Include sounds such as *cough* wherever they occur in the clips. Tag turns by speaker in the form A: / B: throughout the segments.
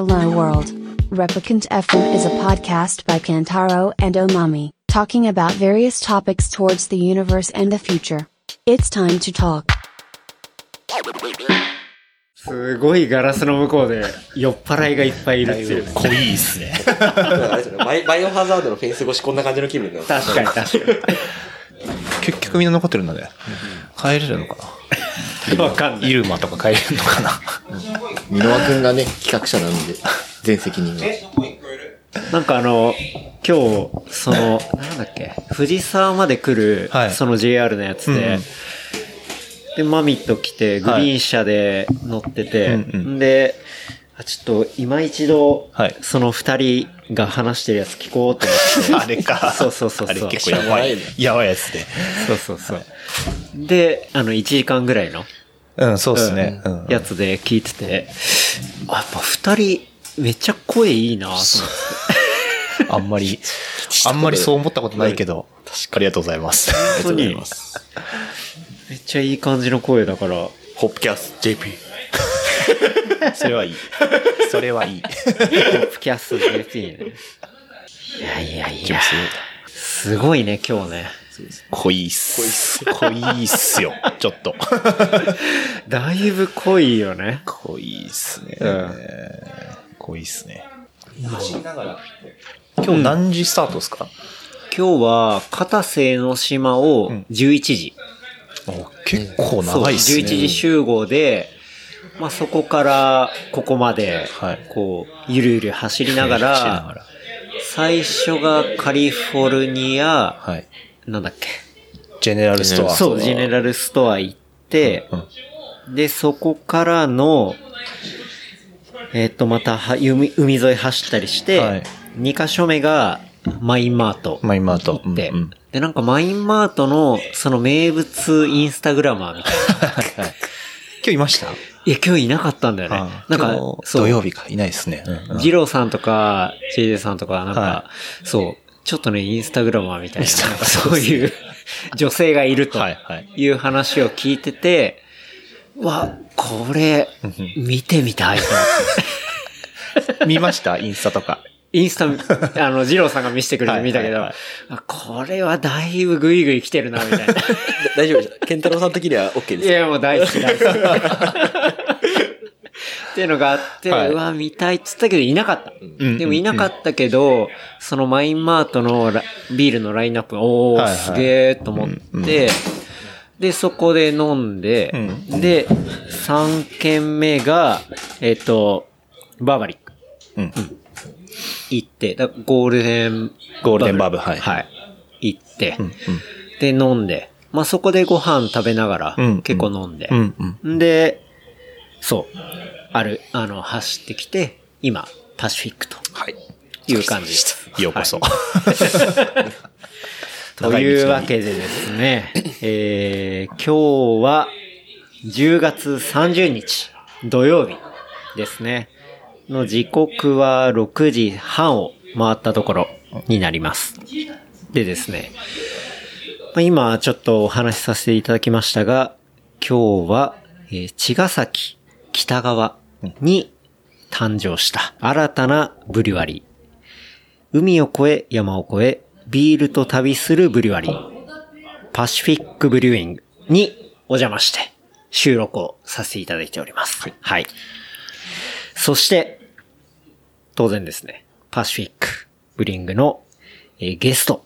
A: Hello World. Replicant FM is a podcast by Kantaro and Omami, talking about various topics towards the universe and the future. It's time to talk.
B: すごいガラスの向こうで酔っ払いがいっぱいいるっていう。
C: 濃いっすね。
D: あれですよねバイバイオハザードのフェンス越しこんな感じの気分なんです
B: 確かに確か
C: 結局みんな残ってるんだね。帰れるのか
B: に。わかん
C: な
B: ない。
C: イルマとか帰れるのかな。
E: 箕輪くんがね、企画者なんで、全責任が。
B: なんかあの、今日、その、なんだっけ、藤沢まで来る、
C: はい。
B: その JR のやつで、
C: うん
B: で、マミット来て、グリーン車で乗ってて、
C: うんうん。
B: で、あちょっと今一度、
C: はい。
B: その二人が話してるやつ聞こうと思って。*laughs*
C: あれか。
B: そうそうそうそう
C: あれ結構やばい。やばいやつで。
B: そうそうそう。で、あの、1時間ぐらいの、
C: うん、そうっすね。うん。
B: やつで聞いてて、あやっぱ二人、めっちゃ声いいなと思って。
C: あんまり、あんまりそう思ったことないけど、ありがとうございます。
B: 本当に、めっちゃいい感じの声だから、
D: ホップキャスト JP。*laughs*
C: それはいい。それはいい。
B: ポップキャスト JP ね。いやいやいや。すごいね、今日ね。
C: 濃いっす。濃いっすよ。ちょっと。*laughs*
B: だいぶ濃いよね。
C: 濃いっすね。
B: うん
C: 濃いっすね。今日何時スタートですか？
B: 今日は、片瀬の島を11時。
C: 結構長いっすね。
B: そう、11時集合で、まあそこからここまで
C: はい、
B: こう、ゆるゆる走りながら、最初がカリフォルニア、
C: はい。
B: なんだっけ？
C: ジェネラルストア。
B: そう、ジェネラルストア行って、で、そこからの、えっ、と、または海、海沿い走ったりして、
C: はい
B: 2箇所目がマインマート。
C: マインマート。
B: 行って、
C: うんうん
B: で、なんかマインマートの、その名物インスタグラマーみたいな。*laughs*
C: 今日いました？
B: いや、今日いなかったんだよね。なんか。
C: 土曜日か。いないですね。うん
B: ジローさんとか、JJ さんとか、なんか、
C: は
B: そう、ちょっとね、インスタグラマーみたいな、なんかそういう女性がいると
C: はい
B: う話を聞いてて、わ、これ、見てみたい。*laughs*
C: 見ました？インスタとか。
B: インスタ、*laughs* あの、ジローさんが見せてくれて見たけど、これはだいぶグイグイ来てるな、みたいな。*laughs*
D: 大丈夫です。ケンタロウさん的には OK です。
B: いや、もう大好き、大好き。っていうのがあって、
C: はいう
B: わ、見たいっつったけどいなかった。
C: ん
B: でもいなかったけど、そのマインマートのラビールのラインナップが、おー、
C: はいはい
B: すげーと思って、で、そこで飲んで、で、3軒目が、えっ、と、バーバリック。
C: うん。
B: 行って、だゴールデン
C: ゴールデンバブはい
B: はい。行って、で、飲んで、まあ、そこでご飯食べながら
C: うん、
B: 結構飲んで、
C: うんうん。
B: んで、そう、ある、あの、走ってきて、今、パシフィックと
C: はい。
B: いう感じです。*laughs*
C: ようこそ。*laughs*
B: というわけでですね、えー、今日は10月30日土曜日ですね。の時刻は6時半を回ったところになります。でですね、まあ今ちょっとお話しさせていただきましたが、今日は、えー茅ヶ崎北側に誕生した新たなブリュワリー。海を越え、山を越え、ビールと旅するブリュワリー。パシフィックブリューイングにお邪魔して収録をさせていただいております。はい。そして、当然ですね、パシフィックブリングの、えーゲスト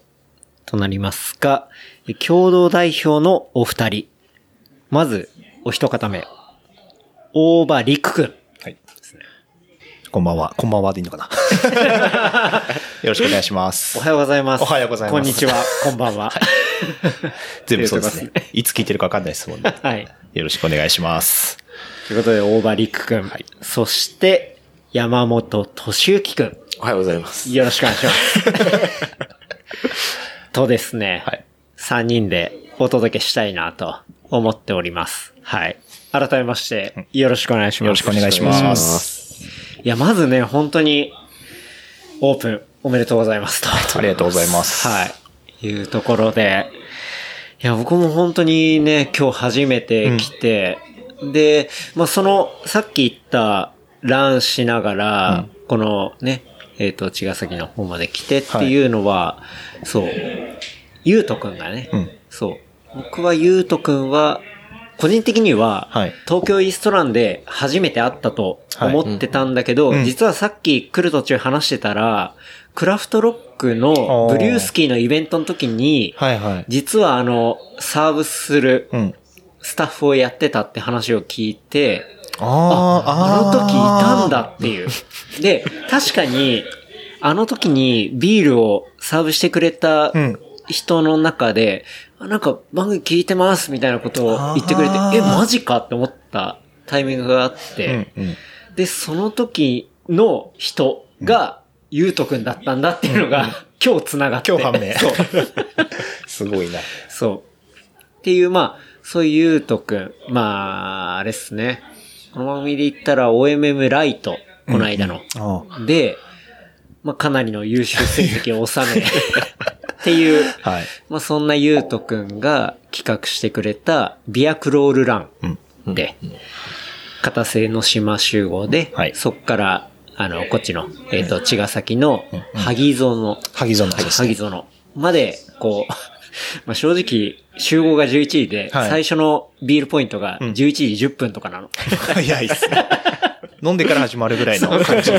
B: となりますが、えー共同代表のお二人。まず、お一方目。大場陸くん。
C: はい。こんばんは。こんばんはでいいのかな？*laughs* よろしくお願いします
B: お。はようございます。
C: おはようございます
B: こんにちは、こんばんは。*laughs*
C: 全部そうで *laughs* すね。いつ聞いてるかわかんないですもんね。
B: はい。
C: よろしくお願いします。
B: ということで、大場陸くん。そして、山本敏之くん。
D: おはようございます。
B: よろしくお願いします。*laughs* とですね、
C: はい
B: 3人でお届けしたいなと思っております。はい。改めまして、よろしくお願いします。
C: よろしくお願いします。
B: いや、まずね、本当に、オープンおめでとうございますと。
C: ありがとうございます。
B: はい。いうところで、いや、僕も本当にね、今日初めて来て、で、まあ、その、さっき言った、ランしながら、このね、えっ、と、茅ヶ崎の方まで来てっていうのは、そう、ゆうとくんがね、
C: うん。
B: そう。僕はゆうとくんは、個人的には、
C: はい。
B: 東京イーストランで初めて会ったと思ってたんだけど、
C: うん。
B: 実はさっき来る途中話してたら、クラフトロックのブリュースキーのイベントの時に、
C: はいはい。
B: 実はあの、サーブする
C: うん。
B: スタッフをやってたって話を聞いて、
C: あ
B: あの時いたんだっていう。で、確かに、あの時にビールをサーブしてくれた
C: うん
B: 人の中で、あなんか番組聞いてますみたいなことを言ってくれてえ、マジかって思ったタイミングがあって、
C: うんうん。
B: で、その時の人が、ゆうとくんだったんだっていうのが、今日繋がって。
C: 今日判明
B: そう。*laughs*
C: すごいな。
B: そう。っていう、まあ、そういうゆうとくん。まあ、あれっすね。この番組で言ったら OMM ライト、この間の。
C: あ
B: で、まあ、かなりの優秀成績を収め、*laughs* っていう、
C: あはい。
B: まあ、そんなゆうとくんが企画してくれたビアクロールランで、片瀬の島集合で、
C: はい。
B: そっから、あの、こっちの、えっ、と、茅ヶ崎の萩園。の、
C: 萩園ね。
B: 萩園まで、こう、まあ正直、集合が11時で、
C: はい
B: 最初のビールポイントが11時10分とかなの。*laughs*
C: 早いっすね。飲んでから始まるぐらいの感じ。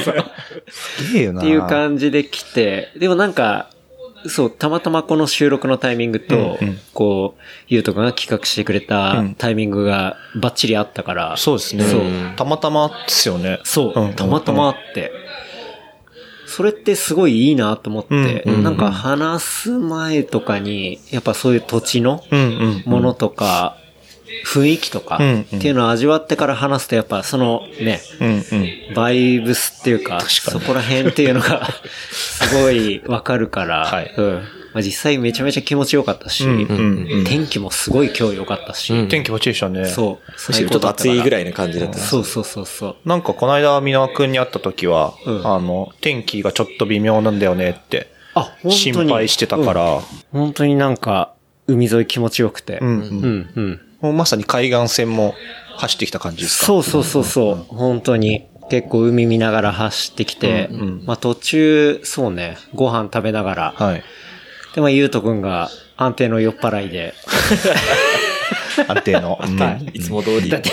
C: すげえよな。
B: っていう感じで来て、でもなんか、そう、たまたまこの収録のタイミングと、
C: うんうん
B: こう、ゆうとくんが企画してくれた
C: うん
B: タイミングがバッチリあったから、
C: そうですね。
B: そう
C: たまたまですよね。
B: そう、
C: んんん
B: たまたまあって、それってすごいいいなと思って、
C: うんうんうん
B: なんか話す前とかに、やっぱそういう土地の。ものとか、雰囲気とか、っていうのを味わってから話すと、やっぱそのね、
C: うんうん。
B: バイブスっていうか、そこら辺っていうのが、*laughs* すごいわかるから、
C: はい
B: うん。まあ、実際めちゃめちゃ気持ちよかったし、
C: うんうんうん
B: 天気もすごい今日良かったし、
C: 天気こっちでしたね。
B: そう。
D: むしろちょっと暑いぐら
B: い。
D: いな感じだった。
B: そうそうそうそう。
C: なんかこの間、箕輪くんに会った時は、
B: うん
C: あの、天気がちょっと微妙なんだよねって、
B: あ、本当に
C: 心配してたか、ら、
B: うん本当になんか、海沿い気持ちよくて。
C: うんうん
B: うん、うん。
C: もうまさに海岸線も走ってきた感じですか？
B: そうそうそうそう。本当に。結構海見ながら走ってきて、
C: うんうん
B: まあ途中、そうね、ご飯食べながら、
C: はい。
B: で、まあゆうとくんが安定の酔っ払いで、*laughs*
C: 安定の。*laughs* うん
D: いつも通り。
B: だって、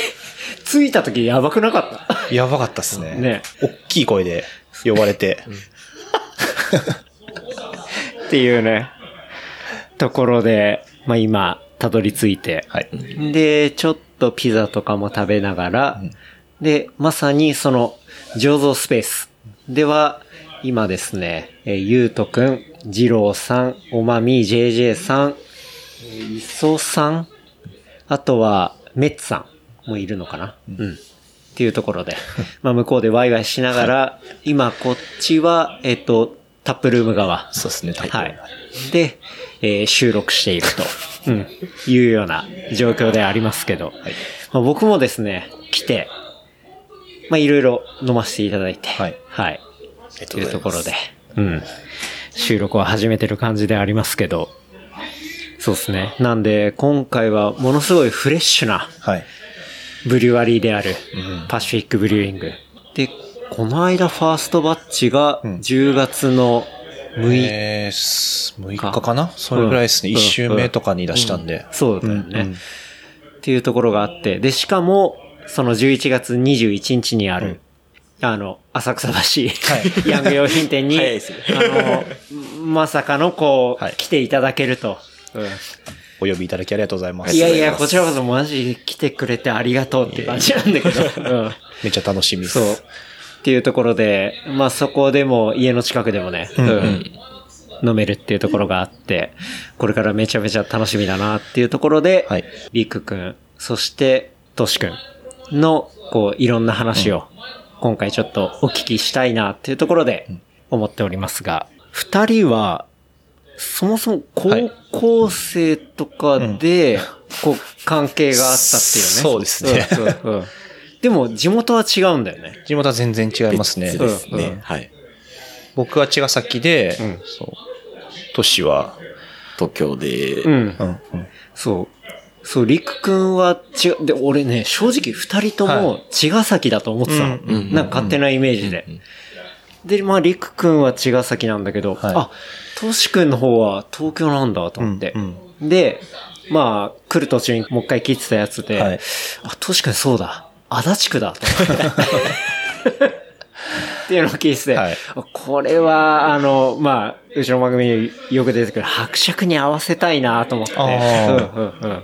B: 着いた時やばくなかった
C: やばかったっすね。
B: ね
C: 大きい声で呼ばれて。
B: っていうね、ところで、まあ今、たどり着いて、
C: はい。
B: で、ちょっとピザとかも食べながら、で、まさにその、醸造スペースでは、今ですね、えーゆうとくん、じろうさん、おまみ、JJ さん、えーいそさん、あとは、メッツさんもいるのかな？うん。っていうところで、*laughs* まあ向こうでワイワイしながら、今こっちは、えっ、と、タップルーム側。
C: そうですね。
B: はい。で、えー収録していると、うん、いうような状況でありますけど、まあ、僕もですね、来て、まあいろいろ飲ませていただいて、
C: はい。
B: はい。という
C: と
B: ころで、うん。収録を始めてる感じでありますけど、そうですね。なんで、今回はものすごいフレッシュな
C: はい。
B: ブリュワリーである、パシフィックブリューイング。で、この間ファーストバッチが
C: ん。
B: 10月の6日
C: えー、す6日かな？それぐらいですね。
B: うん。
C: 1週目とかに出したんで。
B: そうだよね、
C: うん。うん。
B: っていうところがあって、で、しかも、その11月21日にある、あの、浅草橋、*laughs* ヤング用品店に、あの、まさかのこう、
C: はい
B: 来ていただけると。
C: お呼びいただきありがとうございます。
B: いやいや、こちらこそマジで来てくれてありがとうって感じなんだけど。*laughs* うん
C: めっちゃ楽しみです。
B: そう。っていうところで、まあそこでも家の近くでもね、うん飲めるっていうところがあって、これからめちゃめちゃ楽しみだなっていうところで、
C: はい
B: リクくん、そしてトシくんの、こう、いろんな話を、今回ちょっとお聞きしたいなっていうところで思っておりますが、二人は、そもそも高校生とかで、こう、関係があったっていうね。
C: そうですね
B: うんうんうんでも、地元は違うんだよね。
C: 地元は全然違いますね
D: 別。です
B: うんうん
D: ね。はい。
C: 僕は茅ヶ崎で、
B: うん
C: そう。都市は、
D: 東京で、
B: うん
C: う。ん、うん。
B: そう。そう、りくくんは違う。で、俺ね、正直二人とも茅ヶ崎だと思ってたなんか勝手なイメージで。で、まあ、りくくんは茅ヶ崎なんだけど、
C: はい
B: あ、としくんの方は東京なんだと思って。
C: うん
B: で、まあ、来る途中にもう一回聞いてたやつで、
C: はい
B: あ、としくんそうだ。足立区だと思って。*laughs* っていうのを聞いてて、
C: はい
B: これは、あの、まあ、うちの番組によく出てくる伯爵に合わせたいなと思って、うんうんうん。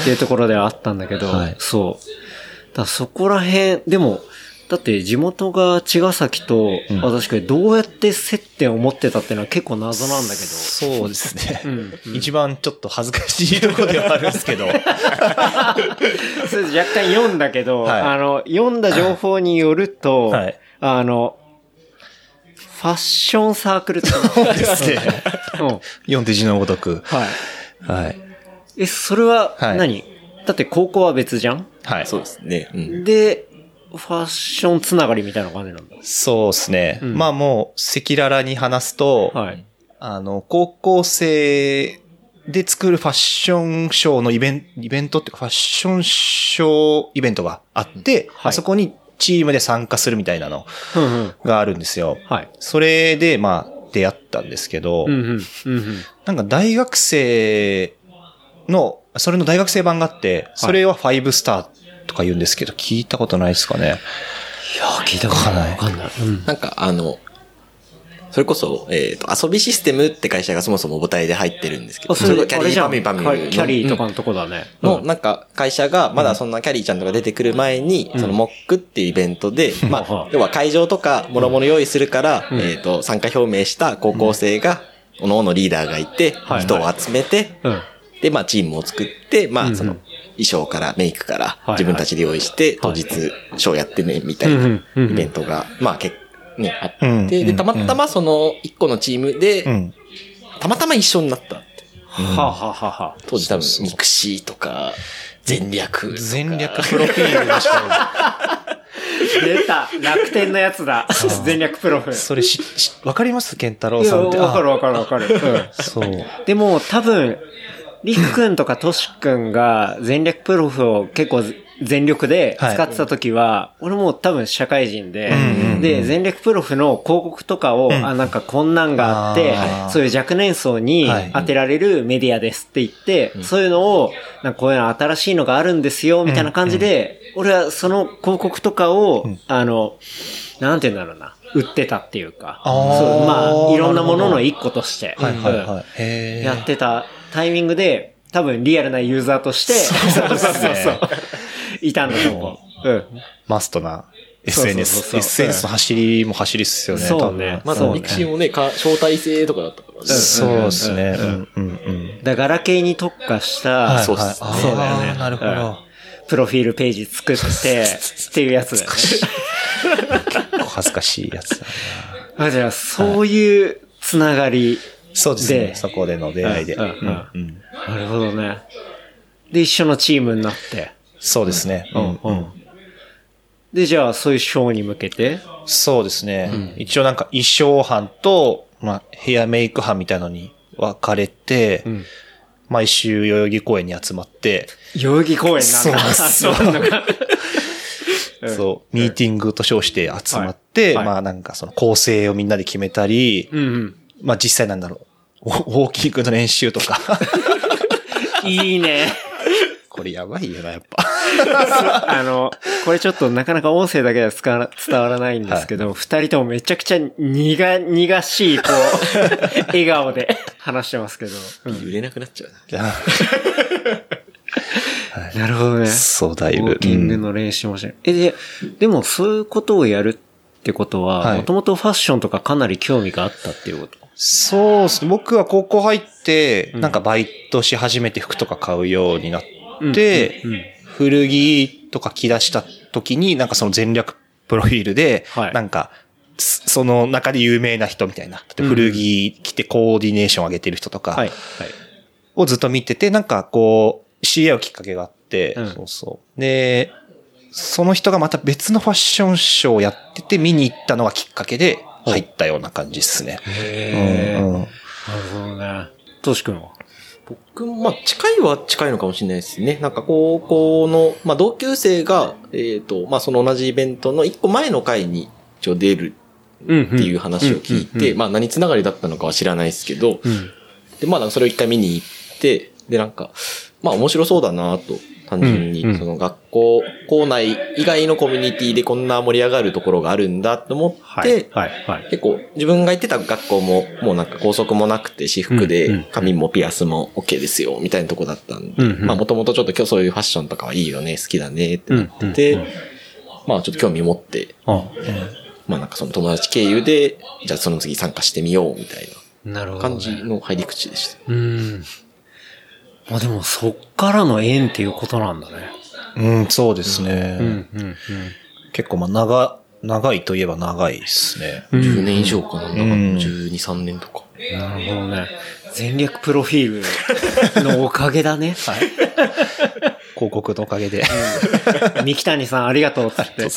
B: っていうところではあったんだけど、
C: はい
B: そう。だそこら辺、でも、だって地元が茅ヶ崎と、私かどうやって接点を持ってたっていうのは結構謎なんだけど、
C: そうですね。
B: ん
C: 一番ちょっと恥ずかしいところではあるんですけど。*laughs*
B: それ若干読んだけど、
C: はい
B: あの、読んだ情報によると、
C: はい
B: あの、ファッションサークルってそう
C: ですね。
B: うん。
C: 読んで字のごとく。
B: はい。
C: はい。
B: え、それは
C: はい
B: 何、だって高校は別じゃん？
C: はい。
D: そうですね。うん。
B: で、ファッションつながりみたいな感じなんだ。
C: そうですね。
B: うん
C: まあもう、赤裸々に話すと、
B: はい。
C: あの、高校生で作るファッションショーのイベント、イベントっていうかファッションショーイベントがあって、
B: はい
C: あそこにチームで参加するみたいなの
B: うんうん。
C: があるんですよ。
B: はい。
C: それで、まあ、出会ったんですけど、
B: うんうん。うんうん。
C: なんか大学生の、それの大学生版があって、それは5スターとか言うんですけど、聞いたことないですかね。
B: いや、聞いたことない。わかんない。うん。
D: なんか、あの、それこそ、えっ、と、遊びシステムって会社がそもそも母体で入ってるんですけど、
B: あ、それ
D: がキャリーパミュパミ
B: キャリーとかのとこだね。
D: の、
B: うん
D: なんか、会社が、まだそんなキャリーちゃんとか出てくる前に、その、モックっていうイベントで、*laughs* ま
B: は
D: あ、要は会場とか、もろもろ用意するから、えっ、と、参加表明した高校生が、おのおのリーダーがいて
B: はい、
D: 人を集めて、
B: うん。
D: で、まあ、チームを作って、まあ、
B: うん
D: その、衣装からメイクから
B: い
D: 自分たちで用意して、当日、ショーやってね、みたいなイベントが、まあ、結構、ね、あ
C: うん
D: って、で、たまたまその、一個のチームで
C: う、ん。
D: たまたま一緒になったって。
B: はあ、はあはあはあ、
D: 当時多分、ミクシーとか、全略。
C: 全略プロフィールでしたね。*laughs*
B: 出た楽天のやつだ *laughs* 全略プロフ。
C: それし、しわかります？健太郎さんって。
B: わかる
C: あ
B: わかるわかる。うん。
C: そう。
B: でも多分、りくくんとかとしくんが全略プロフを結構全力で使ってた時は、俺もう多分社会人で、で、全略プロフの広告とかを、あ、なんかこんなんがあってそういう若年層に
C: はい。
B: 当てられるメディアですって言って、そういうのを、なんかこういうの新しいのがあるんですよ、みたいな感じで、俺はその広告とかを、あの、なんて言うんだろうな、売ってたっていうか、そうまあ、いろんなものの一個として、やってたタイミングで、多分リアルなユーザーとして、そうそうそうそう。いたんだと思う。うん。
C: マストな SNS。SNS の走りも走りっすよね。
B: そうね
D: まだ mixiもね、か招待制とかだったからね。
C: そうですね。
B: う
C: うんんうんうん。
B: だガラケーに特化した、
C: はい
D: そうっす
C: はい
B: そうだよね
C: なるほ
B: うん
C: ど。
B: プロフィールページ作って、っていうやつだよね。
C: 恥ずかしいやつだ
B: あ、じゃあ、そういうつながり。
C: そうですね。
B: で
C: そこでの出会いで。
B: うんうんうん
C: うん
B: なるほどね。で、一緒のチームになって。
C: そうですね。うんうん。
B: で、じゃあ、そういうショーに向けて、
C: そうですね。一応なんか衣装班と、まあ、ヘアメイク班みたいなのに分かれて、
B: ん
C: 毎週代々木公園に集まって、
B: 代々木公園なんだ。
C: そう
B: そう *laughs*
C: そう、ミーティングと称して集まって、
B: はいはい
C: まあなんかその構成をみんなで決めたり、
B: うんうん。
C: まあ実際なんだろう、ウォーキングの練習とか。*laughs*
B: いいね。
C: これやばいよな、やっぱ。
B: あの、これちょっとなかなか音声だけでは伝わら伝わらないんですけど、二、人ともめちゃくちゃ苦、苦しい、こう、*laughs* 笑顔で話してますけど。うん
D: 揺れなくなっちゃうな。*laughs*
B: なるほどね。
C: そう、だいぶ
B: ウォー。キングの練習もしてる。え、で、でもそういうことをやるってことは、
C: はい
B: もともとファッションとかかなり興味があったっていうこと？
C: そうですね。僕は高校入って、なんかバイトし始めて服とか買うようになって、古着とか着出した時に、なんかその全略プロフィールで、
B: はい
C: なんか、すその中で有名な人みたいな、古着着てコーディネーション上げてる人とか。をずっと見てて、なんかこう、知り合うきっかけがあって、
B: うん
C: そうそう。で、その人がまた別のファッションショーをやってて見に行ったのがきっかけで入ったような感じですね。
B: へー
C: うんうん
B: なるほどね。トシ君は？
D: 僕、まあ、近いは近いのかもしれないですね。なんか高校の、まあ、同級生が、えっ、と、まあ、その同じイベントの一個前の回に一応出る
B: うん
D: っていう話を聞いて、まあ、何つながりだったのかは知らないですけど、で、まあ、それを一回見に行って、で、なんか、まあ、面白そうだなと、単純に、その学校、校内以外のコミュニティでこんな盛り上がるところがあるんだと思って、
B: はい。はい。はい。
D: 結構自分が行ってた学校ももうなんか校則もなくて私服で髪もピアスも OK ですよみたいなとこだったんで、
B: うんうん
D: まあもともとちょっと今日そういうファッションとかはいいよね、好きだねってなってて、
B: うんうん
D: まあちょっと興味持って、
B: あ
D: まあなんかその友達経由で、じゃあその次参加してみようみたい
B: な
D: 感じの入り口でした。
B: うん。まあでも、そっからの縁っていうことなんだね。
C: うん、そうですね。
B: うん、うん、
C: 結構まあ長、長いといえば長いですね。
B: うん。
D: 10年以上かなんだか、
C: うん
D: 12、3年とか。
B: なるほどね。全略プロフィールのおかげだね。*laughs* はい。
C: 広告のおかげで。
B: 三木谷さんありがとうっつって。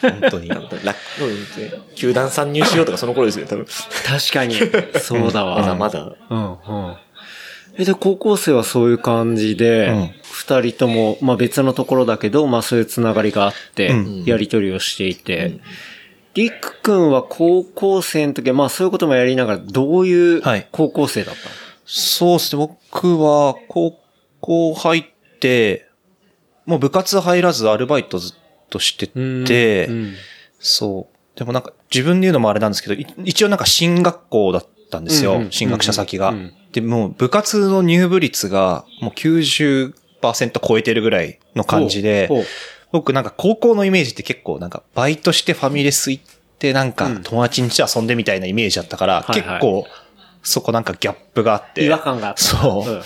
C: 本当に。
D: ラッそうですね球団参入しようとかその頃ですよ、多分。
B: 確かに。そうだわ。*laughs*
D: まだまだ。
B: うん、うん。え、で、高校生はそういう感じで
C: うん、
B: 二、人とも、まあ別のところだけど、まあそういうつながりがあって、
C: うん。
B: やりとりをしていて、りくくんは高校生の時は、まあそういうこともやりながら、どういう
C: はい。
B: 高校生だったの、
C: そうですね。僕は高校入って、もう部活入らずアルバイトずっとしてて、
B: うん
C: そう。でもなんか自分で言うのもあれなんですけど、い一応なんか進学校だったんですよ。
B: うんうん
C: 進学者先が。
B: うんうん
C: で、もう部活の入部率がもう90%超えてるぐらいの感じで僕なんか高校のイメージって結構なんかバイトしてファミレス行ってなんか
B: うん
C: 友達ん家遊んでみたいなイメージだったから、結構そこなんかギャップがあって。
B: 違和感があった。
C: そう。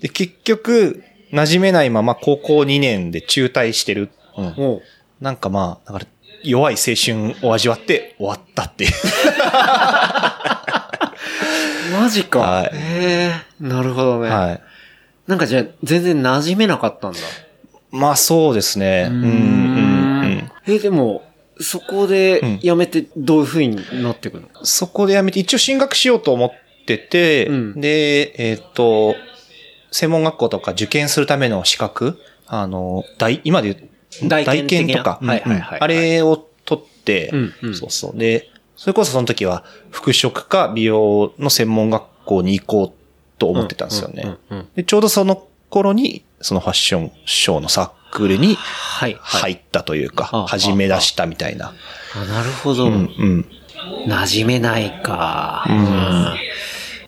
C: で、結局、馴染めないまま高校2年で中退してる。うん。なんかまあ、だから弱い青春を味わって終わったっていう。*laughs*
B: マジか。
C: はい
B: へえ、なるほどね。
C: はい。
B: なんかじゃあ、全然馴染めなかったんだ。
C: まあそうですね。うん、うん、うん。
B: え、でも、そこで辞めてどういう風になっていくの、
C: そこでやめて、一応進学しようと思ってて、
B: うん
C: で、えっ、と、専門学校とか受験するための資格、あの、大、今で言う、
B: 大検的な？
C: とか、
B: はいはいはい
C: うんあれを取って、
B: うんうん
C: そうそう。で、それこそその時は、服飾か美容の専門学校に行こうと思ってたんですよね。で、ちょうどその頃に、そのファッションショーのサークルに
B: はい。
C: 入ったというか、
B: あ
C: 始め出したみたいな。
B: あ、なるほど。
C: うん、うん。
B: 馴染めないか。
C: うん
B: うん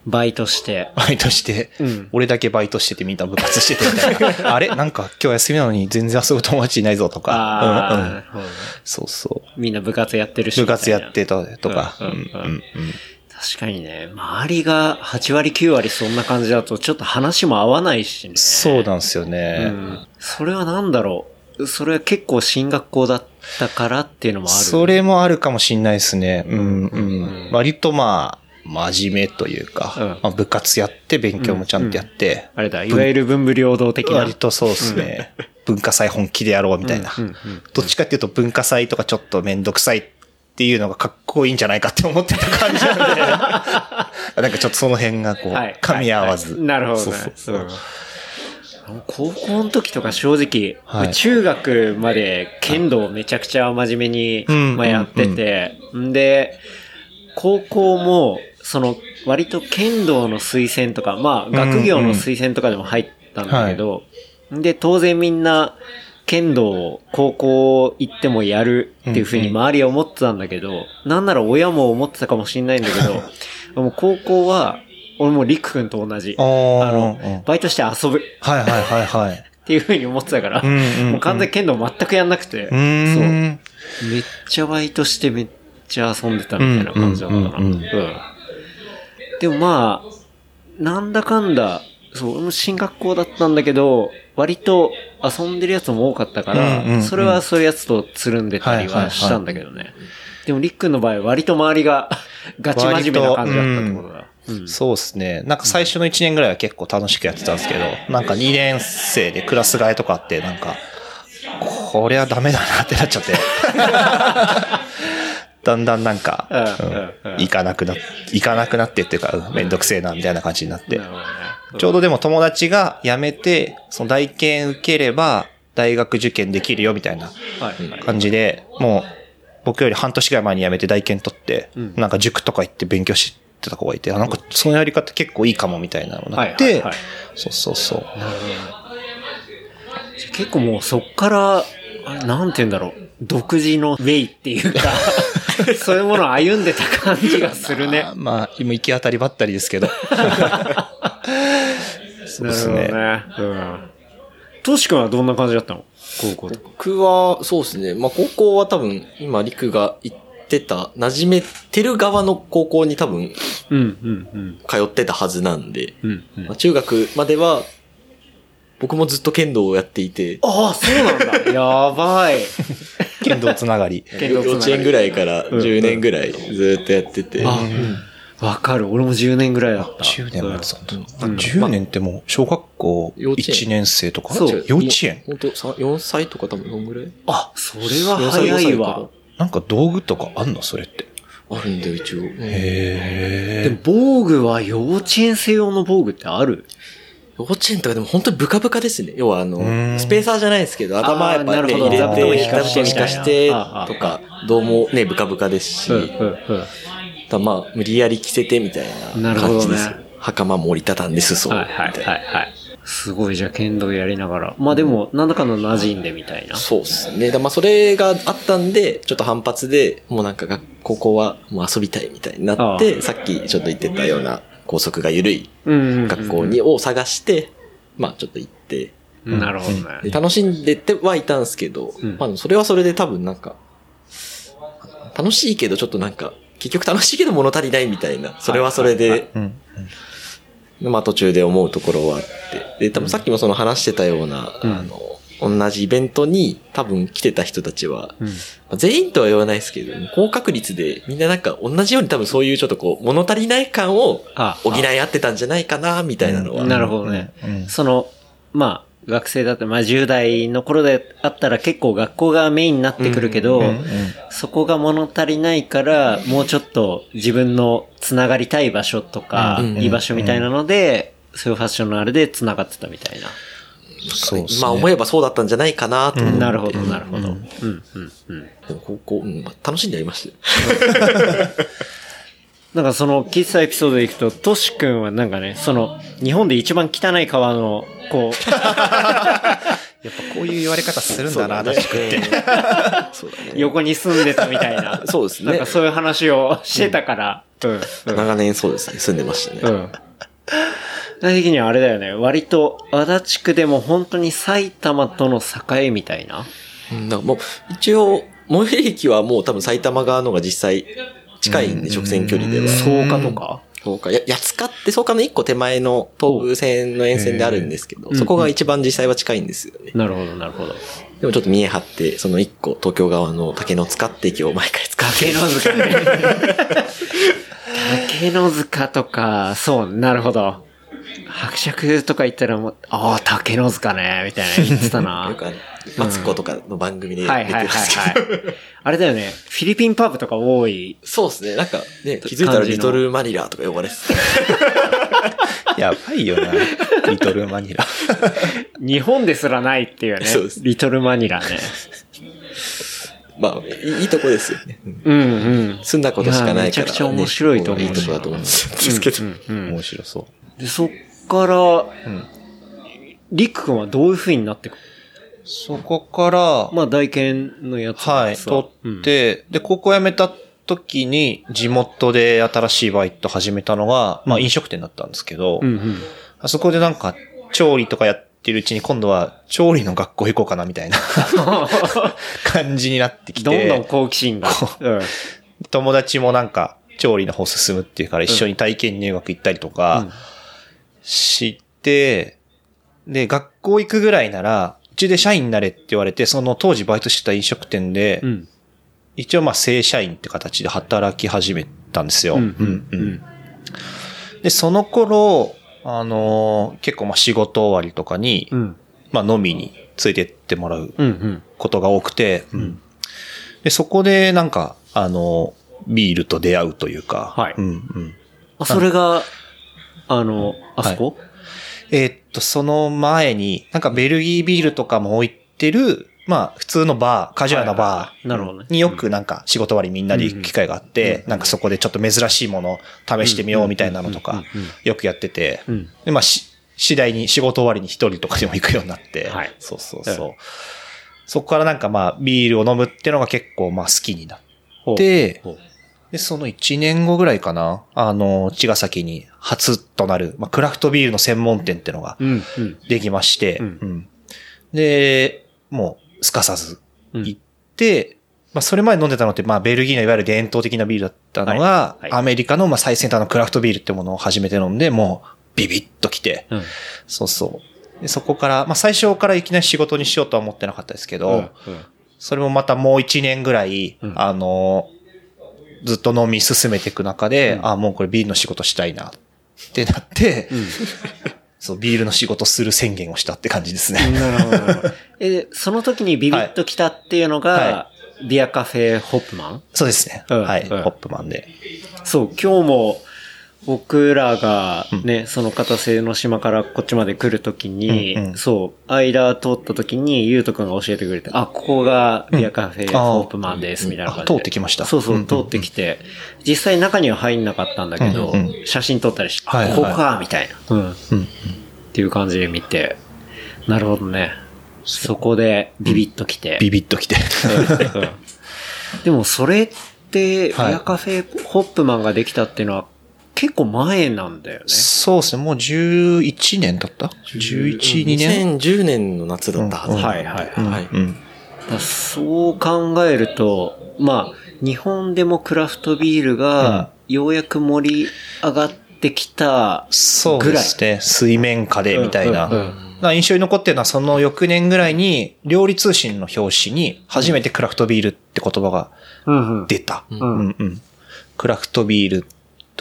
B: バイトして。
C: バイトして、
B: うん
C: 俺だけバイトしててみんな部活しててみたいな。*laughs* あれ？なんか今日休みなのに全然遊ぶ友達いないぞとか。
B: ああ、
C: うんう
B: なん
C: そうそう。
B: みんな部活やってるし。
C: 部活やって
B: みた
C: とか。
B: 確かにね、周りが8割9割そんな感じだとちょっと話も合わないしね。
C: そうなんですよ
B: う
C: ね。
B: ん。それはなんだろう。それは結構進学校だったからっていうのもある。
C: それもあるかもしんないですね。うんうん。割とまあ、真面目というか、
B: うん。
C: まあ、部活やって勉強もちゃんとやって、
B: あれだ、いわゆる文武両道的な。
C: 割とそうですね。文化祭本気でやろうみたいな。
B: うんうん
C: どっちかっていうと文化祭とかちょっとめんどくさいっていうのがかっこいいんじゃないかって思ってた感じなんで。*laughs* なんかちょっとその辺がこう、
B: はい。
C: 噛み合わず。
B: はい。なるほどね。
C: そうそうそう。
B: うん。高校の時とか正直、
C: はい。
B: 中学まで剣道をめちゃくちゃ真面目に、
C: うん。
B: まあ、やってて、ん。で、高校も、その、割と剣道の推薦とか、まあ、学業の推薦とかでも入ったんだけど、で、当然みんな、剣道を高校行ってもやるっていうふうに周りは思ってたんだけど、なんなら親も思ってたかもしれないんだけど、*laughs* もう高校は、俺もりくくんと同じ。
C: あ
B: の
C: うん、
B: バイトして遊ぶっ
C: はいはいはいはい。*laughs*
B: ていうふうに思ってたから、
C: うんうんうん
B: もう完全に剣道全くやんなくて。そう。めっちゃバイトしてめっちゃ遊んでたみたいな感じだったかな。
C: うんうんうん
B: うんでもまあ、なんだかんだ、そう、進学校だったんだけど、割と遊んでるやつも多かったから、
C: うんうんうん
B: それはそういうやつとつるんでたりはしたんだけどね。でもりっくんの場合割と周りがガチ真面目な感じだったってことだ。うん
C: そうですね。なんか最初の1年ぐらいは結構楽しくやってたんですけど、なんか2年生でクラス替えとかあって、なんか、こりゃダメだなってなっちゃって。*laughs* だんだんなんか、行かなくな、行かなくなってっていうか、うんめんどくせえなみたいな感じになって。ちょうどでも友達が辞めて、その大研受ければ、大学受験できるよみたいな
B: はい。
C: 感じで、もう、僕より半年ぐらい前に辞めて大研取って、
B: ん
C: なんか塾とか行って勉強してた子がいて、あなんかそのやり方結構いいかもみたいなのになって、そうそうそう。
B: 結構もうそっから、なんて言うんだろう。独自のウェイっていうか、*laughs* *laughs* そういうものを歩んでた感じがするね。*laughs*
C: まあ、今行き当たりばったりですけど。*laughs* そうですね。
B: ね。うん。トシ君はどんな感じだったの？高校。
D: 僕は、そうですね。まあ、高校は多分、今、陸が行ってた、馴染めてる側の高校に多分、
B: うん、うん、うん。
D: 通ってたはずなんで、
B: うん、うん
D: まあ、中学までは、僕もずっと剣道をやっていて、
B: ああ、そうなんだ。やばい。
C: 剣道つながり。*laughs*
B: 剣道つながり
D: 幼稚園ぐらいから
B: うん
D: 10年ぐらいずっとやってて、
B: あ、わかる。俺も10年ぐらいだった。
C: 10年もやってたんだ。
B: うん
C: 10年ってもう、小学校
D: 幼稚園
C: 1年生とか？
B: そう
C: 幼稚園？
D: 本当4歳とか多分そんぐらい？
B: あ、それは早いわ。
C: なんか道具とかあんの？それって。
D: あるんだよ、一応。
C: へ
B: でも、防具は幼稚園生用の防具ってある？
D: 幼稚園とかでも本当にブカブカですね。要はあの
C: ん、
D: スペーサーじゃないですけど、頭やっぱね、入れ
C: 座布団を
D: て、
C: 引かして
D: 引かして
B: あああ
D: とか、どうもね、ブカブカですし。だまあ、無理やり着せてみたいな
B: なるほどね
D: 感じですよ。袴も折りたたんで裾を。み
B: はい、はい、
D: たいな
B: はい、はい。すごい、じゃあ剣道やりながら。まあでも、なんだかの馴染んでみたいな。
D: そうですね。だまあ、それがあったんで、ちょっと反発で、もうなんか学高校はもう遊びたいみたいにな
B: ああ
D: って、さっきちょっと言ってたような校則が緩い
B: うん。うんうん。
D: 学校に、を探して、まあちょっと行って、
B: なるほど
D: で
B: ね。
D: 楽しんでてはいたんですけど、
B: うん。
D: まあそれはそれで多分なんか、楽しいけどちょっとなんか、結局楽しいけど物足りないみたいな、それはそれで、
C: うん。
D: まあ途中で思うところはあって、で、多分さっきもその話してたような、
B: うん。
D: あの、同じイベントに多分来てた人たちは、
B: うん
D: まあ全員とは言わないですけど、高確率でみんななんか同じように多分そういうちょっとこう、物足りない感を
B: あ
D: 補い合ってたんじゃないかな、みたいなのは。
B: なるほどね。
C: うん
B: その、まあ、学生だって、まあ10代の頃であったら結構学校がメインになってくるけど、
C: うんうん
B: そこが物足りないから、もうちょっと自分のつながりたい場所とか、
D: うん
B: 居場所みたいなので、そういうファッションのあれで繋がってたみたいな。
C: そうですね。
D: まあ思えばそうだったんじゃないかなと思って。
B: なるほど、なるほど。うん、うん、うん。
D: でも高校、うん、まあ楽しんでやりましたよ。*laughs*
B: なんかその、喫茶エピソードでいくと、トシ君はなんかね、その、日本で一番汚い川の、こう、*laughs*
C: やっぱこういう言われ方するんだな、確かに。*laughs*
D: そうだね。
B: 横に住んでたみたいな。
D: そうですね
B: なんかそういう話をしてたから。うん。うん。
D: 長年そうですね、住んでましたね。
B: うん。具体的にはあれだよね。割と、足立区でも本当に埼玉との境みたいな。
D: うんだからもう、一応、最寄り駅はもう多分埼玉側のが実際近いんで、直線距離では。
B: 草加とか？
D: そうか。や、八塚って草加の一個手前の東武線の沿線であるんですけど、
B: ん
D: そこが一番実際は近いんですよね。
B: なるほど、なるほど。
D: でもちょっと見え張って、その一個東京側の竹の塚って駅を毎回使って。
B: 竹の塚ね。*laughs* 竹の塚とか、そう、なるほど。伯爵とか言ったらもう、ああ、竹の塚ね、みたいな言ってたな。*laughs*
D: よくあの、マツコとかの番組で出て
B: はいはいはい
D: ますけど。
B: はい。*laughs* あれだよね。フィリピンパブとか多い。
D: そうですね。なんかね、気づいたらリトルマニラとか呼ばれてた。*laughs*
C: やばいよな、リトルマニラ。
B: 日本ですらないっていうね。
D: そうです
B: リトルマニラね。
D: まあ、いいいいとこですよね。うん
B: うんうん。
D: 住んだことしかないから、ね。
B: めちゃくちゃ面白いと思う
D: いいとこだと思うんですけど。
C: 面白そう。
B: で、そっから、リック君はどういう風になってく？
C: そこから、
B: まあ、大研のやつ
C: はい、
B: さ
C: 取って、で、高校辞めた時に地元で新しいバイト始めたのが、まあ飲食店だったんですけど、
B: うんうん。
C: あそこでなんか調理とかやってるうちに今度は調理の学校行こうかなみたいな *laughs* 感じになってきて、
B: どんどん好奇心が。うん。
C: 友達もなんか調理の方進むっていうから一緒に体験入学行ったりとかして、で、学校行くぐらいなら、うちで社員になれって言われて、その当時バイトしてた飲食店で、
B: うん。
C: 一応まあ正社員って形で働き始めたんですよ。
B: うんうんうん
C: で、その頃、あのー結構まあ仕事終わりとかに、
B: うん。
C: まあ飲みに連れてってもらう
B: うんうん。
C: ことが多くて、で、そこでなんか、あのービールと出会うというか、
B: はい
C: うんうん。
B: あ、それが、あの、あそこ？
C: えーっと、その前に、なんかベルギービールとかも置いてる、まあ、普通のバー、カジュアルなバ
B: なるほどね。
C: ーによくなんか仕事終わりみんなで行く機会があって、なんかそこでちょっと珍しいものを試してみようみたいなのとか、よくやってて
B: ん、
C: で、まあ、し次第に仕事終わりに一人とかでも行くようになって
B: はい、
C: そうそうそう。そこからなんかまあ、ビールを飲むっていうのが結構まあ好きになって、
B: ほう
C: で、その1年後ぐらいかな、あの、茅ヶ崎に初となる、まあ、クラフトビールの専門店ってのが
B: うん、うん。
C: できまして、
B: うん。
C: うん。で、もう、すかさず行って、まあ、それまで飲んでたのって、まあ、ベルギーのいわゆる伝統的なビールだったのが、
B: はいはい。
C: アメリカの、まあ、最先端のクラフトビールってものを初めて飲んで、もう、ビビッときて、
B: うん。
C: そうそう。でそこから、まあ、最初からいきなり仕事にしようとは思ってなかったですけど、
B: うん。
C: それもまたもう一年ぐらい、
B: うん。
C: あの、ずっと飲み進めていく中で、
B: うん
C: あ、もうこれビールの仕事したいなってなって、
B: うん。*laughs*
C: そう、ビールの仕事する宣言をしたって感じですね。
B: なるほど。え、その時にビビッと来たっていうのが、
C: は
B: ビアカフェホップマン？
C: そうですね。
B: うん
C: はい。
B: うん
C: ホップマンで。
B: そう、今日も僕らがね、その片瀬の島からこっちまで来るときに、
C: うんうん
B: そう、間通ったときに、ゆうとくんが教えてくれて、あ、ここがビアカフェ
C: うん
B: ホップマンです、みたいな感じで。
C: あ通ってきました
B: そうそう、
C: うんうん
B: 通ってきて、実際中には入んなかったんだけど、
C: うんう
B: 写真撮ったりして、
C: はいはい
B: ここか、みたいな。うん。
C: うん。
B: っていう感じで見て、なるほどね。そこでビビッと来て。
C: ビビッときて。
B: うん *laughs* でもそれって、ビ
C: はい
B: アカフェホップマンができたっていうのは結構前なんだよね。
C: そうですね。もう11年経った ?11、2年
D: ？2010年の夏だったはず。
C: うん
B: はいはいはい
D: はい。
C: うん。
B: そう考えると、まあ、日本でもクラフトビールがようやく盛り上がってきた
C: そう
B: ぐらい。
C: ですね。水面下でみたいな。
B: うんうんうん
C: だから印象に残ってるのはその翌年ぐらいに、料理通信の表紙に初めてクラフトビールって言葉が
B: うんうん
C: 出た。
B: ん
C: うんうんクラフトビール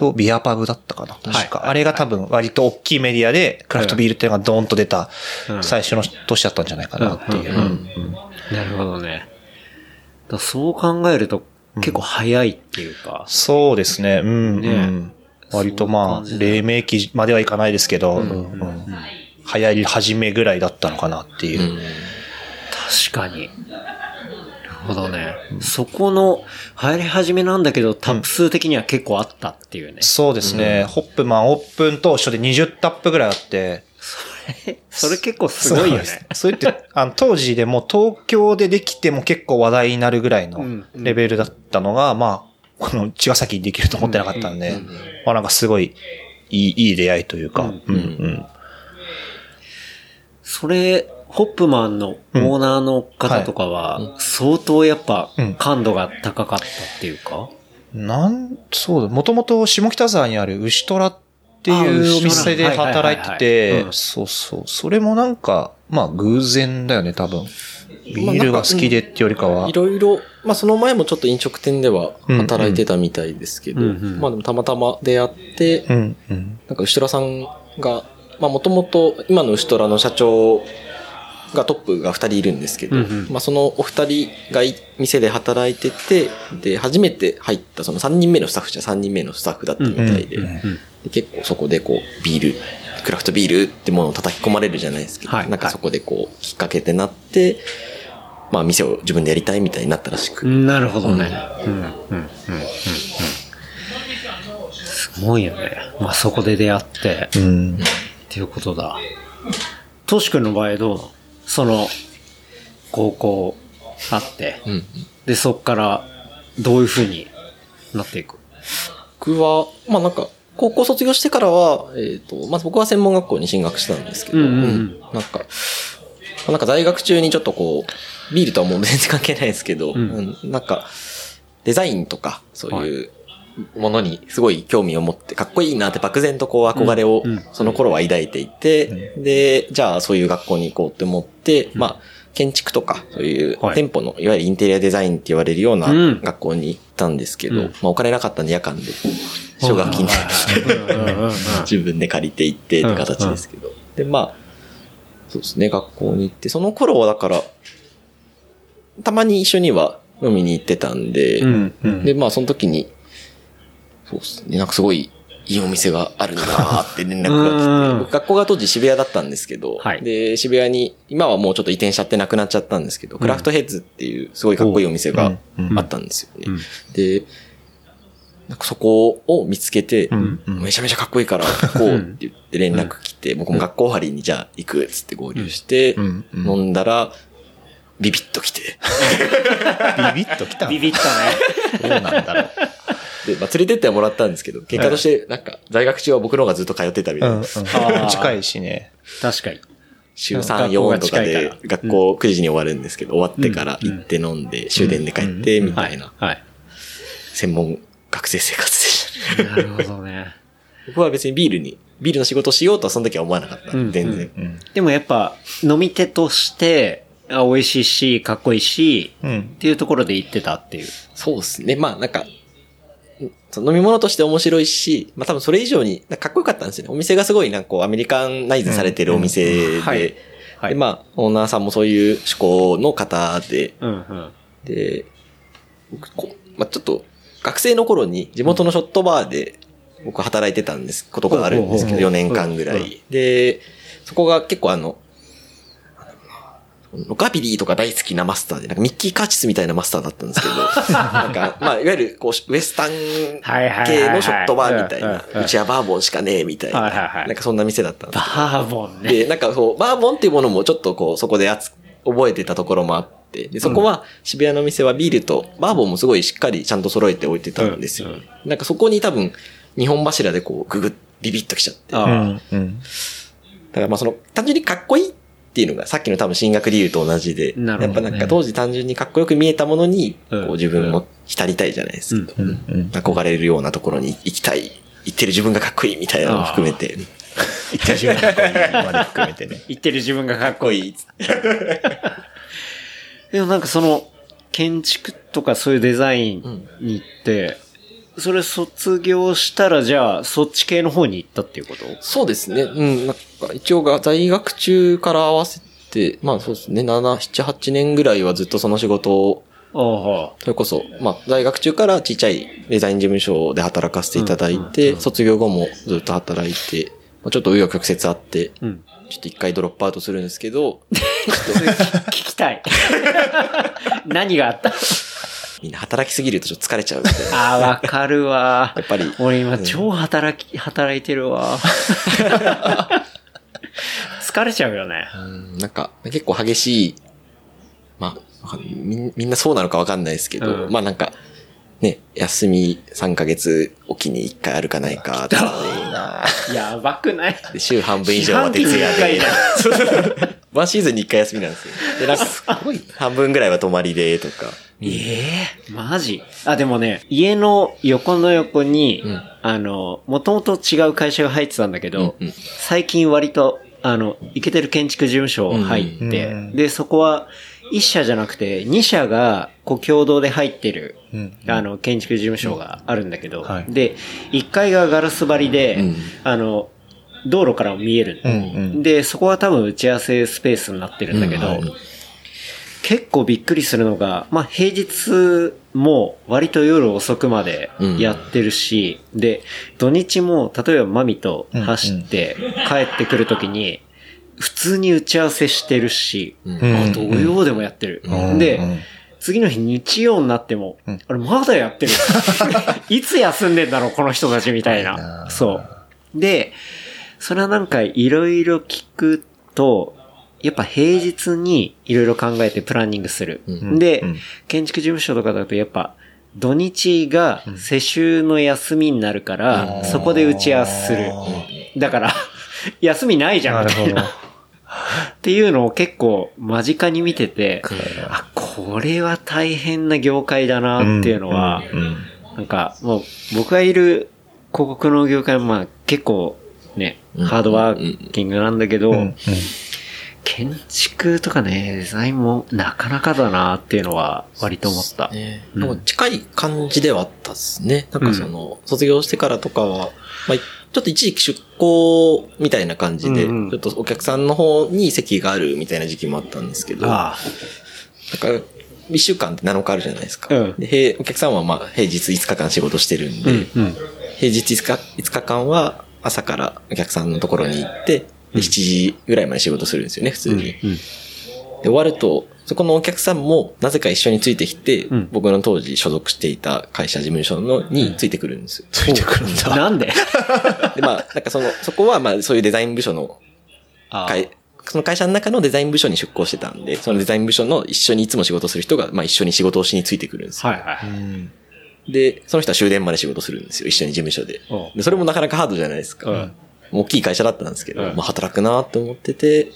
C: とビアパブだったかな確か。
B: はい
C: あれが多分割と大きいメディアでクラフトビールっていうのがドーンと出た
B: うん
C: 最初の年だったんじゃないかなっていう。
B: うんうん
C: うん
B: なるほどね。そう考えると結構早いっていうか。
C: そうですね。うん、
B: ね
C: うん。割とまあ、黎明期まではいかないですけど、うんうん流行り始めぐらいだったのかなっていう。
B: 確かに。なるほどね。そこの流行り始めなんだけど、タップ数的には結構あったっていうね。
C: そうですね。ホップマンオープン当初で20タップぐらいあって、
B: それ結構すごいよね。
C: それって、あの、当時でもう東京でできても結構話題になるぐらいの
B: うんうん。
C: レベルだったのが、まあ、この茅ヶ崎にできると思ってなかったんで、まあなんかすごいいい、いい出会いというか、うんうん。
B: それ、ホップマンのオーナーの方とかは、相当やっぱ
C: うん。
B: 感度が高かったっていうか、
C: なん、そうだ、もともと下北沢にある牛虎って
B: あ
C: いうお店で働いてて
B: う、ん。
C: そうそう、それもなんか、まあ偶然だよね、多分。ビールが好きでってよりかは。
D: いろいろ、まあその前もちょっと飲食店では働いてたみたいですけど、まあでもたまたま出会って、
C: うん、うん。
D: なんか牛虎さんが、まあもともと今の牛虎の社長がトップが二人いるんですけど、
B: うんうん
D: まあそのお二人がい店で働いてて、で、初めて入ったその三人目のスタッフじゃ三人目のスタッフだったみたいで、
C: うんうん
D: で結構そこでこうビール、クラフトビールってものを叩き込まれるじゃないですけど、
B: はい
D: なんかそこでこうきっかけってなって、まあ店を自分でやりたいみたいになったらしく、
B: なるほどね。うん、うん、うん、うん。うんすごいよね。まあそこで出会って、っ
C: うん。
B: ていうことだ。トシ君の場合どうなの？その、高校あって、
D: うん。
B: で、そっからどういう風になっていく？
D: 僕は、まあなんか、高校卒業してからは、えっ、と、まず僕は専門学校に進学したんですけど、
B: うんうんうん。
D: なんか、まあなんか在学中にちょっとこう、ビールとはもう全然関係ないですけど、
B: ん。
D: うん。なんか、デザインとか、そういうものにすごい興味を持って、かっこいいなって漠然とこう憧れをその頃は抱いていて、で、じゃあそういう学校に行こうって思って、まあ、建築とか、そういう
B: はい。
D: 店舗の、いわゆるインテリアデザインって言われるような
B: うん。
D: 学校に行ったんですけど、
B: うん。
D: まあお金なかったんで夜間で、奨学金で自分で借りて行ってって形ですけど。で、まあ、そうですね、学校に行って、その頃はだから、たまに一緒には飲みに行ってたんで、
B: うん。うん。
D: で、まあその時に、そうですね、なんかすごいいいお店があるんだって連絡が来て、僕 *laughs* 学校が当時渋谷だったんですけど、
B: はい。
D: で、渋谷に、今はもうちょっと移転しちゃってなくなっちゃったんですけど、クラフトヘッズっていうすごいかっこいいお店があったんですよね。で、なんかそこを見つけて、めちゃめちゃかっこいいから行 *laughs* こうって言って連絡来て、僕も学校張りにじゃあ行くっつって合流して、飲んだら、ビビッと来て、*laughs*
C: ビビッときた。
B: ビビったね。
C: どうなんだ。ろう。
D: で、まあ、連れてってはもらったんですけど、結果として、なんか、在学中は僕の方がずっと通ってたみたいな。
C: うん、うん。近いしね。
B: 確かに。
D: 週3、
B: 学校が
D: 4とかで学校9時に終わるんですけど、終わってから行って飲んで、終電で帰って、みたいな、
B: はい。
D: 専門学生生活でした。
B: なるほどね。*laughs*
D: 僕は別にビールに、ビールの仕事をしようとはその時は思わなかった。
B: うん
D: 全然。
B: でもやっぱ、飲み手として、あ美味しいし、かっこいいし、
C: うん
B: っていうところで言ってたっていう。
D: そうですね。まあなんか、その飲み物として面白いし、まあ多分それ以上に、かかっこよかったんですよね。お店がすごいなんかこうアメリカンナイズされてるお店で、
B: はい。はい。
D: で、まあ、オーナーさんもそういう趣向の方で、
B: うんうん。
D: で、まあ、ちょっと、学生の頃に地元のショットバーで僕働いてたんです、ことがあるんですけど、
B: ほうほう
D: 4年間ぐら
B: うん。
D: い。で、そこが結構あの、ロカビリーとか大好きなマスターで、なんかミッキー・カーチスみたいなマスターだったんですけど、*laughs* なんか、まあ、いわゆる、こう、ウエスタン系のショットバーみたいな
B: う
D: ちはバーボンしかねえみたいな、なんかそんな店だったんです
B: バーボンね。
D: で、なんかそう、バーボンっていうものもちょっとこう、そこで覚えてたところもあって、で、そこは渋谷の店はビールと、バーボンもすごいしっかりちゃんと揃えて置いてたんですよ。
B: うん
D: なんかそこに多分、日本柱でこう、ググッ、ビビッときちゃって。だか
B: あ
C: うん。うん。
D: らまあその、単純にかっこいいっていうのが、さっきの多分進学理由と同じで、
B: ね
D: やっぱなんか当時単純にかっこよく見えたものに、
B: うん
D: こう自分も浸りたいじゃないですか。
B: うん
C: うん。
D: 憧れるようなところに行きたい、行ってる自分がかっこいいみたいなのも含めて、
C: 自分の声まで含めてね。
B: 言ってる自分がかっ
D: かっこ
B: こいい。でもなんかその、建築とかそういうデザインに行って、それ卒業したらじゃあ、そっち系の方に行ったっていうこと？
D: そうですね。うん。なんか、一応が、在学中から合わせて、まあそうですね、7、7、8年ぐらいはずっとその仕事を、
B: あ
D: それこそ、まあ、在学中からちっちゃいデザイン事務所で働かせていただいて、卒業後もずっと働いて、まあ、ちょっと紆余曲折あって、
B: あ。うん。
D: ちょっと一回ドロップアウトするんですけど、*laughs*
B: 聞きたい。*laughs* *laughs* 何があった？
D: みんな働きすぎるとちょっと疲れちゃうみたいな。
B: ああ、わかるわ。*laughs*
D: やっぱり
B: 俺今超働き、働いてるわ。*laughs* 疲れちゃうよね。
D: うんなんか、結構激しい、まあ、みんみんなそうなのかわかんないですけど、
B: うん
D: まあなんか、ね、休み3ヶ月おきに1回あるかないかとか
B: やばくない？
D: で、週半分以上は徹夜で。ワンシーズンに1回休みなんですよ。で、なんか、半分ぐらいは泊まりでとか。
B: ええマジ？あ、でもね、家の横の横に、
D: ん。
B: あの、もともと違う会社が入ってたんだけど、
D: うんうん。
B: 最近割と、あの、イケてる建築事務所入って、
C: うん。
B: で、そこは、一社じゃなくて、二社が、こう、共同で入ってる、
C: うん。
B: あの、建築事務所があるんだけど、
C: はい。
B: で、一階がガラス張りで、
D: うん。
B: あの、道路からも見える、
C: うんうん。
B: で、そこは多分打ち合わせスペースになってるんだけど、
D: うんはい。
B: 結構びっくりするのが、まあ平日も割と夜遅くまでやってるし、で、土日も例えばマミと走って帰ってくるときに、普通に打ち合わせしてるし、
D: うん
B: あ土曜でもやってる。
C: うん
B: で、
C: うん
B: 次の日日曜になっても、あれまだやってる。*laughs* いつ休んでんだろう、この人たちみたいな。そう。で、それはなんかいろいろ聞くと、やっぱ平日にいろいろ考えてプランニングする。
D: うん
B: で、
C: うん
B: 建築事務所とかだとやっぱ土日が世襲の休みになるから、そこで打ち合わせする。だから、休みないじゃん、みたいな。っていうのを結構間近に見てて、あ、これは大変な業界だなっていうのは、
C: うんうん
B: なんかもう僕がいる広告の業界はまあ結構ね、
D: うん。
B: ハードワーキングなんだけど、
C: うんうん。
B: 建築とかね、デザインもなかなかだなっていうのは割と思った。
D: ね、
B: うん。
D: でも近い感じではあったですね。なんかその、卒業してからとかは、まあ、ちょっと一時期出向みたいな感じで、
B: うんうん
D: ちょっとお客さんの方に席があるみたいな時期もあったんですけど、
B: あ
D: なんか、一週間って7日あるじゃないですか。
B: うん
D: で平お客さんはまあ平日5日間仕事してるんで、
B: うん。
D: 平平日5日 ,5 日間は朝からお客さんのところに行って、で、7時ぐらいまで仕事するんですよね、普通に。
B: うん。
D: で、終わると、そこのお客さんもなぜか一緒についてきて、
B: ん
D: 僕の当時所属していた会社事務所のについてくるんですよ。
C: ついてくるんだ。
B: なんで？*laughs*
D: で、まあ、なんかその、そこはまあそういうデザイン部署の
B: あ
D: 会、その会社の中のデザイン部署に出向してたんで、そのデザイン部署の一緒にいつも仕事する人が、まあ一緒に仕事をしについてくるんですよ。
B: はいはい。
D: で、その人は終電まで仕事するんですよ、一緒に事務所で。で、それもなかなかハードじゃないですか。
B: うん
D: 大きい会社だったんですけど、
B: うん
D: まあ働くなと思ってて、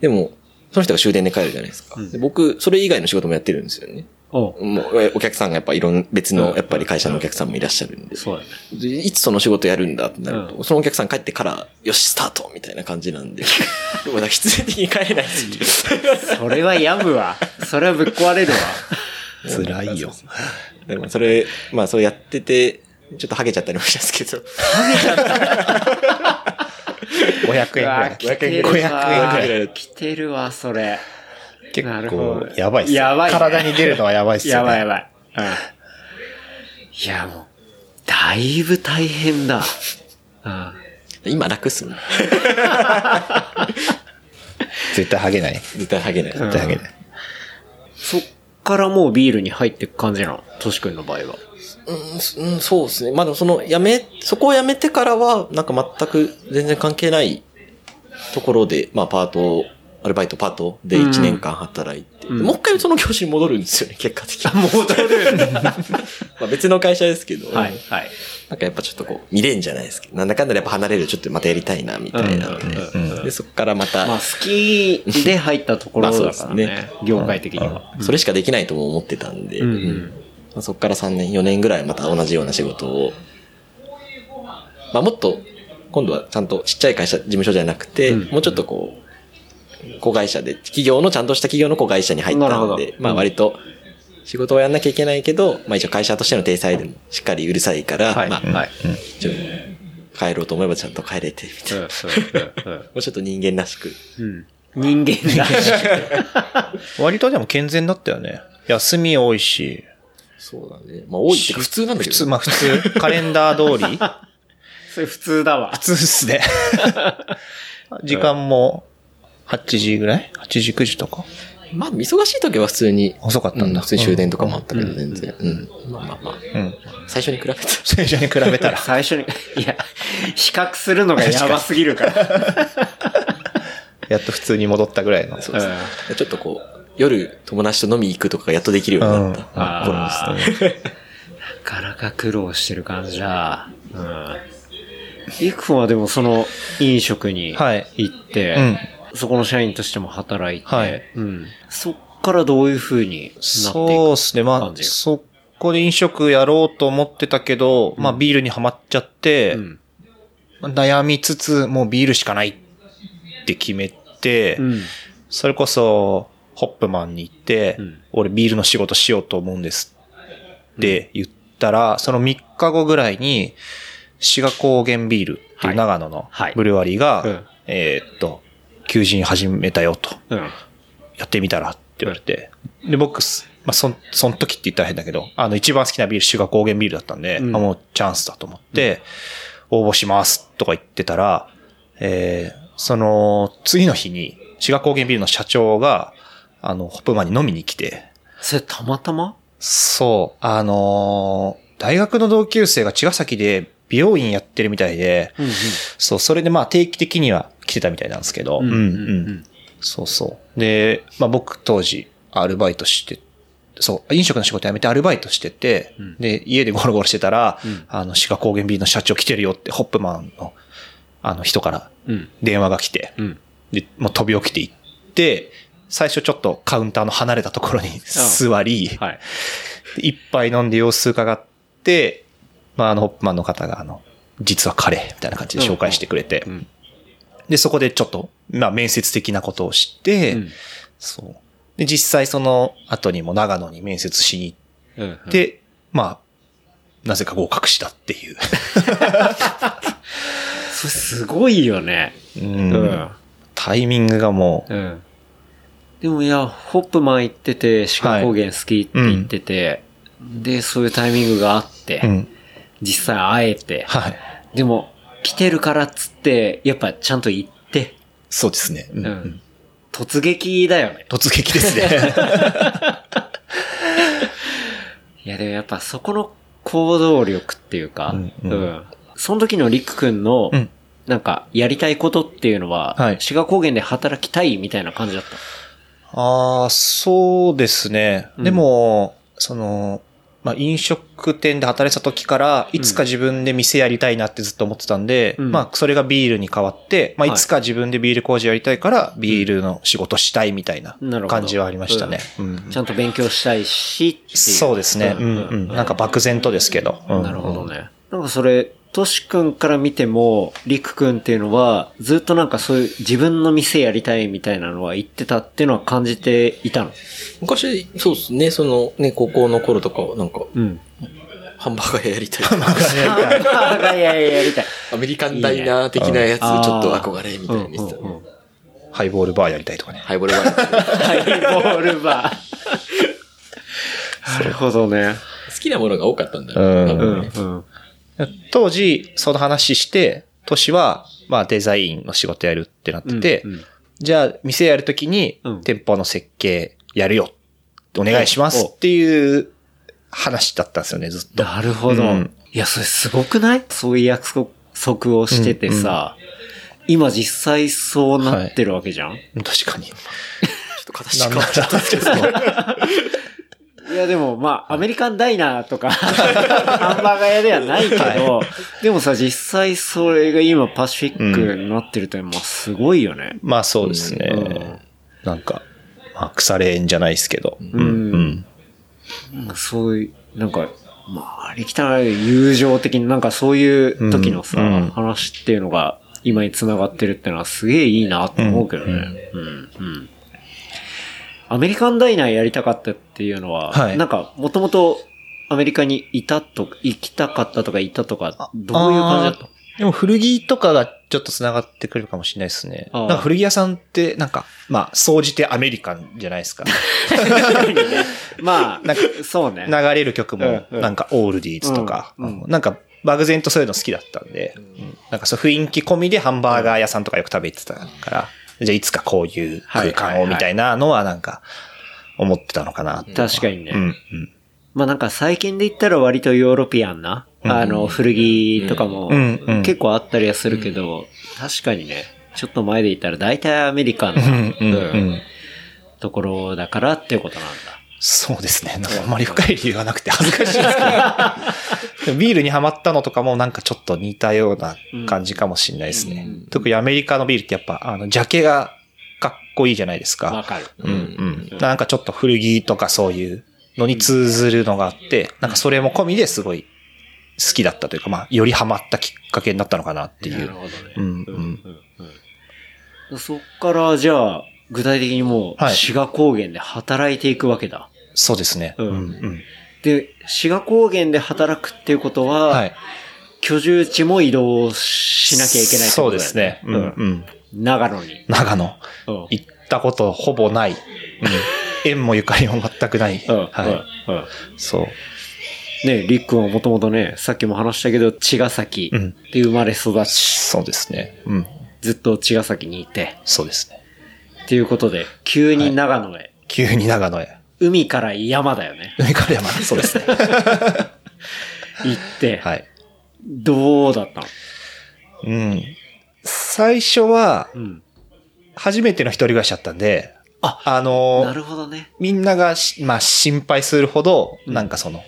D: でも、その人が終電で帰るじゃないですか。で僕、それ以外の仕事もやってるんですよね。
B: おう
D: もう、えお客さんがやっぱいろん、別の、やっぱり会社のお客さんもいらっしゃるんで。
B: そうだね。
D: でいつその仕事やるんだってなると、
B: う
D: そのお客さん帰ってから、よし、スタートみたいな感じなんで。で *laughs* もなんか必然的に帰れないですよ
B: それは病むわ。それはぶっ壊れるわ。
C: 辛いよ。
D: でもそれ、まあそれやってて、ちょっとハゲちゃったりもしたんですけど。
C: 500円ぐらい。500円ぐらい。500円ぐらい。
B: 来てるわ、それ。
C: 結構
B: ど、
C: やばいっすよ。
B: やばいね
C: 体に出るのはやばいっすよ、ね。
B: やばいやばい。うん。いや、もう、だいぶ大変だ。うん。
D: 今楽っすもん。*laughs*
C: 絶対ハゲない。
D: 絶対ハゲない。
C: 絶対ハゲない。
B: そっからもうビールに入っていく感じなの？トシ君の場合は。
D: うん、うん、そうですね。まあでもその、やめ、そこをやめてからは、なんか全く全然関係ないところで、まあパート、アルバイトパートで1年間働いて、もう一回その業種に戻るんですよね、*laughs* 結果的に。
B: 戻るんだ。
D: まあ別の会社ですけど、
B: はい、はい。
D: なんかやっぱちょっとこう、見れんじゃないですけど、なんだかんだでやっぱ離れるとちょっとまたやりたいな、みたいなので、で、そこからまた、
B: まあ、好きで入ったところだからね。*laughs*
D: ですね
B: 業界的には。
D: それしかできないとも思ってたんで、
B: ん
D: うんまあそこから3年、4年ぐらいまた同じような仕事を、まあもっと、今度はちゃんとちっちゃい会社、事務所じゃなくて、もうちょっとこう、子会社で、企業の、ちゃんとした企業の子会社に入ったんで、まあ割と、仕事をやんなきゃいけないけど、まあ一応会社としての体裁でもしっかりうるさいから、
B: はい、
D: まあ、
B: はい。
D: 帰ろうと思えばちゃんと帰れて、みたいな。もうちょっと人間らしく。
B: うん。人間だ。*laughs*
C: 割とでも健全だったよね。休み多いし。
D: そうだね。まあ多いってか普通なんだけど。
C: 普通、まあ普通、カレンダー通り。*laughs*
B: それ普通だわ
C: 普。通っすね。*laughs* 時間も8時ぐらい ?8 時9時とか？
D: まあ、忙しい時は普通に。
C: 遅かったんだ
D: う普通に終電とかもあったけど、全然。うん。まあまあまあ。
C: うん。
D: 最初に比べて。
C: 最初に比べたら。*laughs*
B: 最初に、いや、比較するのがやばすぎるから。
C: やっと普通に戻ったぐらいの。
D: そうですね。ちょっとこう、夜友達と飲み行くとかがやっとできるようになった
B: あ
D: 頃ですね。
B: なかなか苦労してる感じだ。うん。イク君はでもその飲食に
C: はい
B: 行って、
C: うん
B: そこの社員としても働いて、
C: はい
B: うん。そっからどういう風になっていく
C: そうですね。まあそこで飲食やろうと思ってたけど、まあビールにはまっちゃって、
B: うん。
C: 悩みつつ、もうビールしかないって決めて、
B: うん。
C: それこそ、ホップマンに行って、
B: うん。
C: 俺ビールの仕事しようと思うんですって言ったら、その3日後ぐらいに、志賀高原ビールっていう長野の
B: はい。
C: ブルワリーが、
B: うん。
C: えーっと、求人始めたよと。
B: うん。
C: やってみたらって言われて。で、僕す、まあ、そん、そん時って言ったら変だけど、あの、一番好きなビール、シュガー高原ビールだったんで、
B: うん。
C: あ、もうチャンスだと思って、応募しますとか言ってたら、えー、その、次の日に、シュガー高原ビールの社長が、あの、ホップマンに飲みに来て、
B: それたまたま？
C: そう、あのー大学の同級生が茅ヶ崎で美容院やってるみたいで、
B: うんうん。
C: そう、それでまあ定期的には来てたみたいなんですけど、
B: うんうん
C: うんそうそう。で、まあ僕当時アルバイトして、そう、飲食の仕事辞めてアルバイトしてて、で、家でゴロゴロしてたら、あの、志賀高原ビールの社長来てるよって、ホップマンの、あの人から
B: うん。
C: 電話が来て、
B: うん。
C: で、もう飛び起きて行って、最初ちょっとカウンターの離れたところに座り、
B: はい。
C: で一杯飲んで様子伺って、まあ、あの、ホップマンの方が、あの、実は彼、みたいな感じで紹介してくれて、
B: ん
C: で、そこでちょっと、まあ、面接的なことをして、
B: うん
C: そう。で、実際その後にも長野に面接しに
B: うん。
C: 行って、まあ、なぜか合格したっていう。*laughs*
B: それすごいよね。
C: うん
B: うん。
C: タイミングがもう、
B: うん。でもいや、ホップマン行ってて、鹿高原好きって言ってて、で、そういうタイミングがあって、
C: うん。
B: 実際会えて。
C: はい。
B: でも、来てるからっつって、やっぱちゃんと行って、
C: そうですね。うん
B: う
C: うんん。
B: 突撃だよね。
C: 突撃ですね。*laughs*
B: いや、でもやっぱそこの行動力っていうか、
C: うん
B: う。
C: うんん
B: その時のリック君の、
C: うん
B: なんか、やりたいことっていうのは、
C: はい
B: 志賀高原で働きたいみたいな感じだった。
C: ああ、そうですね。
B: うん
C: でも、その、まあ、飲食店で働いてた時から、いつか自分で店やりたいなってずっと思ってたんで、
B: うん
C: まあ、それがビールに変わって、まあ、
B: はい
C: いつか自分でビール工事やりたいから、ビールの仕事したいみたいな感じはありましたね。うん
B: ちゃんと勉強したいし。
C: そうですね。うんうん。なんか漠然とですけど。うん
B: なるほどね。なんかそれ、トシ君から見ても、リク君っていうのは、ずっとなんかそういう自分の店やりたいみたいなのは言ってたっていうのは感じていたの？
D: 昔、そうですね、そのね、高校の頃とかはなんか、
B: うん。
D: ハンバーガーやりたい。
B: ああ、いやいや、やりたい。
D: アメリカンダイナー的なやつ、ちょっと憧れみたいな見てた
B: うんうんうん
C: ハイボールバーやりたいとかね。
D: ハイボールバー
B: ハイボールバー。*laughs* なるほどね。
D: 好きなものが多かったんだよ
C: うん
D: ね。
B: うん。
C: 当時、その話して、トシは、まあデザインの仕事やるってなってて、
B: うんうん
C: じゃあ店やるときに
B: うん、
C: 店舗の設計やるよ。お願いします
B: お
C: っていう話だったんですよね、ずっと。
B: なるほど。
C: うん
B: いや、それすごくない？そういう約束をしててさ、今実際そうなってるわけじゃん、
C: 確かに。*laughs*
D: ちょっと形変わっちゃったんですけど。*laughs*
B: いやでもまあ、アメリカンダイナーとか、ハンバーガー屋ではないけど、でもさ、実際それが今パシフィックになってると、まあすごいよね。
C: まあそうですね。
B: うん
C: なんか、まあ腐れ縁じゃないですけど。うん
B: んまあそういう、なんか、まあ、ありきたない友情的になんかそういう時のさ、話っていうのが今に繋がってるってのはすげえいいなと思うけどね。うん、うん。アメリカンダイナーやりたかったっていうのは、
C: はい。
B: なんか、もともとアメリカにいたと、行きたかったとか行ったとか、どういう感じだった
C: でも古着とかがちょっと繋がってくるかもしれないですね。
B: ああ
C: なんか古着屋さんって、なんか、まあ、総じてアメリカンじゃないですか。*laughs*
B: まあ、
C: なんか
B: そうね。
C: 流れる曲も、
B: うんうん。
C: なんかオールディーズとか、
B: うんうん。
C: なんか漠然とそういうの好きだったんで、うん。なんかそう雰囲気込みでハンバーガー屋さんとかよく食べてたから、じゃあいつかこういう空間をみたいなのはなんか思ってたのかな
B: 確かにね。
C: うんうん。
B: まあなんか最近で言ったら割とヨーロピアンな、あの、古着とかも
C: うんうん。
B: 結構あったりはするけど、確かにね、ちょっと前で言ったら大体アメリカンな、
C: うんうんう
B: うん
C: ん
B: ところだからっていうことなんだ。
C: そうですね。なんかあんまり深い理由がなくて恥ずかしいですけど。ビールにハマったのとかもなんかちょっと似たような感じかもしれないですね。特にアメリカのビールってやっぱ、あの、ジャケがかっこいいじゃないですか。
B: わかる。
C: うんうん。なんかちょっと古着とかそういうのに通ずるのがあって、なんかそれも込みですごい好きだったというか、まあ、よりハマったきっかけになったのかなっていう
B: なる。ほどね。
C: うんうん
B: うんうんそっからじゃあ、具体的にもう、
C: はい
B: 志賀高原で働いていくわけだ。
C: そうですね。
B: うん
C: うん。
B: で、志賀高原で働くっていうことは、
C: はい。
B: 居住地も移動しなきゃいけないって
C: そうですね。うんうん。
B: 長野に。
C: 長野。
B: うん
C: 行ったことほぼない。うん。縁もゆかりも全くない。
B: うん。
C: は
B: うん。うん
C: い。そう。
B: ね、りっくんはもともとね、さっきも話したけど、茅ヶ崎
C: うん
B: で生まれ育ち、
C: そうですね。うん。
B: ずっと茅ヶ崎にいて、
C: そうですね。
B: っていうことで、急に長野へ、
C: 急に長野へ。
B: 海から山だよね。
C: 海から山。そうですね。*laughs*
B: 行って、
C: はい。
B: どうだったの？
C: うん。最初は、
B: うん。
C: 初めての一人暮らしだったんで、
B: あ
C: あの
B: なるほどね。
C: みんながし、まあ、心配するほど、なんかその、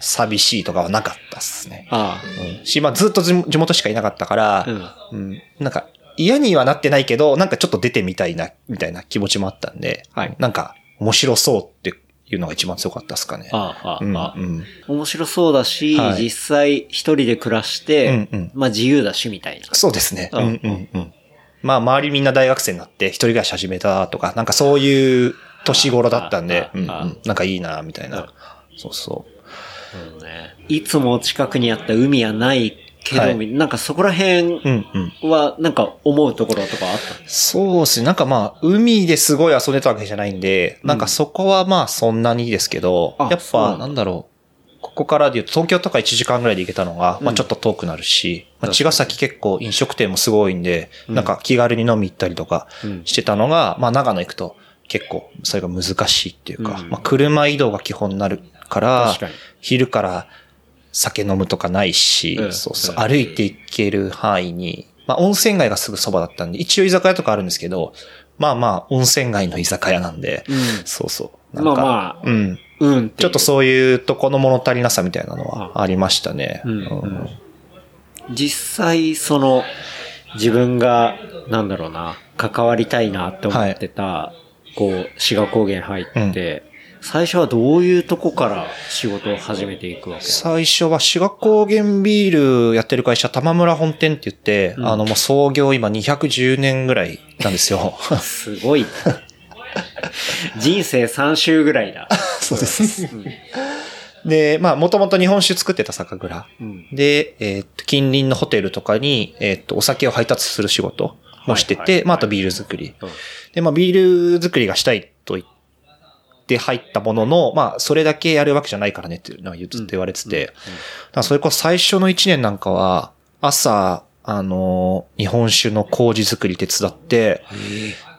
C: 寂しいとかはなかったっすね。
B: あ
C: うん。し、まあ、ずっと地地元しかいなかったから、
B: あ。うん。
C: うん。なんか、嫌にはなってないけど、なんかちょっと出てみたいな、みたいな気持ちもあったんで、
B: はい
C: なんか、面白そうっていうのが一番強かったですかね。
B: ああ、あ
C: うん、
B: あ、
C: うん。
B: 面白そうだし、
C: はい
B: 実際一人で暮らして、
C: うんうん
B: まあ自由だしみたいな。
C: そうですね。
B: う
C: うんんうんうん。まあ、周りみんな大学生になって一人暮らし始めたとか、なんかそういう年頃だったんで
B: あ、
C: うんうん
B: あ
C: なんかいいな、みたい
B: うん
C: な。そうそ
B: そうね。いつも近くにあった海はないけど、
C: はい
B: なんかそこら辺
C: う。うんうん。
B: は、なんか思うところとかあった？
C: そうですね。なんかまあ、海ですごい遊んでたわけじゃないんで、なんかそこはまあそんなにですけど、やっぱ、なんだ。ろう。ここからで言うと東京とか1時間ぐらいで行けたのが、まあちょっと遠くなるし、まあ茅ヶ崎結構飲食店もすごいんで、なんか気軽に飲み行ったりとかしてたのが、まあ長野行くと結構それが難しいっていうか、
B: うん。
C: まあ車移動が基本になるから
B: 確かに、
C: 昼から酒飲むとかないし、
B: うん
C: そうそう、
B: うん
C: 歩いて行ける範囲に、まあ温泉街がすぐそばだったんで、一応居酒屋とかあるんですけど、まあまあ温泉街の居酒屋なんで、
B: うん。
C: そうそう。なんか
B: まあまあ
C: うん。
B: うん
C: ちょっとそういうとこの物足りなさみたいなのはありましたね。
B: うん
C: うん。
B: 実際、その、自分が、なんだろうな、関わりたいなって思ってた、こう、志賀高原入って、最初はどういうとこから仕事を始めていくわけ？
C: 最初は志賀高原ビールやってる会社、玉村本店って言って、あのもう創業今210年ぐらいなんですよ。*laughs*
B: すごい。人生3周ぐらいだ。*laughs*
C: そうです。で、まあ、もともと日本酒作ってた酒蔵。
B: うん
C: で、えーっと、近隣のホテルとかに、えーっと、お酒を配達する仕事もしてて、まあ、あとビール作り。
B: うん
C: で、まあ、ビール作りがしたいと言って入ったものの、まあ、それだけやるわけじゃないからねっていうのはずっと言われてて、それこそ最初の1年なんかは、朝、あのー日本酒の麹作り手伝って、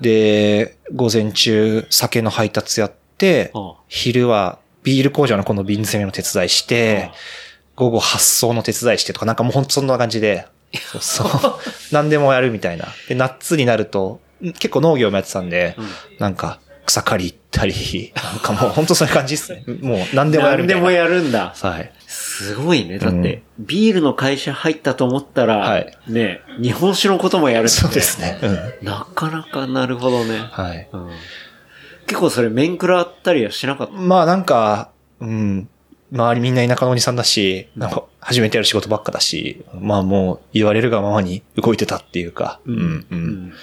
C: で、午前中酒の配達やって
B: うん、
C: 昼はビール工場のこの瓶詰めの手伝いして、午後発送の手伝いしてとか、なんかもうほんとそんな感じで、そうそう。*laughs* 何でもやるみたいな。で、夏になると、ん結構農業もやってたんで、なんか草刈り行ったり、なんかもうほんとそういう感じですね。もう何でもやるみたいな。
B: 何でもやるんだ。
C: はい。
B: すごいね。だって、ビールの会社入ったと思ったら、
C: はい
B: ね、日本酒のこともやる
C: そうですね。うん。
B: なかなかなるほどね。
C: はい。
B: うん結構それ面食らったりはしなかった？
C: まあなんか、うん、周りみんな田舎のおじさんだし、なんか初めてやる仕事ばっかだし、まあもう言われるがままに動いてたっていうか、うん、うん、
B: うん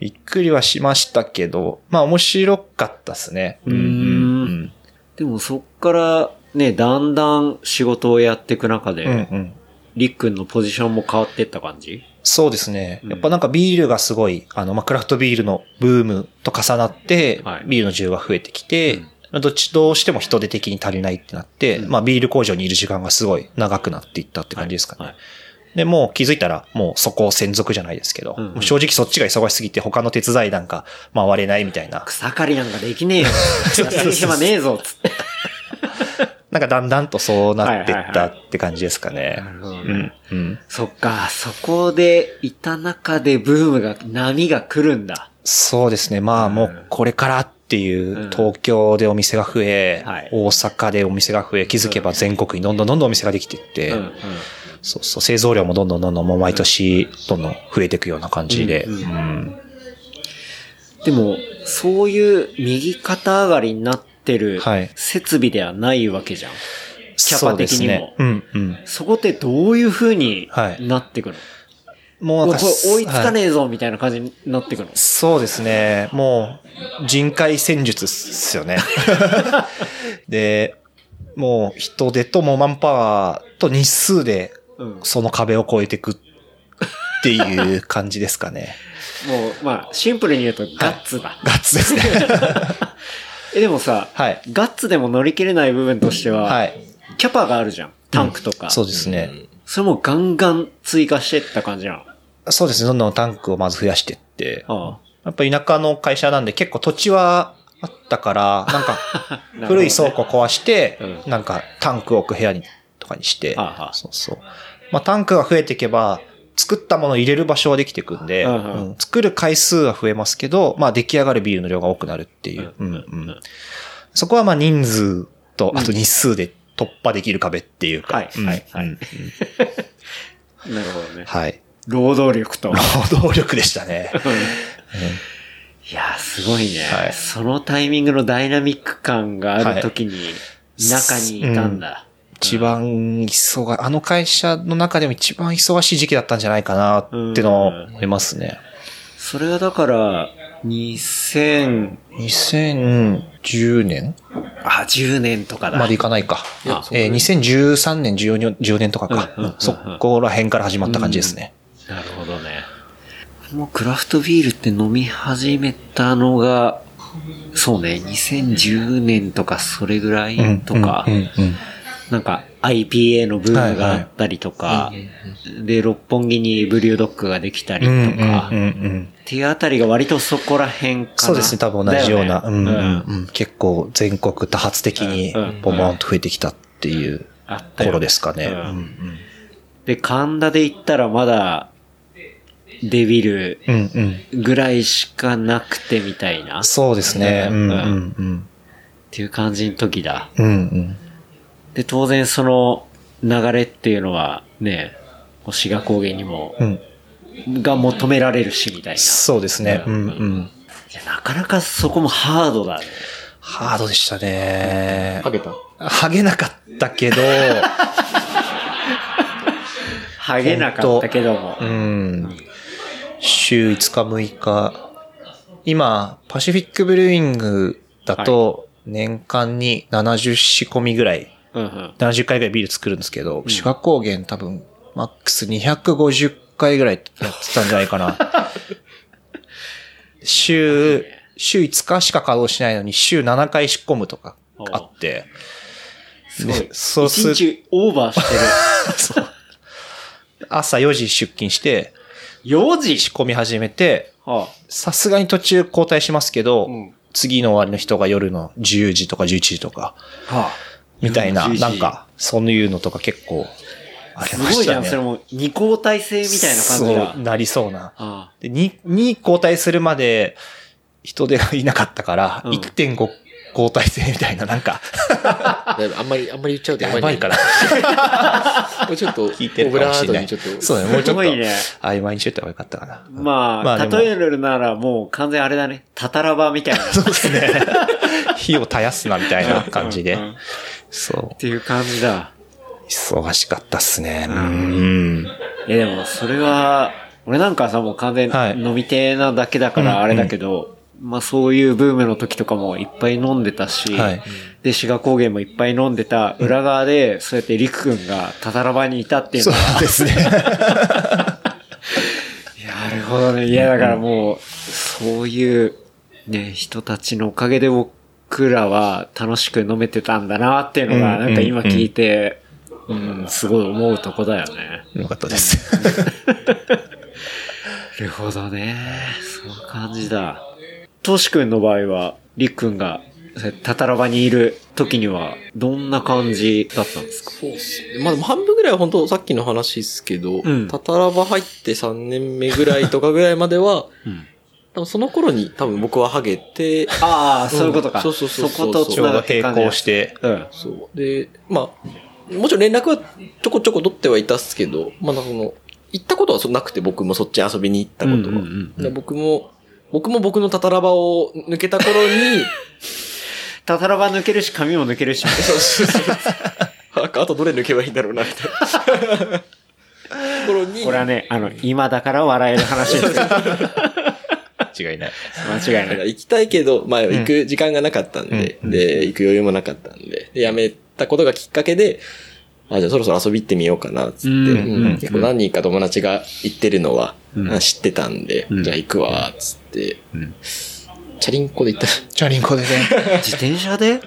C: びっくりはしましたけど、まあ面白かったですね。うん、うん、
B: でもそっからね、だんだん仕事をやっていく中で、
C: うん、うん、うん。
B: りっくんのポジションも変わっていった感じ？
C: そうですね。やっぱなんかビールがすごい、あの、まあ、クラフトビールのブームと重なって
B: はい、
C: ビールの需要が増えてきて、どっちどうしても人手的に足りないってなって、まあビール工場にいる時間がすごい長くなっていったって感じですかね。
B: はい
C: で、もう気づいたら、もうそこを専属じゃないですけど、
B: うんうん
C: 正直そっちが忙しすぎて他の手伝いなんか回れないみたいな。
B: 草刈りなんかできねえよ。暇ねえぞ、つって。*laughs*
C: なんかだんだんとそうなっていったって感じですかね。
B: なるほどね
C: うん。うん。
B: そっか、そこでいた中でブームが、波が来るんだ。
C: そうですね。まあもうこれからっていううん東京でお店が増え、
B: はい
C: 大阪でお店が増え、気づけば全国にどんどんどんどんお店ができていって、
B: うんうん
C: そうそう、製造量もどんどんどんどんもう毎年どんどん増えていくような感じで、
B: うんうん
C: うん
B: でも、そういう右肩上がりになってる
C: はい
B: 設備ではないわけじゃん。キャパ的にも
C: そうですね。うんうん。
B: そこってどういう風に
C: はい
B: なってくの、
C: もうなんか
B: うわこれ追いつかね
C: はい
B: えぞみたいな感じになってくの、
C: そうですね。もう、人海戦術っすよね。*laughs* で、もう人手ともうマンパワーと日数でその壁を越えていくっていう感じですかね。*laughs*
B: う、まあ、シンプルに言うとガッツだ。
C: ガッツですね。*laughs*
B: え、でもさ、
C: はい。
B: ガッツでも乗り切れない部分としては、
C: はい。
B: キャパがあるじゃん。タンクとか。
C: そうですね。
B: それもガンガン追加してった感じなの？
C: そうですね。どんどんタンクをまず増やしていって。
B: あ
C: やっぱ田舎の会社なんで結構土地はあったから、*laughs* なんか
B: あ
C: 古い倉庫壊して
B: う、
C: なんかタンクを置く部屋にとかにして
B: はあはあ、
C: そうそう。まあタンクが増えていけば、作ったものを入れる場所はできていくんで、
B: うんうん。
C: うん。作る回数は増えますけど、まあ出来上がるビールの量が多くなるっていう。うん。うん。そこはまあ人数と、あと日数で突破できる壁っていうか。
B: はい。
C: うん。
B: はい。はい。
C: うん。*laughs*
B: なるほどね。
C: はい。
B: 労働力と。
C: 労働力でしたね。
B: いやー、すごいね、
C: はい。
B: そのタイミングのダイナミック感がある時に、中にいたんだ。
C: 一番忙、あの会社の中でも一番忙しい時期だったんじゃないかなってのを思いますね。
B: それはだから、2000、
C: 2010年？
B: あ、10年とかだ。
C: までいかないか。
B: あ
C: えー2013年、14 10年とかか
B: うんうんうんうん。
C: そこら辺から始まった感じですね。
B: なるほどね。もうクラフトビールって飲み始めたのが、そうね、2010年とかそれぐらいとか
C: うんうんうん
B: なんか IPA のブームがあったりとか、で、六本木にブリュードッグができたりとか、っていうあたりが割とそこら辺かな。
C: そうですね、多分同じような。結構全国多発的にボンボンと増えてきたっていう頃ですかね。
B: うん
C: うんうん
B: で、神田で言ったらまだ、デビルぐらいしかなくてみたいな。っ
C: そうですね。
B: う
C: うんんうんうん。
B: ていう感じの時だ。
C: うんうん。
B: で、当然その流れっていうのはね、志賀高原にも、
C: うん。
B: が求められるしみたいな。い
C: そうですね。うんうん。
B: や、なかなかそこもハードだね。
C: ハードでしたね
D: ハ。ゲた？
C: ハゲなかったけど、*laughs*
B: ハゲなかったけども
C: う。ん。週5日6日。今、パシフィックブルーイングだと、年間に70仕込みぐらい、
B: うんうん。
C: 70回ぐらいビール作るんですけど、志賀高原多分、マックス250回ぐらいやってたんじゃないかな。*laughs* 週、週5日しか稼働しないのに、週7回仕込むとかあって、
B: すごい。
C: でそうする。
B: 一日オーバーしてる。*laughs*
C: 朝4時出勤して、
B: 4時？
C: 仕込み始めて、
B: は
C: さすがに途中交代しますけど、
B: うん。
C: 次の終わりの人が夜の10時とか11時とか、
B: あ、はあ、
C: みたいな、
B: 11時
C: なんか、そういうのとか結構、あり
B: す
C: ましたね。
B: ごいじゃん。それも二交代制みたいな感じだ。
C: そう、なりそうな。
B: あ
C: で、2、2交代するまで人手がいなかったから、
B: うん
C: 1.5交代制みたいな、なんか、
D: あんまり、あんまり言っちゃうと
C: やばいから、
D: も *laughs* うちょっと、
C: 聞いてるかもしれない。
D: ートにちょっと。
C: そうだね、もうちょっと
B: ね、
C: 曖昧にしといた方がよかったかな。
B: まあ、
C: まあ
B: 例えるならもう完全あれだね。タタラバみたいな。
C: そうですね。火を絶やすな、みたいな感じで
B: うんうんっ。
C: そう。
B: ていう感じだ。
C: 忙しかったっすね。うん。
B: いやでもそれは、俺なんかさもう完全
C: はい
B: に飲み手なだけだからあれだけど、まあそういうブームの時とかもいっぱい飲んでたし、
C: はい
B: で、志賀高原もいっぱい飲んでた裏側で、そうやって陸くんがタタラバにいたっていう
C: そう
B: のは、
C: ですね。*laughs*
B: なるほどね。いやだからもう、そういうね、人たちのおかげで僕らは楽しく飲めてたんだなっていうのが、
C: うん
B: なんか今聞いて、うん、すごい思うとこだよね。
C: よかったです。
B: なるほどね。そういう感じだ。トシ君の場合は、りっくんが、タタラバにいる時には、どんな感じだったんですか？
D: そうっすね。まあでも半分ぐらいは本当さっきの話ですけど、
B: うん
D: タタラバ入って3年目ぐらいとかぐらいまでは、
B: うん。
D: 多分その頃に多分僕はハゲて、
B: ああ、そういうことか。
D: そうそうそうそう
B: こと
C: ちょうど並行して、
B: うん。
D: そう。で、まあ、もちろん連絡はちょこちょこ取ってはいたっすけど、まだその、行ったことはそなくて僕もそっち遊びに行ったことは。
B: うんうんうんうん
D: で僕も、僕も僕のタタラバを抜けた頃に、*laughs*
B: タタラバ抜けるし、髪も抜けるし。*laughs*
D: そうそうそう。ああとどれ抜けばいいんだろうな、みたいな。*laughs* 頃に、
B: これはね、あの、今だから笑える話ですよ。
C: 違いない。
B: 間違いない。
D: 行きたいけど、まあ行く時間がなかったんで、
C: うん。
D: で、行く余裕もなかったんで、で、辞めたことがきっかけで、あ、じゃあそろそろ遊び行ってみようかな、つって、
B: うん。
D: うん。
C: うん。
D: 結構何人か友達が行ってるのは、
B: うん。
D: あ知ってたんで、
B: うん。
D: じゃあ行くわ、つって、
B: ん。
D: チャリンコで行った。
C: チャリンコでね、*laughs*
B: 自転車で？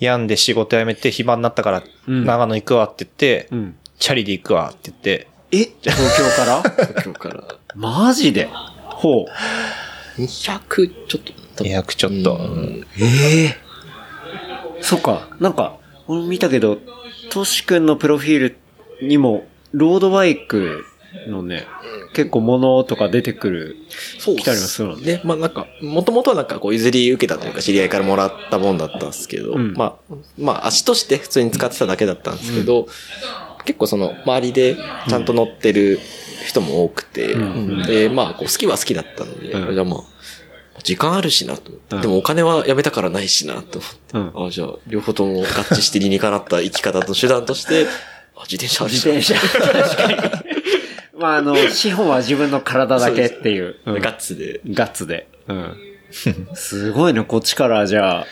C: 病んで仕事辞めて暇になったから、
B: うん。
C: 長野行くわって言って、
B: うん。
C: チャリで行くわって言って、
B: え？*laughs* 東京から？
D: 今日から。
B: マジで？ほう。
D: 200ちょっと。多分
C: 200ちょっと。
D: うん
B: ええそっか。なんか、俺見たけど、トシ君のプロフィールにも、ロードバイクのね、結構物とか出てくる。
D: そう
B: 来たりもするのね
D: ね。まあなんか、もともとはなんかこう譲り受けたというか知り合いからもらったもんだったんですけど、
B: うん
D: まあ、まあ足として普通に使ってただけだったんですけど、結構その周りでちゃんと乗ってる人も多くて、
B: ん
D: で、まあこう好きは好きだったので、
B: うん
D: じゃあまあ、時間あるしなと思って、
B: うん
D: でもお金はやめたからないしなと思って、
B: うん。
D: あじゃあ両方とも合致して理にかなった生き方と手段として、*laughs* あ自転車あるし
B: 自転車。確かに。まあ、あの、資本は自分の体だけっていう。うん
D: ガッツで。
B: ガッツで。うん。すごいね、こっちからじゃあ、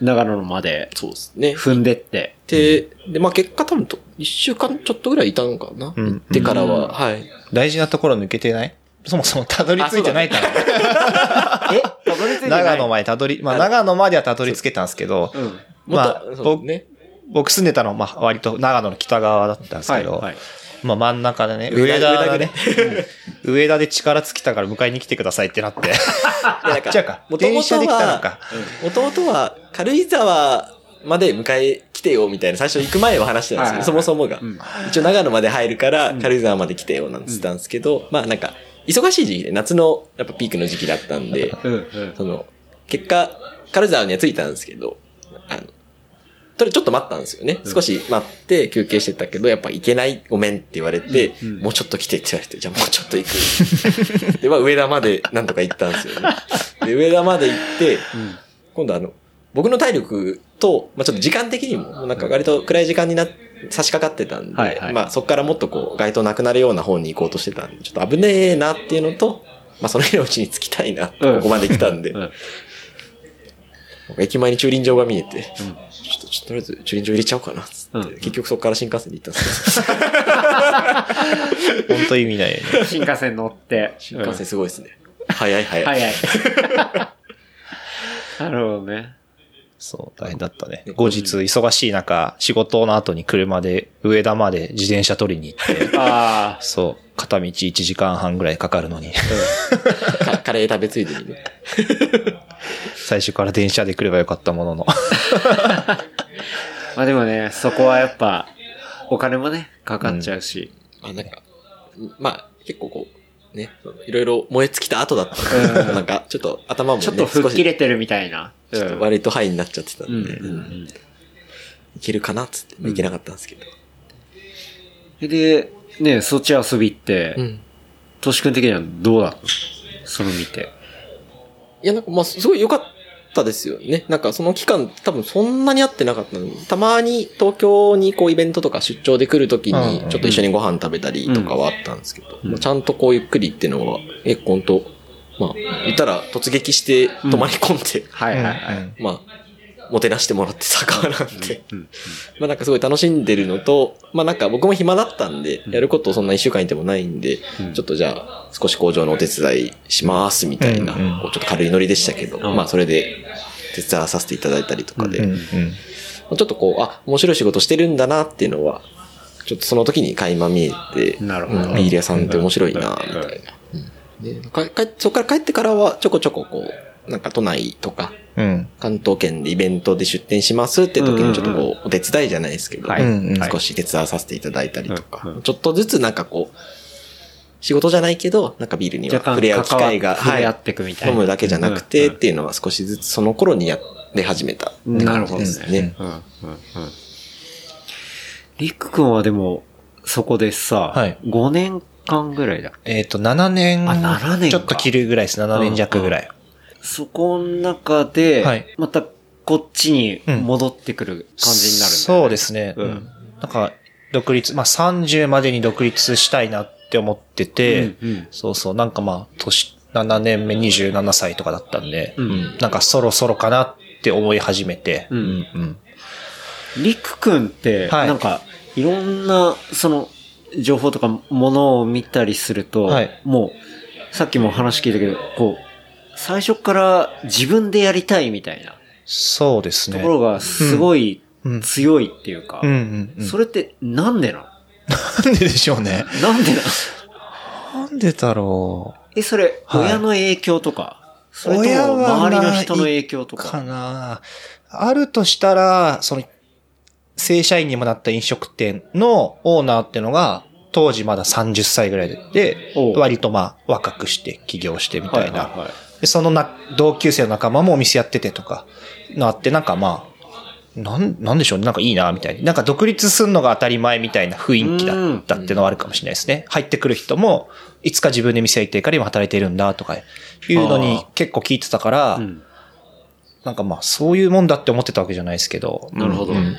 B: 長野まで
D: そうですね。
B: 踏んでって。
D: で、で、まあ結果多分と、一週間ちょっとぐらいいたのかな、
C: うん
D: 行ってからは、はい。
C: 大事なところ抜けてない？そもそもたどり着いてないから。*laughs*
B: え？たどり着いてない
C: 長野までたどり、まあ長野まではたどり着けたんですけど、
B: うん。
C: まあ僕
D: ね。
C: 僕住んでたの、まあ、割と長野の北側だったんですけど、
B: はいはい
C: まあ真ん中でね、
D: 上田
C: がね、うん上田で力尽きたから迎えに来てくださいってなって。*laughs* あ、違うか。
D: もともと
C: 電車で来たの
D: は
C: か。、
D: もともとは軽井沢まで迎え来てよみたいな最初行く前は話してたんですけど、
B: はい
D: そもそもが。一応長野まで入るから軽井沢まで来てよなんつったんですけど、まあなんか、忙しい時期で夏のやっぱピークの時期だったんで、
B: うんうん。
D: その、結果、軽井沢には着いたんですけど、とりちょっと待ったんですよね。少し待って休憩してたけど、やっぱ行けない、ごめんって言われて、もうちょっと来てって言われて、じゃあもうちょっと行く。で、まあ上田までなんとか行ったんですよね。で、上田まで行って、今度あの、僕の体力と、まあちょっと時間的にも、なんか割と暗い時間にな、差し掛かってたんで、
B: はいはい。
D: まあそこからもっとこう、街灯なくなるような方に行こうとしてたんで、ちょっと危ねえなっていうのと、まあその日のうちに着きたいな、ここまで来たんで、
B: うん
D: 駅前に駐輪場が見えて、ちょっと、ちょっととりあえず駐輪場入れちゃおうかな、つって、
B: うん
D: 結局そこから新幹線で行ったんですけど、*laughs*
C: 本当意味ないよね。*laughs*
B: 新幹線乗って。
D: 新幹線すごいですね。早い早い。
B: 早い。*laughs* なるほどね。
C: そう、大変だったね。後日、忙しい中、仕事の後に車で上田まで自転車取りに行って、
B: あ
C: そう、片道1時間半ぐらいかかるのに、
D: かカレー食べついでにね。
C: 最初から電車で来ればよかったものの。
B: あ。*laughs* まあでもね、そこはやっぱ、お金もね、かかっちゃうし。
D: まあなんか、まあ結構こう、ね、いろいろ燃え尽きた後だったんで、なんかちょっと頭もね、
B: ちょっと吹っ切れてるみたいな。
D: ちょっと割とハイになっちゃってたんで、
B: うんうん
D: うんいけるかなっつって、まあいけなかったんですけど。
B: で、ね、そっち遊びって、
D: うん。
B: としくん的にはどうだったの？その見て。
D: いや、なんかまあすごい良かったですよね。なんかその期間多分そんなに会ってなかったの。に、たまに東京にこうイベントとか出張で来るときに
C: うん
D: ちょっと一緒にご飯食べたりとかはあったんですけど、まあちゃんとこうゆっくりっていうのは、結構ほんと、まあ言ったら突撃して泊まり込んで、
B: はいはいはい。
D: まあ、もてなしてもらってサッカーなんで、まあなんかすごい楽しんでるのと、まあなんか僕も暇だったんで、やることそんな一週間いてもないんで、ちょっとじゃあ少し工場のお手伝いしますみたいな、こうちょっと軽いノリでしたけど、まあそれで手伝わさせていただいたりとかで。ちょっとこう、あ、面白い仕事してるんだなっていうのは、ちょっとその時に垣間見えて、
B: なるほど。
D: うんビール屋さんって面白いな、みたいな。うんでそこから帰ってからはちょこちょここう、なんか都内とか、
C: うん。
D: 関東圏でイベントで出店しますって時にちょっとこう、お手伝いじゃないですけど、
B: はい
C: うんうん
D: 少し手伝わさせていただいたりとか、
B: うんうん
D: ちょっとずつなんかこう、仕事じゃないけど、なんかビールには触れ合う機会が、
B: 触れ合っていくみたいな
D: 飲むだけじゃなくて、
B: うん
D: っていうのは少しずつその頃にやり始めたって
B: なる
D: 感じ
B: ほどね。
D: ですね。
B: うんうんうん。りっくくんはでも、そこでさ、
C: はい
B: 5年間ぐらいだ。
C: えっ、と、7年、
B: あ7年か
C: ちょっと切るぐらいです。7年弱ぐらい。
B: そこの中で、
C: はい。
B: またこっちに戻ってくる感じになるんだよね、
C: そうですね。
B: うん。
C: うん。なんか、独立、まあ30までに独立したいなって思ってて、
B: うんうん。
C: そうそう、なんかまあ、年、7年目27歳とかだったんで、
B: ん。
C: なんかそろそろかなって思い始めて、
B: うん。
C: うん
B: りくくんって、
C: はい。
B: なんか、いろんな、その、情報とかものを見たりすると、
C: はい。
B: もう、さっきも話聞いたけど、こう、最初から自分でやりたいみたいな
C: そうですね。
B: ところがすごい
C: うん
B: 強いっていうか、
C: うんうんうん。
B: それってなんでなの？
C: なんででしょうね。
B: なんでなの？
C: なんでだろ
B: え、それ、
C: はい
B: 親の影響とか、それと周りの人の影響と
C: う。か
B: か。
C: なあるとしたら、その、正社員にもなった飲食店のオーナーっていうのが、当時まだ30歳ぐらいで、割とまあ若くして起業してみたいな。で、そのな、同級生の仲間もお店やっててとか、のあって、なんかまあ、なん、なんでしょうね。なんかいいな、みたいな。なんか独立するのが当たり前みたいな雰囲気だったっていうのはあるかもしれないですね。入ってくる人も、いつか自分で店やりたいから今働いてるんだとか、いうのに結構聞いてたから、
B: ん
C: なんかまあ、そういうもんだって思ってたわけじゃないですけど。
B: なるほど。
C: うん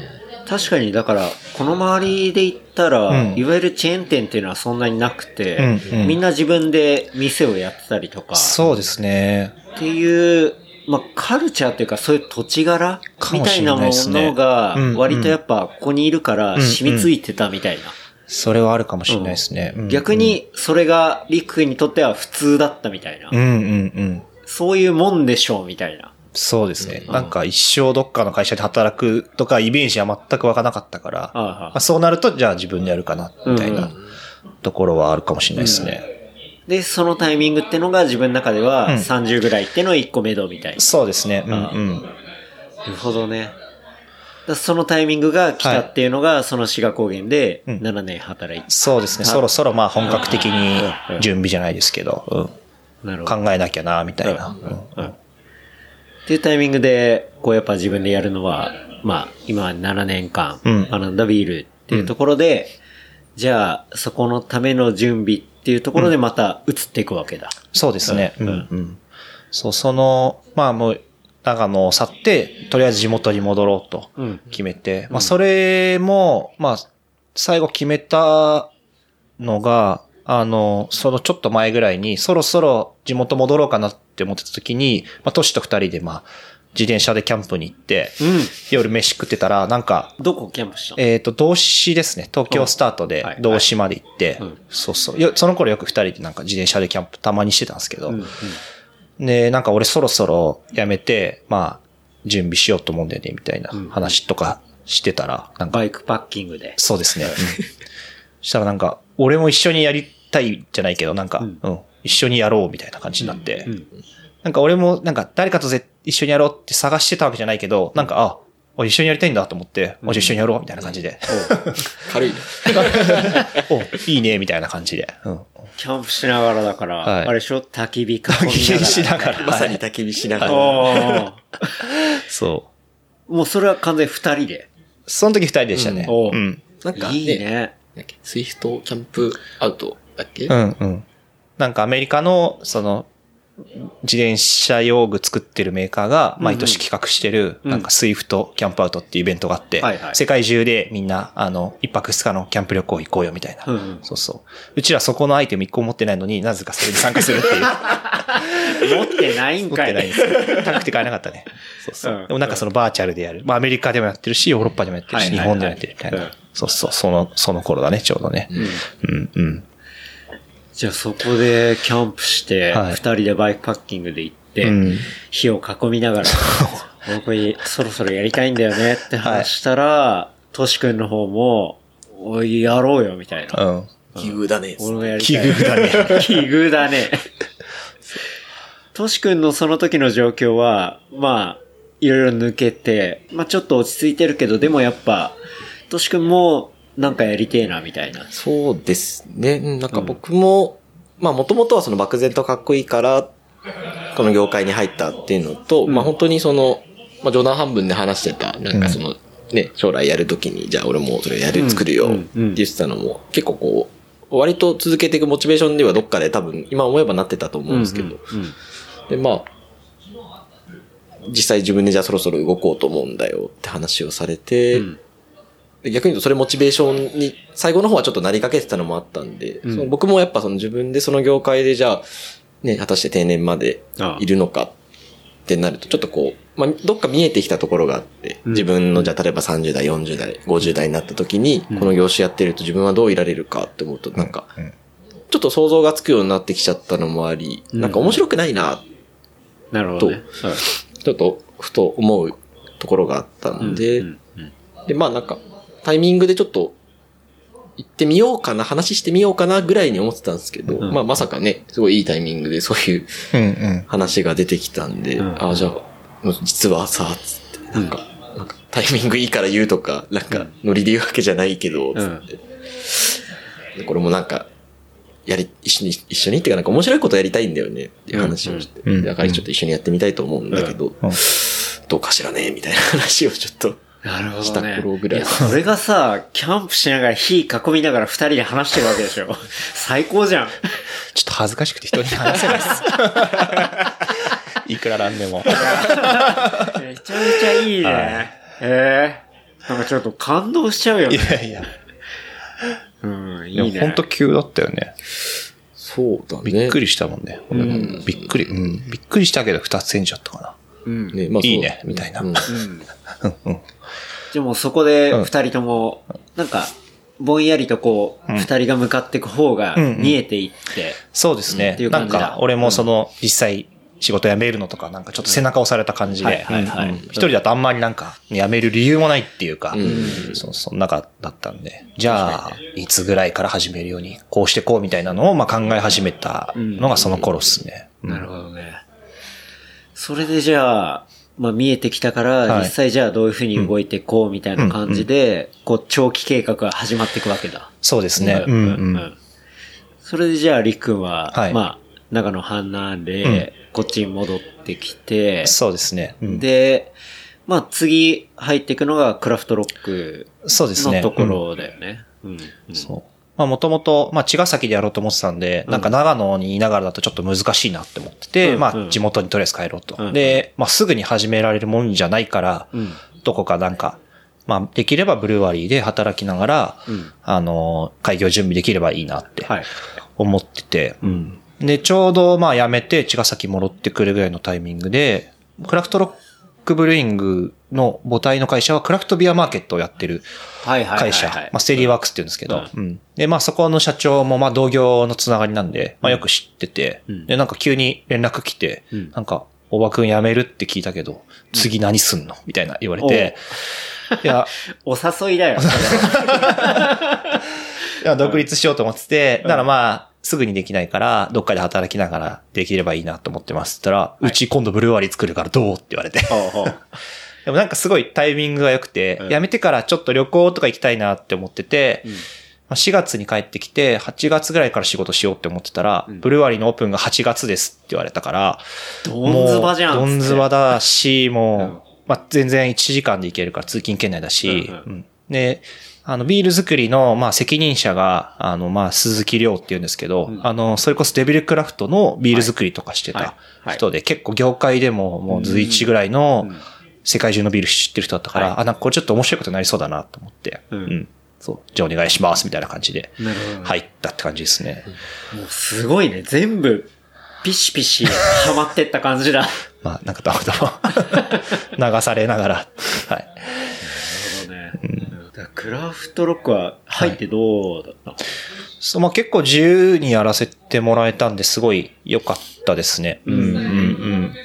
B: 確かに、だから、この周りで言ったら、
C: うん
B: いわゆるチェーン店っていうのはそんなになくて、
C: うんうん
B: みんな自分で店をやってたりとか、
C: そうですね。
B: っていう、まあ、カルチャーっていうか、そういう土地柄みたいなものが割とやっぱ、ここにいるから、
C: ん
B: 染みついてたみたいな。
C: それはあるかもしれないですね。うん
B: 逆、に、それが、リク君にとっては普通だったみたいな。
C: うんうんうん。
B: そういうもんでしょう、みたいな。
C: そうですね。なんか一生どっかの会社で働くとかイメージは全く湧かなかったから、まあ、そうなるとじゃあ自分でやるかな、みたい
B: うんう
C: なところはあるかもしれないですね。
B: で、そのタイミングってのが自分の中では
C: うん
B: 30ぐらいっての1個目処みたいな。
C: そうですね。うん
B: あ
C: うん。
B: なるほどね。そのタイミングが来たっていうのが、その志賀高原で
C: うん
B: 7年働いて、
C: そうですね。そろそろまあ本格的に準備じゃないですけど、うん、
B: なるほど。
C: 考えなきゃな、みたいな。
B: うんうんっていうタイミングで、こうやっぱ自分でやるのは、まあ、今7年間
C: うん。
B: 学んだビールっていうところで、じゃあ、そこのための準備っていうところでまた移っていくわけだ。
C: そうですね。
B: う
C: うん。ん、うん。そう、その、まあもう、長野を去って、とりあえず地元に戻ろうと
B: うん。
C: 決めて、まあそれも、まあ、最後決めたのが、あの、そのちょっと前ぐらいに、そろそろ地元戻ろうかなって思ってた時に、まあ、トシと二人で、まあ、自転車でキャンプに行って、
B: うん。
C: 夜飯食ってたら、なんか、
B: どこキャンプしたの？
C: えっ、と、同志ですね。東京スタートで
B: はい
C: 同志まで行って、
B: うん
C: そうそう。よその頃よく二人でなんか自転車でキャンプたまにしてたんですけど、
B: うんうん
C: で、なんか俺そろそろやめて、まあ、準備しようと思うんだよね、みたいな
B: うん
C: 話とかしてたら、なんか、
B: バイクパッキングで。
C: そうですね。うんしたらなんか、俺も一緒にやりたいじゃないけど、なんか、
B: うん
C: うん、一緒にやろうみたいな感じになって、
B: うん。
C: なんか俺もなんか誰かとぜ一緒にやろうって探してたわけじゃないけど、なんか、あ、俺一緒にやりたいんだと思って、もうじゃあ一緒にやろうみたいな感じで、*laughs*
D: 軽いね。*laughs*
C: お、いいね、みたいな感じで。うん。
B: キャンプしながらだから、
C: はい
B: あれでしょ？焚き火囲みながら。
C: 気にしながら。
D: まさに
C: はい
D: 焚き火しながら。*laughs*
B: おー
C: そう。
B: もうそれは完全に二人で？
C: その時二人でしたね。
B: おう
C: うん。
D: なんか、
B: いいね。
D: Swift Campout だっけ？
C: うんうん。なんかアメリカの、その、自転車用具作ってるメーカーが毎年企画してる、
B: うん
C: なんか Swift Campout っていうイベントがあって、世界中でみんな、あの、一泊二日のキャンプ旅行行こうよみたいな。そうそう。うちらそこのアイテム一個も持ってないのになぜかそれに参加するっていう。*laughs*
B: 持ってないん
C: 持っ
B: かい。
C: てないんですよ。高くて買えなかったね。そうそう。
B: うん
C: でもなんかそのバーチャルでやる。まあアメリカでもやってるし、ヨーロッパでもやってるし、日本でもやってるみたいな。
B: うん
C: そうそう、その、その頃だね、ちょうどね。うん、うん。
B: じゃあそこでキャンプして、二、
C: はい
B: 人でバイクパッキングで行って、
C: うん
B: 火を囲みながら、*laughs* 僕そろそろやりたいんだよねって話したら、トシ君の方も、おい、やろうよ、みたいな。
C: うん。
D: 奇遇だね。
B: 俺もやりたい。
C: 奇遇だね。*laughs*
B: 奇遇だね。トシ君のその時の状況は、まあ、いろいろ抜けて、まあちょっと落ち着いてるけど、でもやっぱ、トシ君もなんかやりてえな、みたいな。
D: そうですね。うんなん。か僕も、まあもともとはその漠然とかっこいいから、この業界に入ったっていうのと、まあ本当にその、まあ冗談半分で話してた、なんかその、ね、将来やるときに、じゃあ俺もそれやる、作るよって言ってたのも、結構こう、割と続けていくモチベーションではどっかで多分、今思えばなってたと思うんですけど、
B: うん。
D: で、まあ、実際自分でじゃあそろそろ動こうと思うんだよって話をされて、
B: ん。
D: で逆に言うとそれモチベーションに、最後の方はちょっとなりかけてたのもあったんで、
B: ん。
D: その僕もやっぱその自分でその業界でじゃあ、ね、果たして定年までいるのかってなると、ちょっとこう、まあ、どっか見えてきたところがあって、自分のじゃあ例えば30代、40代、50代になった時に、この業種やってると自分はどういられるかって思うと、なんか、ちょっと想像がつくようになってきちゃったのもあり、なんか面白くないな
B: なるほど、ね。
D: ちょっと、ふと思うところがあったんで、
B: うん。
D: で、まあなんか、タイミングでちょっと、行ってみようかな、話してみようかなぐらいに思ってたんですけど、
B: うん。
D: まあまさかね、すごいいいタイミングでそういう
C: うんうん。
D: 話が出てきたんで、
B: うん。
D: ああ、じゃあ、実はさ、つって、なんか、なんかタイミングいいから言うとか、なんか、ノリで言うわけじゃないけど、つって。でこれもなんか、やり、一緒に、一緒にっていうかなんか面白いことやりたいんだよねっていう話をして、
C: うん。
D: だからちょっと一緒にやってみたいと思うんだけど、
C: うん。
D: どうかしらねみたいな話をちょっと、
B: なるほ
D: した
B: どね。
D: 頃ぐらい
B: やそれがさ、キャンプしながら火囲みながら二人で話してるわけでしょ。*laughs* 最高じゃん。
C: ちょっと恥ずかしくて人に話せないです。*laughs* いくらなんでも。
B: めちゃめちゃいいね。
C: はい
B: ええなんかちょっと感動しちゃうよね。
C: いやいや。
B: うん、いいね。
C: 本当急だったよね。
D: そうだね。
C: びっくりしたもんね。俺もびっくり、うん。びっくりしたけど二つ返事だったか
B: うん。
D: ね、まあ
C: いいねみたいな
D: うん
C: な。うん。
B: でもそこで二人とも、なんか、ぼんやりとこう、二人が向かっていく方が見えていって、
C: そうですね
B: っていう。
C: な
B: 感じだ
C: んか、俺もその、実際、仕事辞めるのとか、なんかちょっと背中押された感じ
B: はい
C: で、一人だとあんまりなんか、辞める理由もないっていうか、そう、そん中だったんで、じゃあ、いつぐらいから始めるように、こうしてこうみたいなのを、まあ考え始めたのがその頃っすね。うん
B: なるほどね。それでじゃあ、まあ見えてきたから、
C: はい
B: 実際じゃあどういうふうに動いていこうみたいな感じで、こう長期計画が始まっていくわけだ。
C: そうですね。うんうん。
B: それでじゃあ、りっくんは、
C: はい
B: まあ、長野阪南で、こっちに戻ってきて、
C: そうですね。うん
B: で、まあ次入っていくのがクラフトロック
C: そうですね。
B: のところだよね。うん。うん
C: そう。まあもともと、まあ茅ヶ崎でやろうと思ってたんで、なんか長野にいながらだとちょっと難しいなって思ってて、ま
B: うんうん
C: あ地元にとりあえず帰ろうと。
B: うん
C: で、まあすぐに始められるもんじゃないから、
B: うん。
C: どこかなんか、まあできればブルワリーで働きながら、
B: うん
C: あの、開業準備できればいいなって
B: はい。
C: 思ってて、うん。で、ちょうどまあ辞めて茅ヶ崎戻ってくるぐらいのタイミングで、クラフトロックブルーイングの母体の会社はクラフトビアマーケットをやってる。会社、まあ、ステディワークスって言うんですけど、
B: う
C: うん。で、まあ、そこの社長も、まあ、同業のつながりなんで、まあ、よく知ってて、
B: うん。
C: で、なんか急に連絡来て、
B: うん。
C: なんか、大場くん辞めるって聞いたけど、次何すんの？みたいな言われて、いや、*laughs*
B: お誘いだよ。*laughs* い
C: や独立しようと思ってて、だからまあ、すぐにできないから、どっかで働きながらできればいいなと思ってます。ったら、うち今度ブルワリー作るからどうって言われて。*laughs* でもなんかすごいタイミングが良くて、
B: うん。
C: 辞めてからちょっと旅行とか行きたいなって思ってて、まあ4月に帰ってきて、8月ぐらいから仕事しようって思ってたら、ブルワリーのオープンが8月ですって言われたから、
B: どんずばじゃん
C: どんずばだし、もう、
B: うん。
C: まあ、全然1時間で行けるから通勤圏内だし、
B: うんうん。
C: うん。で、あの、ビール作りの、まあ、責任者が、あの、まあ、鈴木亮って言うんですけど、あの、それこそデビルクラフトのビール作りとかして
B: はい。
C: た
B: はい。
C: 人で、結構業界でももう随一ぐらいの
B: うん。
C: 世界中のビール知ってる人だったから、
B: はい。
C: あ、なんかこれちょっと面白いことになりそうだなと思って、
B: うん。
C: そう、じゃあお願いしますみたいな感じで
B: なるほど。
C: 入ったって感じですね。
B: もうすごいね。全部、ピシピシ、ハマってった感じだ。*laughs*
C: まあ、なんかたまたま *laughs* 流されながら、はい。
B: そうね。だからクラフトロックは入ってどうだったの、
C: そう、まあ結構自由にやらせてもらえたんですごい良かったですね。うん、うん、うん。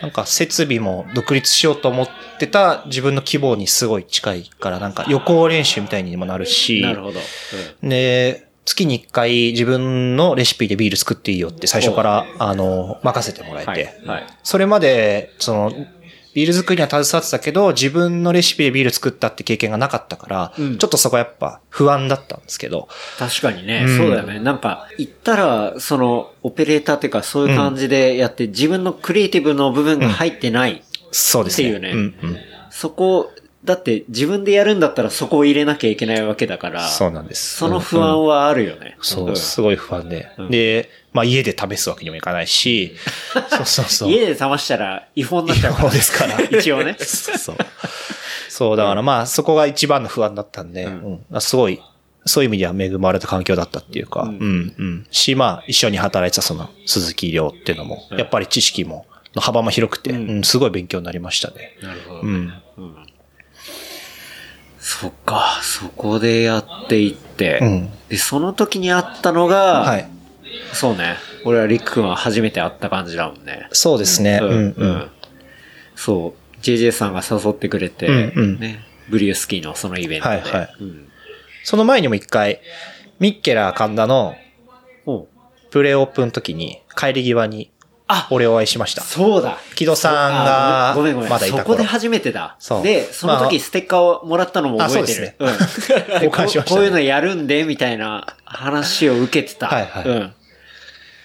C: なんか設備も独立しようと思ってた自分の希望にすごい近いから、なんか予行練習みたいにもなるし、
B: なるほど。
C: で、月に一回自分のレシピでビール作っていいよって最初から、あの、任せてもらえて、
B: はい。はい。
C: それまで、その、ビール作りには携わってたけど、自分のレシピでビール作ったって経験がなかったから、
B: うん
C: ちょっとそこやっぱ不安だったんですけど、
B: 確かにね、
C: うん
B: そうだよね。なんか、言ったら、その、オペレーターっていうか、そういう感じでやって、自分のクリエイティブの部分が入ってない。
C: そうですね。
B: っていうね
C: うんうん。
B: そこ、だって自分でやるんだったらそこを入れなきゃいけないわけだから、
C: そうなんです。
B: その不安はあるよね。
C: そう、
B: ん
C: すごい不安で。
B: うん
C: で、まあ家で試すわけにもいかないし、*laughs* そうそうそう。
B: 家で冷したら違法になっちゃうから。
C: 違法ですから
B: 一応ね。*laughs*
C: そうそう。そう、だからまあそこが一番の不安だったんで、
B: ん
C: うんすごい、そういう意味では恵まれた環境だったっていうか、
B: う
C: うんん、うん、し、まあ一緒に働いてたその鈴木亮っていうのも、やっぱり知識も、の幅も広くて、
B: うん
C: うん、すごい勉強になりましたね。
B: なるほど
C: う。ん。
B: そっか、そこでやっていって、
C: うん
B: で、その時にあったのが、
C: はい。
B: そうね。俺はリック君は初めて会った感じだもんね。
C: そうですね。
B: う
C: うんん、
B: う
C: うんん。
B: そう。JJ さんが誘ってくれて、
C: うんうん
B: ね。ブリュースキーのそのイベントで。
C: はいはい
B: うん
C: その前にも一回、ミッケラー神田のプレオープンの時に、帰り際に、
B: あ
C: 俺お会いしました。
B: そうだ。
C: 木戸さんが
B: あごめんごめん。
C: まだいた頃
B: そこで初めてだ。
C: そう
B: で、その
C: まあ
B: 時ステッカーをもらったのも覚えてる。
C: あ
B: うん。*laughs*
C: 交換しましたね
B: こうこういうのやるんで、みたいな話を受けてた。
C: はいはい
B: うん。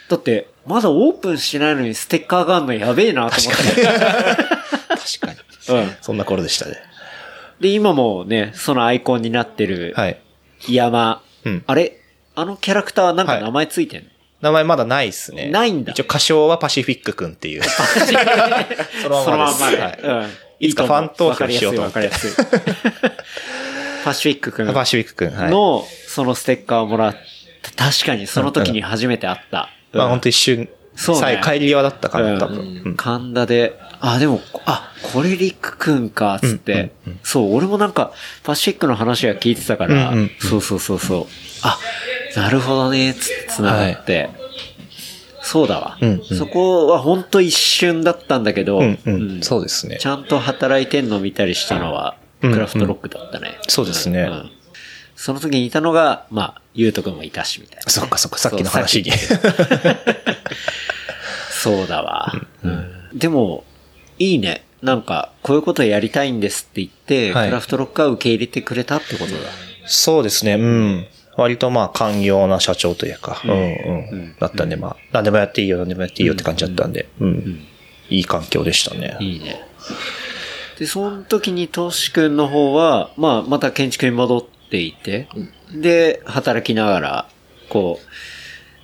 B: だって、まだオープンしてないのにステッカーがあるのやべえなと思って。*laughs*
C: 確かに。
B: うん。
C: そんな頃でしたね。
B: で、今もね、そのアイコンになってる、
C: はい。
B: 山。
C: うん
B: あれ？あのキャラクターはなんか
C: はい
B: 名前ついてんの、
C: 名前まだないっすね。
B: ないんだ
C: 一応歌唱はパシフィックくんっていう。そ *laughs* の
B: そのまんまで。
C: はい
B: うん。
C: いつかファン投票しようと思って。*laughs*
B: パシフィック君
C: パシフィックくん。はい。
B: の、そのステッカーをもらった。確かにその時に初めて会った。
C: まあ
B: うん
C: 本当一瞬、
B: そうね
C: 最帰り際だったか
B: うん
C: な、多分。うん
B: 神田で、あ、でも、あ、これリックくんか、つって、そう、俺もなんか、パシフィックの話は聞いてたから、
C: うんうん
B: そうそうそうそう。あ、なるほどね、つって繋がって。そうだわ。
C: うんうん
B: そこは本当一瞬だったんだけど、
C: うんう
B: うん
C: ん。そうですね
B: ち。ゃんと働いてんの見たりしたのは、
C: うん
B: クラフトロックだったね。
C: そうですね
B: んその時にいたのが、まあ、ゆうとくんもいたし、みたいな。
C: そっかそっか、さっきの話に。*laughs*
B: そうだわ。うんでも、いいね。なんか、こういうことやりたいんですって言って、
C: はい
B: クラフトロックは受け入れてくれたってことだ。
C: そうですね、うん。割とまあ、寛容な社長というか、うんうん。
B: うん
C: だったんで、まあ、何でもやっていいよ、何でもやっていいよって感じだったんで、うん。いい環境でしたね。
B: いいね。で、その時にトシ君の方は、まあ、また建築に戻っていて、で、働きながら、こ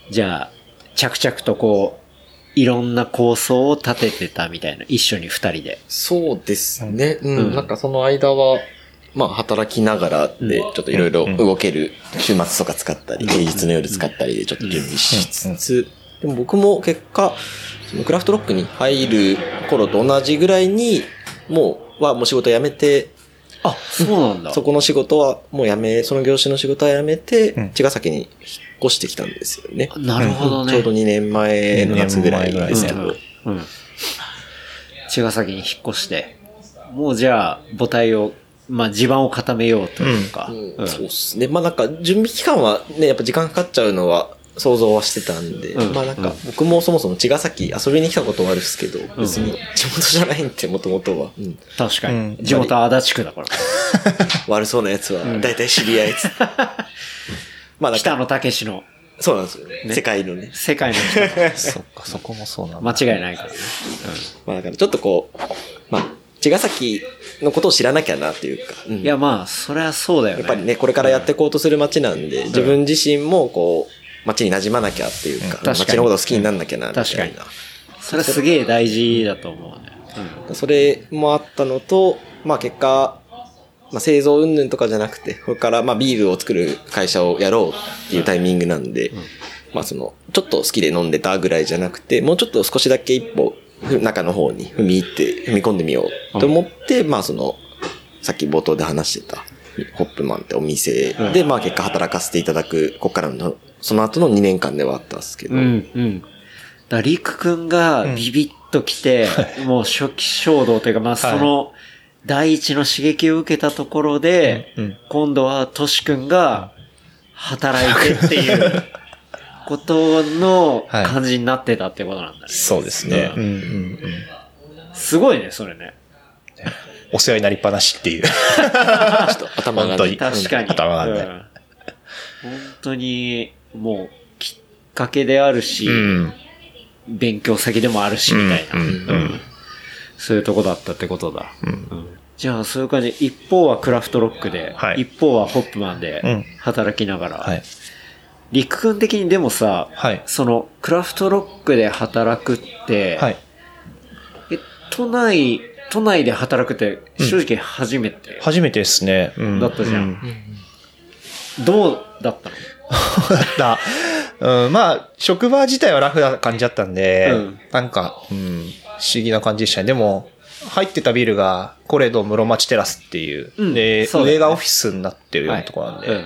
B: う、じゃあ、着々とこう、いろんな構想を立ててたみたいな、一緒に二人で。
D: そうですね。うん。
B: うん
D: なんかその間は、まあ働きながらで、ちょっといろいろ動ける、週末とか使ったり、平日の夜使ったりでちょっと準備しつつ、でも僕も結果、そのクラフトロックに入る頃と同じぐらいに、もう、はもう仕事辞めて、
B: あ、そうなんだ。
D: そこの仕事はもう辞め、その業種の仕事は辞めて
C: うん、
D: 茅ヶ崎に引っ越してきたんですよね。
B: なるほどね。
D: ちょうど2年前の夏ぐらいですけど。
B: うん。うん。茅ヶ崎に引っ越して、もうじゃあ母体を、まあ地盤を固めようというか。
D: うんそうっすね。まあなんか、準備期間はね、やっぱ時間かかっちゃうのは想像はしてたんで、
B: うん
D: まあなんか、僕もそもそも茅ヶ崎遊びに来たことはあるんですけど、別に地元じゃないんで、もともとは。うん
B: 確かに。
C: うん
B: 地元は足立区だから。*laughs*
D: 悪そうなやつは、大体知り合いっつ。*laughs* まあなんか、
B: 北野武の
D: そうなんですよね。世界のね。
B: 世界の人。*laughs*
C: そっか、そこもそうなんだ。
B: 間違いないからね。
D: まあだからちょっとこう、まあ、茅ヶ崎のことを知らなきゃなっていうか、うん
B: いやまあ、それはそうだよね。
D: やっぱりね、これからやっていこうとする街なんで、自分自身もこう、街に馴染まなきゃっていうか、
B: 確かに。
D: 街のことを好きになんなきゃな、みたいな。
B: 確かにそれはすげえ大事だと思うね。
D: それもあったのと、まあ結果、まあ製造云々とかじゃなくて、これからまあビールを作る会社をやろうっていうタイミングなんで、まあその、ちょっと好きで飲んでたぐらいじゃなくて、もうちょっと少しだけ一歩、ふ中の方に踏み入って、踏み込んでみようと思って、まあその、さっき冒頭で話してた、ホップマンってお店で、まあ結果働かせていただく、ここからの、その後の2年間ではあったんですけど、
B: うん、うん。だから、りくくんがビビッと来て、もう初期衝動というか、まあ、その、第一の刺激を受けたところで、
C: うん
B: 今度はとしくんが働いてっていうことの
C: はい
B: 感じになってたってことなんだね。*laughs*
C: そうですね。
B: う
C: うんんうんうん。
B: すごいね、それね。
C: お世話になりっぱなしっていう。*laughs*
D: ちょっと頭がね
C: 本当に
B: 確かに。
C: 頭がね
B: うん本当に、もう、きっかけであるし、
C: うん。
B: 勉強先でもあるし、みたいな。
C: うん。うん。
B: うん。そういうとこだったってことだ。うん。じゃあ、そういう感じで、一方はクラフトロックで、
C: はい。
B: 一方はホップマン
C: う
B: で
C: ん、
B: 働きながら、
C: はい。
B: りくくん的にでもさ、
C: はい。
B: その、クラフトロックで働くって、
C: はい。
B: え、都内、都内で働くって、正直初めて、
C: 初めてですね。うん。
B: だったじゃん。
C: う
B: どうだったの？*laughs*
C: だった。うん、まあ、職場自体はラフな感じだったんで、
B: うん
C: なんか、うん、不思議な感じでしたね。でも、入ってたビルが、コレド室町テラスっていう、
B: うん
C: で、
B: そうだよね
C: 上がオフィスになってるようなところなんで、
B: うん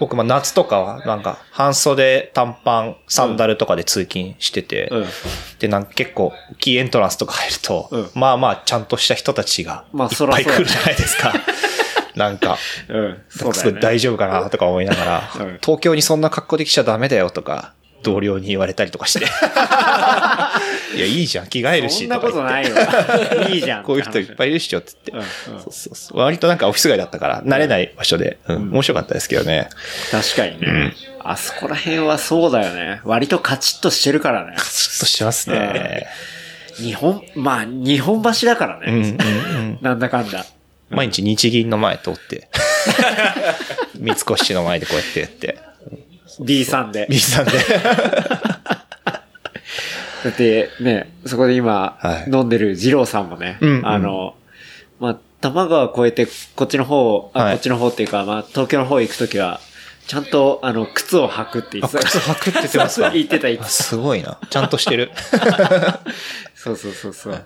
C: 僕、まあ夏とかは、なんか、半袖、短パン、サンダルとかで通勤してて、
B: うん
C: で、なんか結構、キーエントランスとか入ると、
B: うん
C: まあまあ、ちゃんとした人たちが、
B: まあ
C: いっぱい来るじゃないですか。なんか、
B: うん。
C: なんかすごい
B: そうね。
C: 大丈夫かなとか思いながら、
B: うん
C: 東京にそんな格好できちゃダメだよとか、同僚に言われたりとかして。*laughs* いや、いいじゃん、着替えるし。
B: そんなことないよ。いいじゃん。
C: こういう人いっぱいいるっしょ、つって。
B: うんうん
C: そうそうそう割となんかオフィス街だったから、慣れない場所で、うん面白かったですけどね。
B: 確かにね。あそこら辺はそうだよね。割とカチッとしてるからね。
C: ちょっとしてますね。
B: 日本、まあ、日本橋だから
C: うんうん
B: ね。
C: うん。
B: なんだかんだ。
C: 毎日日銀の前通って、*laughs* 三越の前でこうやってやって、
B: D さんで。
C: B さんで。*laughs*
B: だってね、そこで今
C: は、い
B: 飲んでる二郎さんもね、
C: うんうん
B: あの、まあ、多摩川越えて、こっちの方、あ
C: はい
B: こっちの方っていうか、まあ、東京の方行くときは、ちゃんと、あの、靴を履くって言ってた。
C: あ靴履くって言ってますか？*laughs*
B: 言ってた、言って
C: あ
B: た。
C: すごいな。ちゃんとしてる。
B: そうそうそうそう。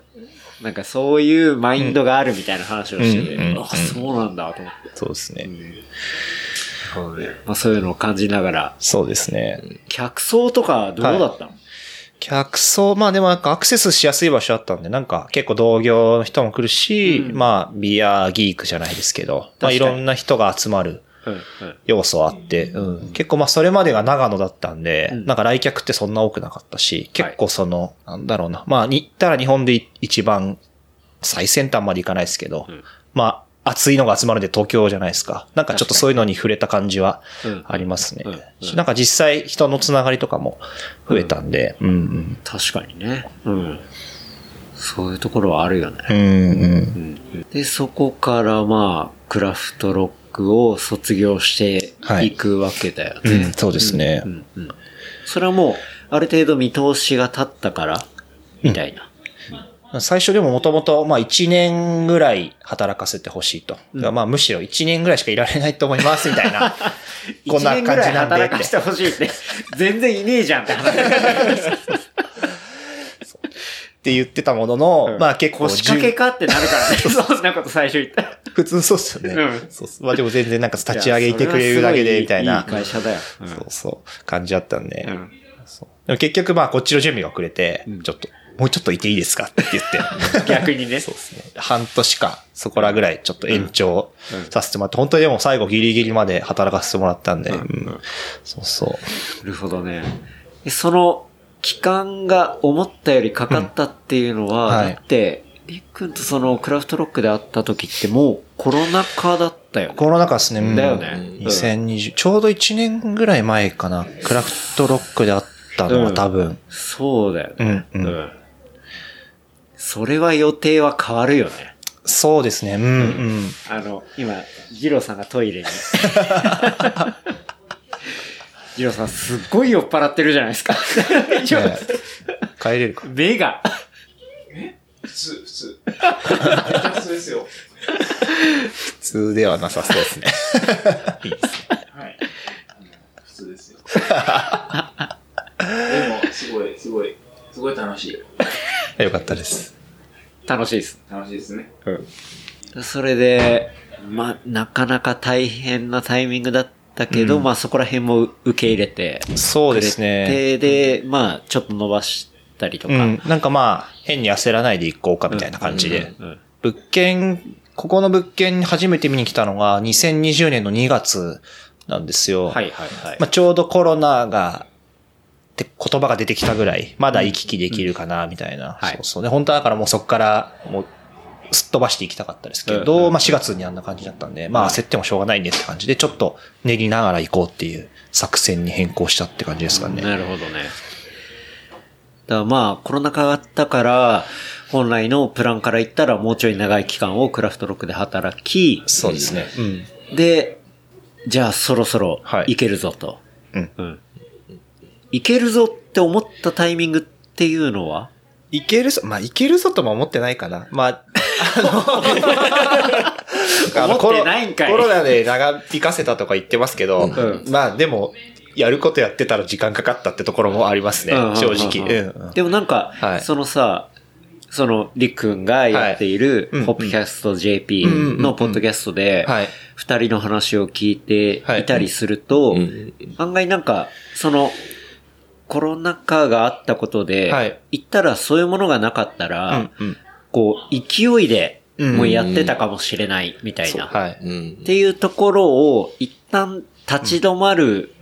B: なんかそういうマインドがあるみたいな話をしてて、あ、そうなんだと思って。
C: そうですね。
B: まあそういうのを感じながら、
C: そうですね。
B: 客層とかどうだったの、
C: 客層、まあでもなんかアクセスしやすい場所だったんで、なんか結構同業の人も来るし、
B: うん。
C: まあビアギークじゃないですけど、まあいろんな人が集まる要素あって、うん、結構まあそれまでが長野だったんで、
B: うん
C: なんか来客ってそんな多くなかったし、結構その、なんだろうな、まあに行ったら日本でい一番最先端までいかないですけど、
B: うん
C: まあ熱いのが集まるんで東京じゃないですか。なんかちょっとそういうのに触れた感じは
B: うん
C: ありますね。
B: うんうん
C: なんか実際人のつながりとかも増えたんで、うんうん。
B: 確かにね。うん。そういうところはあるよね。
C: うんうん。
B: うんで、そこからまあ、クラフトロックを卒業していくわけだよね。
C: うん、そうですね。
B: うんうんそれはもう、ある程度見通しが立ったから、みたいな。
C: 最初でももともと、まあ1年ぐらい働かせてほしいと。まあむしろ1年ぐらいしかいられないと思います、みたいな。*laughs* こんな感じなんで
B: 一年ぐらい働かせてほしいって、全然いねえじゃんって話。
C: って言ってたものの、まあ結構
B: 腰掛けかってなるからね。*laughs* そんなこと最初言ったら。
C: 普通そうっすよね。
B: うん
C: そうっすまあでも全然なんか立ち上げいてくれるだけで、みたいな。
B: いい会社だよ。うん
C: そうそう、感じだったんで。
B: うん
C: そうでも結局まあこっちの準備が遅れて、ちょっと、もうちょっといていいですかって言って。*laughs*
B: 逆にね。
C: そうですね。半年か、そこらぐらいちょっと延長させてもらって、本当にでも最後ギリギリまで働かせてもらったんで、うんそうそう。
B: なるほどね。でその期間が思ったよりかかったっていうのは、
C: うんはい
B: だって、りっくんとそのクラフトロックで会った時ってもうコロナ禍だったよね。
C: コロナ禍ですね。うん
B: だよねうん
C: 2020、ちょうど1年ぐらい前かな。クラフトロックであったのは多分。
B: そうだよね。
C: うんうん
B: それは予定は変わるよね。
C: そうですね。うんうん。
B: あの、今、ジローさんがトイレに。*laughs* ジローさんすっごい酔っ払ってるじゃないですか。大丈夫
C: ね帰れるか。
B: 目が。
F: 普通、普通。普通ですよ。
C: 普通ではなさそうですね。いいですね。
F: はい。普通ですよ。でも、すごい、すごい、すごい楽しい。
C: よかったです。
B: 楽しいです。
F: 楽しいですね。
B: それで、まあ、なかなか大変なタイミングだったけど、まあそこら辺も受け入れて。
C: そうですね。
B: で、で、まあ、ちょっと伸ばしたりとか。
C: うん。なんかまあ、変に焦らないでいこうかみたいな感じで。
B: うんうん
C: 物件、ここの物件に初めて見に来たのが2020年の2月なんですよ。
B: はいはいはい。
C: まあ、ちょうどコロナが、って言葉が出てきたぐらい、まだ行き来できるかな、みたいな。
B: はい
C: そうそうね。本当はだからもうそこから、もう、すっ飛ばしていきたかったですけ
B: うん
C: ど、
B: うん
C: まあ4月にあんな感じだったんで、まあ焦ってもしょうがないねって感じで、ちょっと練りながら行こうっていう作戦に変更したって感じですかね。
B: なるほどね。だからまあ、コロナ禍があったから、本来のプランから言ったらもうちょい長い期間をクラフトロックで働き、
C: そうですね。うん。
B: で、じゃあそろそろ
C: はい
B: いけるぞと。
C: うん
B: うん。いけるぞって思ったタイミングっていうのは？い
C: けるぞ、まあ、いけるぞとも思ってないかな。まあ、あの、コロコロナで長引かせたとか言ってますけど、
B: ん。
C: まあでも、やることやってたら時間かかったってところもありますね、
B: うん
C: 正直。
B: でもなんか、
C: はい。
B: そのさ、その、りっくんがやっているポップキャスト JP のポッドキャストで
C: はい、
B: 二人の話を聞いてい。たりすると
D: うん、
B: 案外なんか、その、コロナ禍があったことで、
C: はい。
B: 言ったらそういうものがなかった
C: う
B: ら
C: ん、うん
B: こう、勢いで、
C: うん
B: もうやってたかもしれない、みたいな。
C: はい。
D: うん
B: っ。ていうところを、一旦立ち止まる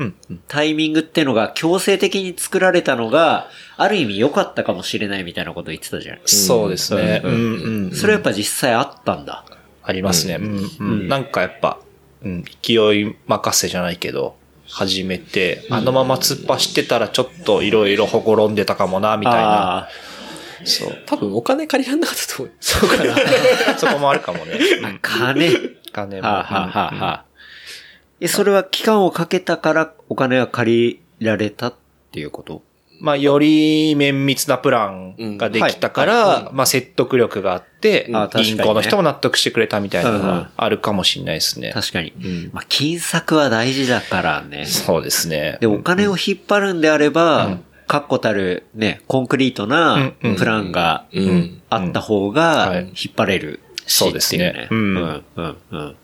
B: タイミングっていうのが強制的に作られたのが、ある意味良かったかもしれないみたいなこと言ってたじゃん。
C: そうですね。
B: う
C: うんんうん。
B: それやっぱ実際あったんだ。
C: ありますね。うん。なんかやっぱ、うん、勢い任せじゃないけど、始めて、あのまま突っ走ってたらちょっといろいろほころんでたかもな、みたいな。
B: あ
C: そう。
D: 多分お金借りらんなかったと思う。
C: そうかな。そ *laughs* こもあるかもね。
B: ー金。
C: 金も。
B: はあ、はあはあはあ、え、それは期間をかけたからお金が借りられたっていうこと？
C: まあ、より綿密なプランができたから、まあ、説得力があって、銀行の人も納得してくれたみたいなのがあるかもしれないですね。
B: 確かに。まあ、金策は大事だからね。
C: そうですね。
B: で、お金を引っ張るんであれば、確固たるね、コンクリートな
C: うんうん。
B: プランが
D: うん。
B: あった方
C: は
B: が
C: い。
B: 引っ張れるし
C: そうですね。
B: う
C: うん。
B: うん、うん、うん。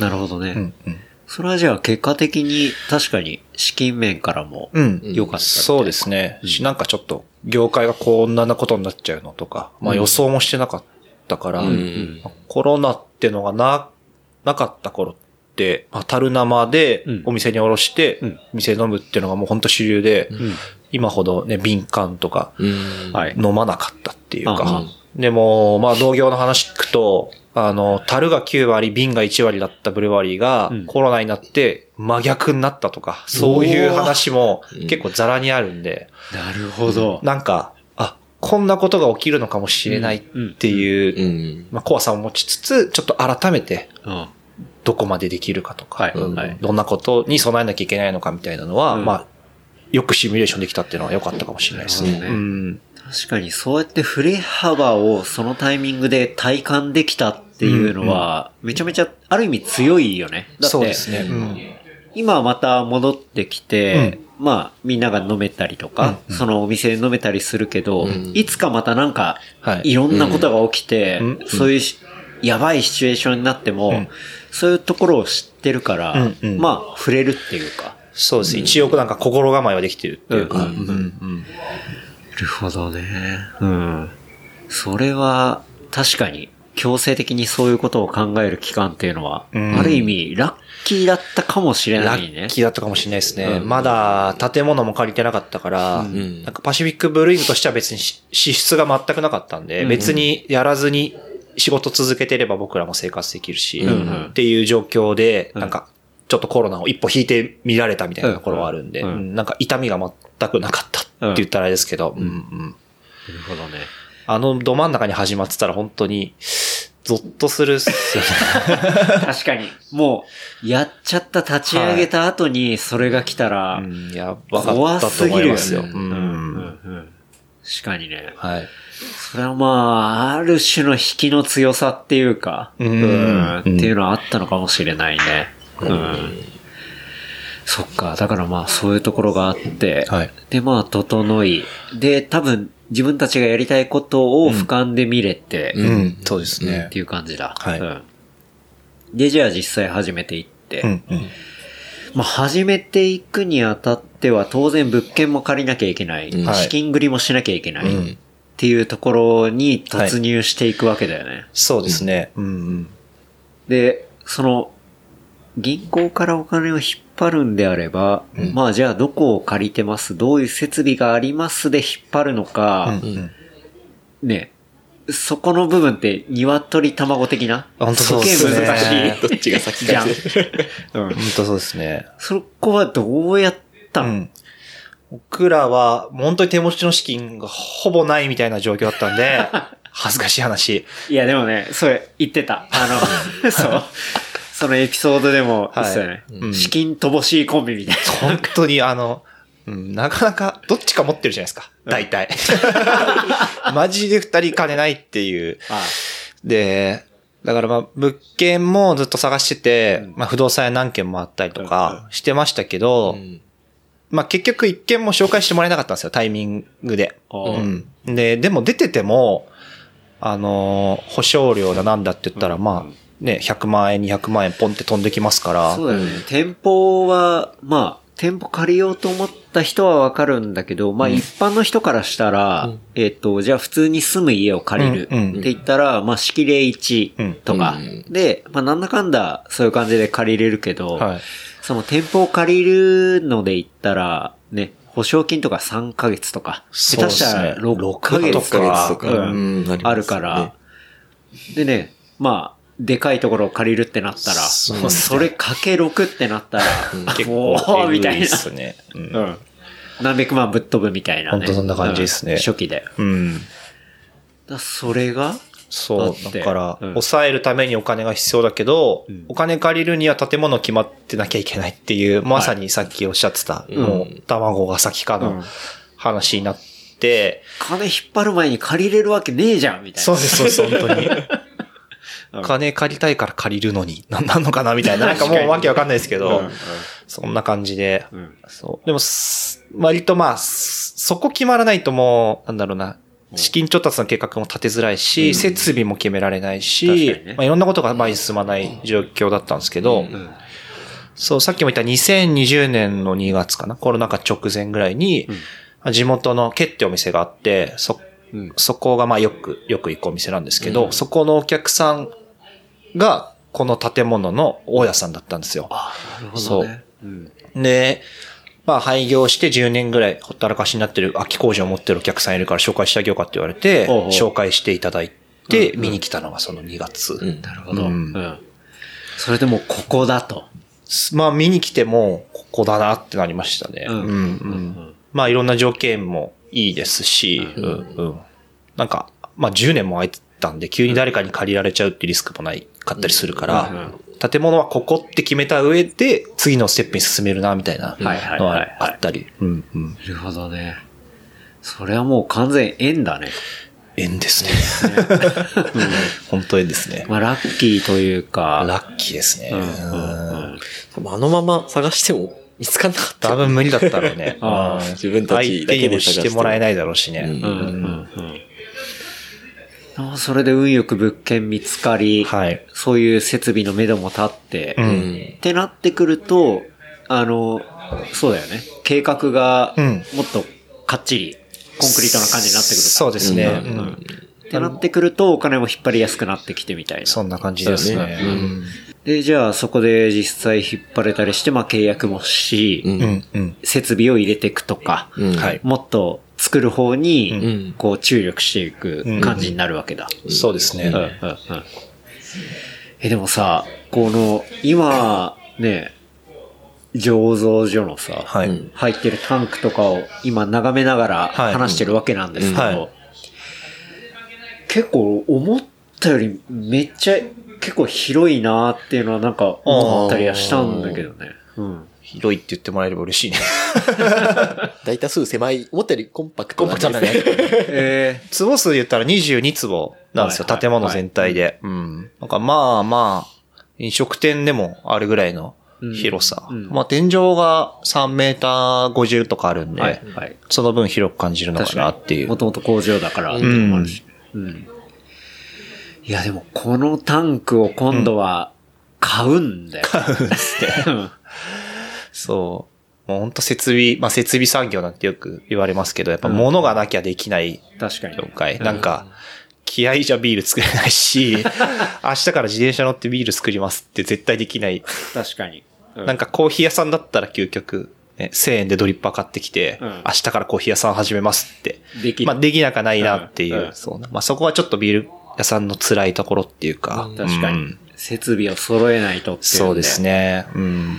B: なるほどね。
C: うんうん。
B: それはじゃあ結果的に確かに資金面からも
C: うん。
B: 良かった。
C: そうですね。しなんかちょっと、業界がこんなことになっちゃうのとか、まあ予想もしてなかったから、
D: ん。
C: コロナってのがな、なかった頃って、まあ、樽生で
B: うん。
C: お店におろして
B: うん、
C: 店で飲むっていうのがもう本当主流で、今ほどね、瓶缶とか。飲まなかったっていう
B: あ
C: か、でも、まあ農業の話聞くと、あの、樽が9割、瓶が1割だったブルワリーが
B: うん。
C: コロナになって真逆になったとか、そういう話も結構ザラにあるんで、
B: なるほど。
C: なんか、あ、こんなことが起きるのかもしれないっていう、
D: うん。
C: まあ怖さを持ちつつ、ちょっと改めて
B: うん。
C: どこまでできるかとか。どんなことに備えなきゃいけないのかみたいなのは、
B: うん。
C: まあ、よくシミュレーションできたっていうのは良かったかもしれないですね。うん。
B: 確かにそうやって振れ幅をそのタイミングで体感できたっていうのは、めちゃめちゃ、ある意味強いよね。だって
C: そうですね。うん。
B: 今また戻ってきて、まあみんなが飲めたりとか、そのお店で飲めたりするけど、いつかまたなんか、
C: はい
B: いろんなことが起きて、
C: うん
B: そういうしやばいシチュエーションになっても、
C: ん
B: そういうところを知ってるから、
C: うんうん
B: まあ触れるっていうか。
C: そうです。一応なんか心構えはできてるっていうか。
B: うん
C: うんうん
B: なるほどね。うん。それは、確かに、強制的にそういうことを考える期間っていうのは、
C: うん
B: ある意味、ラッキーだったかもしれ
C: ラ
B: ないね。
C: ッキーだったかもしれないですね。
B: うん
C: まだ建物も借りてなかったから、
D: ん
C: なんかパシフィックブルーイングとしては別にし支出が全くなかったんで、別にやらずに仕事続けてれば僕らも生活できるし、っていう状況で、
B: うん
C: なんか、ちょっとコロナを一歩引いて見られたみたいなところはあるんで、
B: うん
C: うんなんか痛みが全くなかったって言ったらあれですけど、うんうん
B: なるほどね。
C: あのど真ん中に始まってたら本当に、ゾッとするっすよね。
B: 確かに。もう、やっちゃった立ち上げた後にそれが来たら、
C: うん、やばか
B: 怖
C: ったと
B: すぎるよね。
C: 思いますよ。
B: うんうんうん確かにね。
C: はい。
B: それはまあ、ある種の引きの強さっていうか、
C: うん
B: っていうのはあったのかもしれないね。うん。そっか。だからまあ、そういうところがあって、
C: はい
B: でまあ、整い、で、多分、自分たちがやりたいことを俯瞰で見れて、
C: うん、そうですね
B: って。いう感じだ。
C: はい
B: うんで、じゃあ実際始めていって、
C: うん、うん。
B: まあ、始めていくにあたっては、当然物件も借りなきゃいけない。
D: うん
C: はい
B: 資金繰りもしなきゃいけない。
C: うん
B: っていうところに突入していくわけだよね。
C: そうですね。うん、うん。
B: で、その、銀行からお金を引っ張るんであれば、まあじゃあどこを借りてます？どういう設備がありますで引っ張るのか、
C: うんうん
B: ね、そこの部分って鶏卵的な？
C: 本当そうですね
B: 難しい。*laughs*
D: どっちが先
B: じゃん。
D: か。*laughs*
B: うん
C: 本当そうですね。
B: そこはどうやった？の、
C: うん。僕らは、本当に手持ちの資金がほぼないみたいな状況だったんで、*laughs* 恥ずかしい話。
B: いやでもね、それ言ってた。あの、そう。そのエピソードでも言ってたよね。
C: うん
B: 資金乏しいコンビみたいな。
C: 本当にあの、うん、なかなか、どっちか持ってるじゃないですか。大体。*laughs* マジで二人金ないっていう。
B: あ
C: で、だからまあ、物件もずっと探してて、まあ不動産屋何件もあったりとかしてましたけど、まあ結局一件も紹介してもらえなかったんですよ、タイミングで。
B: あ
C: うん。で、でも出てても、あのー保証料だなんだって言ったら、まあ、ね、100万円、200万円ポンって飛んできますから。
B: そうだよね。店舗は、まあ、店舗借りようと思った人はわかるんだけど、まあ一般の人からしたら、えっ、と、じゃあ普通に住む家を借りる。
C: うんうん
B: って言ったら、まあ式例1とか、
D: うん。
B: で、まあなんだかんだそういう感じで借りれるけど、
C: はい。
B: その店舗を借りるので言ったら、ね、保証金とか3ヶ月とか、下手したら
C: そうですね。
B: 6ヶ月と
C: 6ヶ
B: か。
C: 月とか。
B: うん。
D: うん。
B: あるから、でね、まあ、でかいところを借りるってなったら、
C: そ
B: それかけ6ってなったら、
C: 結
B: もう、
C: 構
B: みたいな
C: っ。すね。うん
B: うん。何百万ぶっ飛ぶみたいなね。
C: ほんとそんな感じですね
B: うん初期で。
C: うん。
B: だそれが、
C: そう。
B: だ
C: から、
B: うん
C: 抑えるためにお金が必要だけど、
B: ん
C: お金借りるには建物決まってなきゃいけないっていう、まさにさっきおっしゃってた、もう、卵が先か
B: うん
C: の話になって、
B: 金引っ張る前に借りれるわけねえじゃんみたいな。
C: そうです、そうです、本当に。
B: うん。
C: 金借りたいから借りるのに、*laughs* なんなのかなみたいな。なんかもうわけわかんないですけど、そんな感じで、
B: ん。
C: そう。でもす、割とまあ、すそこ決まらないともう、なんだろうな、資金調達の計画も立てづらいし、設備も決められないし、まあいろんなことが前に進まない状況だったんですけど、
B: ん。
C: そう、さっきも言った2020年の2月かな、コロナ禍直前ぐらいに、地元のケってお店があって、そ、そこがまあよく、よく行くお店なんですけど、そこのお客さんが、この建物の大家さんだったんですよ。
B: なるほ
C: そう
B: どね。うん。
C: で、まあ廃業して10年ぐらいほったらかしになってる空き工場を持ってるお客さんいるから紹介してあげようかって言われて、
B: ほうほう
C: 紹介していただいて、見に来たのがその2月。
B: なるほど。う
C: うん
B: ん。それでもうここだと。
C: まあ見に来ても、ここだなってなりましたね。
B: うん
C: うんうんまあいろんな条件もいいですし、うんうんなんか、まあ10年も空いてたんで、急に誰かに借りられちゃうってリスクもないかったりするから、建物はここって決めた上で、次のステップに進めるな、みたいなの
B: は
C: あったり。うんうん
B: なるほどね。それはもう完全縁だね。
C: 縁ですね。*laughs* 本当縁ですね。
B: まあラッキーというか。
C: ラッキーですね。
D: あのまま探しても見つかんなかった。
C: 多分無理だったろうね。*laughs*
B: あ
C: うん
D: 自分たちだけで
C: してもらえないだろうしね。
D: うん
B: うんうんうん。あそれで運よく物件見つかり、
C: はい。
B: そういう設備の目処も立って、
C: うん
B: ってなってくると、あの、そうだよね。計画が
C: うん
B: もっとかっちり、コンクリートな感じになってくる。
C: そうですね。
B: うん
C: うん
B: ってなってくると、お金も引っ張りやすくなってきてみたいな。
C: そんな感じです
D: そう
C: ね。
D: ね
B: で、じゃあそこで実際引っ張れたりして、まあ契約もし、
D: うん。
C: うん、うん。
B: 設備を入れていくとか。もっと作る方
D: う
B: に
D: ん、
B: こう注力していく感じになるわけだ。
C: そうですね。
B: え、でもさ、この、今、ね、醸造所のさ、
C: はい。
D: うん
B: 入ってるタンクとかを今眺めながら
C: はい。
B: 話してるわけなんですけど、
C: うん。はい。
B: 結構思ったよりめっちゃ結構広いなっていうのはなんか思ったりはしたんだけどね。うん。
C: 広いって言ってもらえれば嬉しいね。
D: 大多数狭い、思ったよりコンパクトなんですね。
B: え *laughs*
C: 坪数で言ったら22坪なんですよ、
B: はいはい
C: 建物全体で。うん。なんかまあまあ、飲食店でもあるぐらいの広さ。
B: うんうん
C: まあ天井が3メーター50とかあるんで、
B: はい、はい。
C: その分広く感じるの
B: 確か
C: なっていう。
B: もともと工場だからっていうのもあるし。うん。いやでもこのタンクを今度は買うんだよ。買うんですね。
C: そう。もう本当設備、まあ設備産業なんてよく言われますけど、やっぱ物がなきゃできない
B: 確かに。
C: 業界。なんか、気合じゃビール作れないし、*laughs* 明日から自転車乗ってビール作りますって絶対できない。
B: 確かに。う
C: なんかコーヒー屋さんだったら究極、ね、1000円でドリッパー買ってきて、
B: うん
C: 明日からコーヒー屋さん始めますって。
B: できる
C: まあできなかないなっていう、
B: うんうん
C: そうな。まあそこはちょっとビール屋さんの辛いところっていうか。
B: 確かに
C: うん。
B: 設備を揃えないとってい
C: そうです。ね。うん。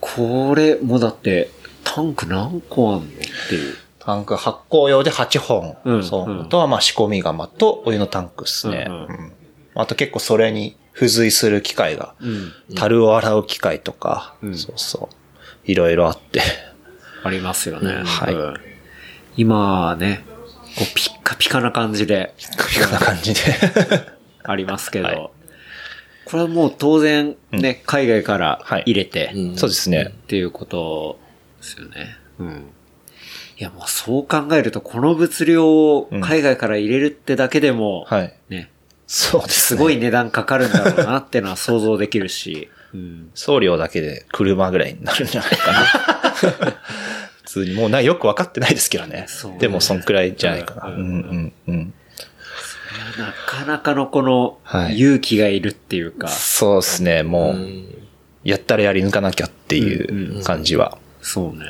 B: これ、もうだって、タンク何個あんのっていう。
C: タンク発酵用で8本。
B: うん
C: そう。
B: うん
C: あとはまあ仕込み釜とお湯のタンクですね。
B: う
C: うんんあと結構それに付随する機械が、
B: うん。
C: 樽を洗う機械とか、
B: うん
C: そうそう。いろいろあって。
B: ありますよね。
C: はい
B: うん今ね、こうピッカピカな感じで
C: こんな感じで。*laughs*
B: ありますけど、
C: はい
B: これはもう当然ね、海外から
C: はい
B: 入れて、
D: うん
C: そうですね。
B: っていうことですよね。うん。いやもうそう考えると、この物量を海外から入れるってだけでも、
C: はい。
B: ね、
C: そうですね。
B: すごい値段かかるんだろうなってのは想像できるし、*laughs* うん。
C: 送料だけで車ぐらいになるんじゃないかな。*laughs* 普通にもうな、よくわかってないですけどね
B: ね。
C: でもそんくらいじゃないかな。
B: う
C: うんんうんうん。
B: なかなかのこの
C: はい
B: 勇気がいるっていうか、
C: そうですね。もう、やったらやり抜かなきゃっていう感じは。
B: そうね。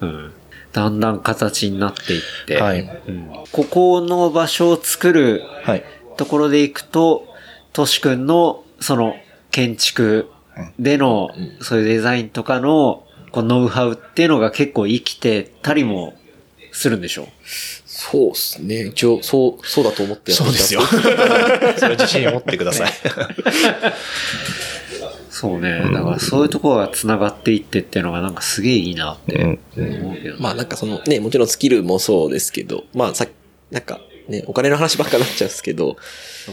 B: うん。だんだん形になっていって、
C: はい
B: うんここの場所を作る
C: はい。
B: ところでいくと、としくんの、その、建築での、そういうデザインとかの、こうノウハウっていうのが結構生きてたりもするんでしょ
D: そうですね。一応、そう、そうだと思ってやって
C: そうですよ。*laughs* それ自信を持ってください。
B: そうね。だからそういうところが繋がっていってっていうのがなんかすげえいいなって
C: うん
B: 思うけど、
D: まあなんかそのね、もちろんスキルもそうですけど、まあさ、なんかね、お金の話ばっかになっちゃうんですけど、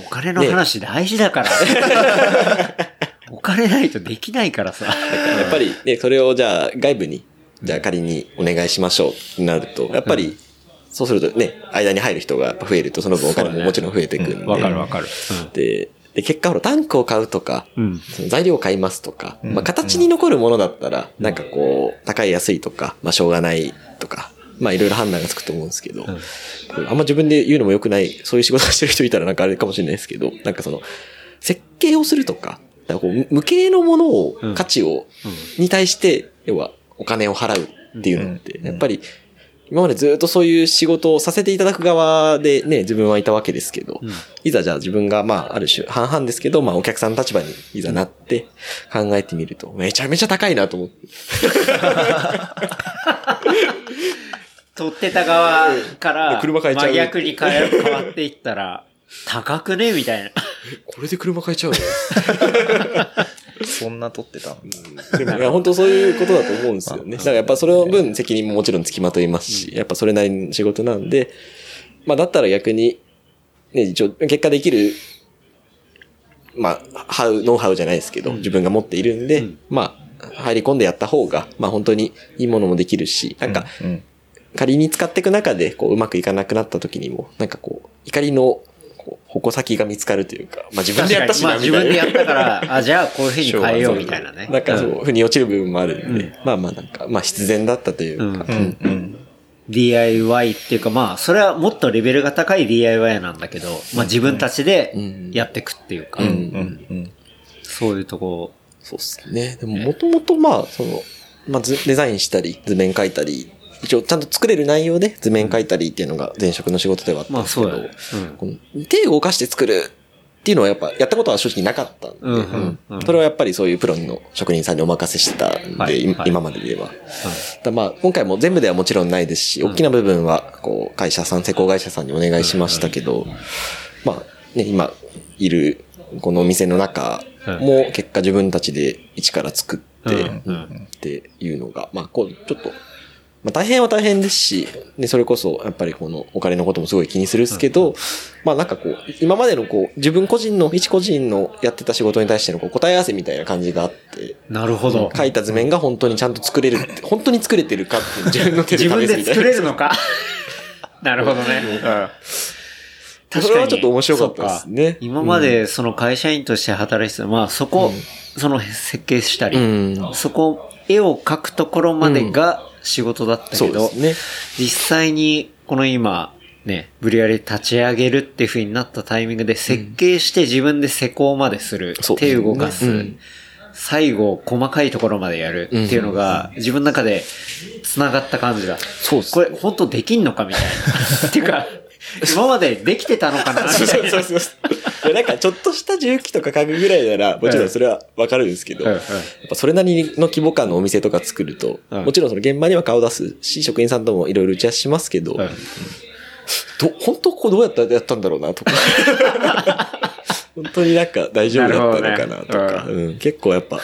B: お金の話大事だから。*laughs* お金ないとできないからさ。*laughs*
D: やっぱりね、それをじゃあ外部に、じゃあ仮にお願いしましょうってなると、やっぱり、そうするとね、間に入る人が増えると、その分お金ももちろん増えていくんで。
B: わかるわかる。
D: で、で、結果ほら、タンクを買うとか、
B: うん。
D: その材料を買いますとか、まあ、形に残るものだったら、なんかこう、高い安いとか、まあ、しょうがないとか、まあ、いろいろ判断がつくと思うんですけど、あんま自分で言うのも良くない、そういう仕事をしてる人いたらなんかあれかもしれないですけど、なんかその、設計をするとか、なんかこう無形のものを、価値を、に対して、要は、お金を払うっていうのって、やっぱり、今までずっとそういう仕事をさせていただく側でね、自分はいたわけですけど、いざじゃあ自分が、まあ、ある種半々ですけど、まあ、お客さんの立場にいざなって考えてみると、めちゃめちゃ高いなと思って。*laughs*
B: 取ってた側から、
D: で車変えちゃう。
B: 真逆に変え変わっていったら、高くね？みたいな。*laughs*
D: これで車買えちゃうの？
C: そんな撮ってたの
D: でもいや、本当そういうことだと思うんですよね。だからやっぱそれの分責任ももちろんつきまといますし、やっぱそれなりの仕事なんで、まあだったら逆に、ね、一応結果できる、まあ、ハウ、ノウハウじゃないですけど、自分が持っているんで、まあ、入り込んでやった方が、まあ本当にいいものもできるし、なんか、
C: うん。
D: 仮に使っていく中で、こう、うまくいかなくなった時にも、なんかこう、怒りの、こう、矛先が見つかるというか、まあ自分でやったしな、
B: まあ
D: みたいな。
B: 自分でやったから、あ、じゃあこういう風に変えようみたいなね。
D: なんかそう、腑に落ちる部分もあるんで、まあまあなんか、まあ必然だったというか、
B: うん
C: うん。うん。
B: DIY っていうかまあ、それはもっとレベルが高い DIY なんだけど、まあ自分たちでやっていくっていうか。そういうとこ、
D: そうっすね。でももともとまあ、その、まあ図デザインしたり、図面描いたり、一応ちゃんと作れる内容で図面描いたりっていうのが前職の仕事ではあったん
B: まあ
D: ですけど、
B: そうだね。
D: この手を動かして作るっていうのはやっぱやったことは正直なかったんで、
B: うんうんうん。
D: それはやっぱりそういうプロの職人さんにお任せしてたんで、
B: は
D: い今までで言えば。だまあ今回も全部ではもちろんないですし、大きな部分はこう会社さん、施工会社さんにお願いしましたけど、まあね、今いるこのお店の中も結果自分たちで一から作って、
B: うんうん。
D: っていうのが、まあ、こう、ちょっと、まあ大変は大変ですし、で、それこそ、やっぱりこのお金のこともすごい気にするっすけど、まあなんかこう、今までのこう、自分個人の、一個人のやってた仕事に対してのこう答え合わせみたいな感じがあって、
B: なるほど。
D: 書いた図面が本当にちゃんと作れるって、本当に作れてるかって *laughs* 自分の手で
B: 自分
D: 試すみたいな。
B: で作れるのか？*laughs* なるほどね。
D: それはちょっと面白かったですね。
B: 今までその会社員として働いてた、まあそこ、その設計したり、
D: うん。
B: そこ、絵を描くところまでが仕事だったけど、
D: ね。
B: 実際にこの今、ね、ブリュアリ立ち上げるっていう風になったタイミングで設計して自分で施工までする、
D: そうですね
B: 手動かす、
D: うん
B: 最後細かいところまでやるっていうのが自分の中で繋がった感じだ。
D: そうです
B: これ本当できんのかみたいな。*laughs* っていうか、*laughs* 今までできてたのかな？み *laughs*
D: そう。そうそうそう。いやなんかちょっとした重機とか家具ぐらいなら、もちろんそれはわかるんですけど、
B: うんうん
D: やっぱそれなりの規模感のお店とか作ると、
B: うん。
D: もちろんその現場には顔出すし、職員さんともいろいろ打ち合わせしますけど、
B: ん
D: ど本当ここどうやってやったんだろうなとか。*laughs* 本当になんか大丈夫だったのかなとか、
B: ね。
D: うん、結構やっぱ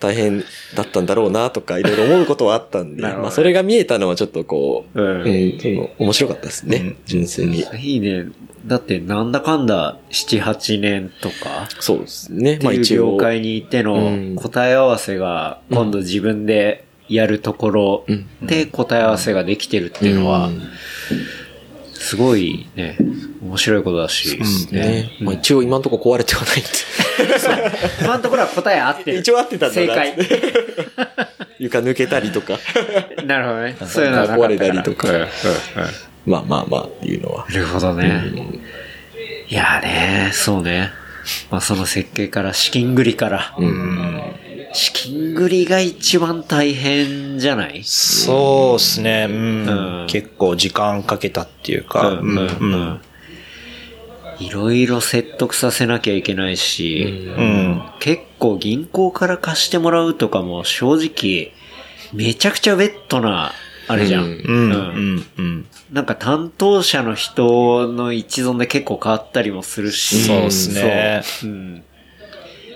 D: 大変だったんだろうなとか、いろいろ思うことはあったんで、*laughs* まあそれが見えたのはちょっとこう、
B: うん。
D: うんその面白かったですね、純粋に。
B: いいね。だってなんだかんだ7、8年とか、
D: そうですね。
B: っていう業界にいて
D: う
B: の
D: ん。
B: 答え合わせが今度自分でやるところ
D: うん。
B: で答え合わせができてるっていうのは
D: うん、
B: すごいね、面白いことだし、
D: ね。まあ一応今のところ壊れてはないんで。
B: 今のところは答え合ってる。
D: 一応合ってたんだ
B: 正
D: な
B: 解。*laughs*
D: 床抜けたりとか。
B: なるほどね。そういうのは
D: 壊れたりとか
B: うんうんうん
D: まあまあまあっていうのは。
B: なるほどね。いやーね、そうね。まあその設計から資金繰りから。資金繰りが一番大変じゃない？
C: そうですね。うん。
B: うん
C: 結構時間かけたっていうか。
B: うんうんうんいろいろ説得させなきゃいけないし、
C: うん。
B: 結構銀行から貸してもらうとかも正直、めちゃくちゃウェットな、あれじゃん。
D: うん
C: うん。うん。うん。
B: なんか担当者の人の一存で結構変わったりもするし。
C: そうっすね
B: うん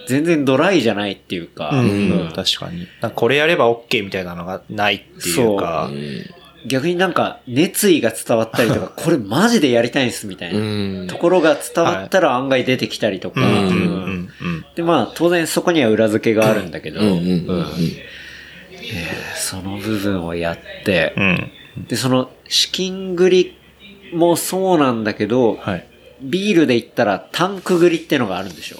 B: 全然ドライじゃないっていうか。
C: うん。
B: うん
C: 確かに。かこれやれば OK みたいなのがないっていうか。
B: 逆になんか熱意が伝わったりとか、*laughs* これマジでやりたいんですみたいな。
D: うん
B: ところが伝わったら案外出てきたりとか。
C: うん。うん。
B: うん
C: うん。
B: で、まあ、当然そこには裏付けがあるんだけど、その部分をやって
C: う、ん。
B: で、その資金繰りもそうなんだけど、
C: はい。
B: ビールで言ったらタンク繰りってのがあるんでしょ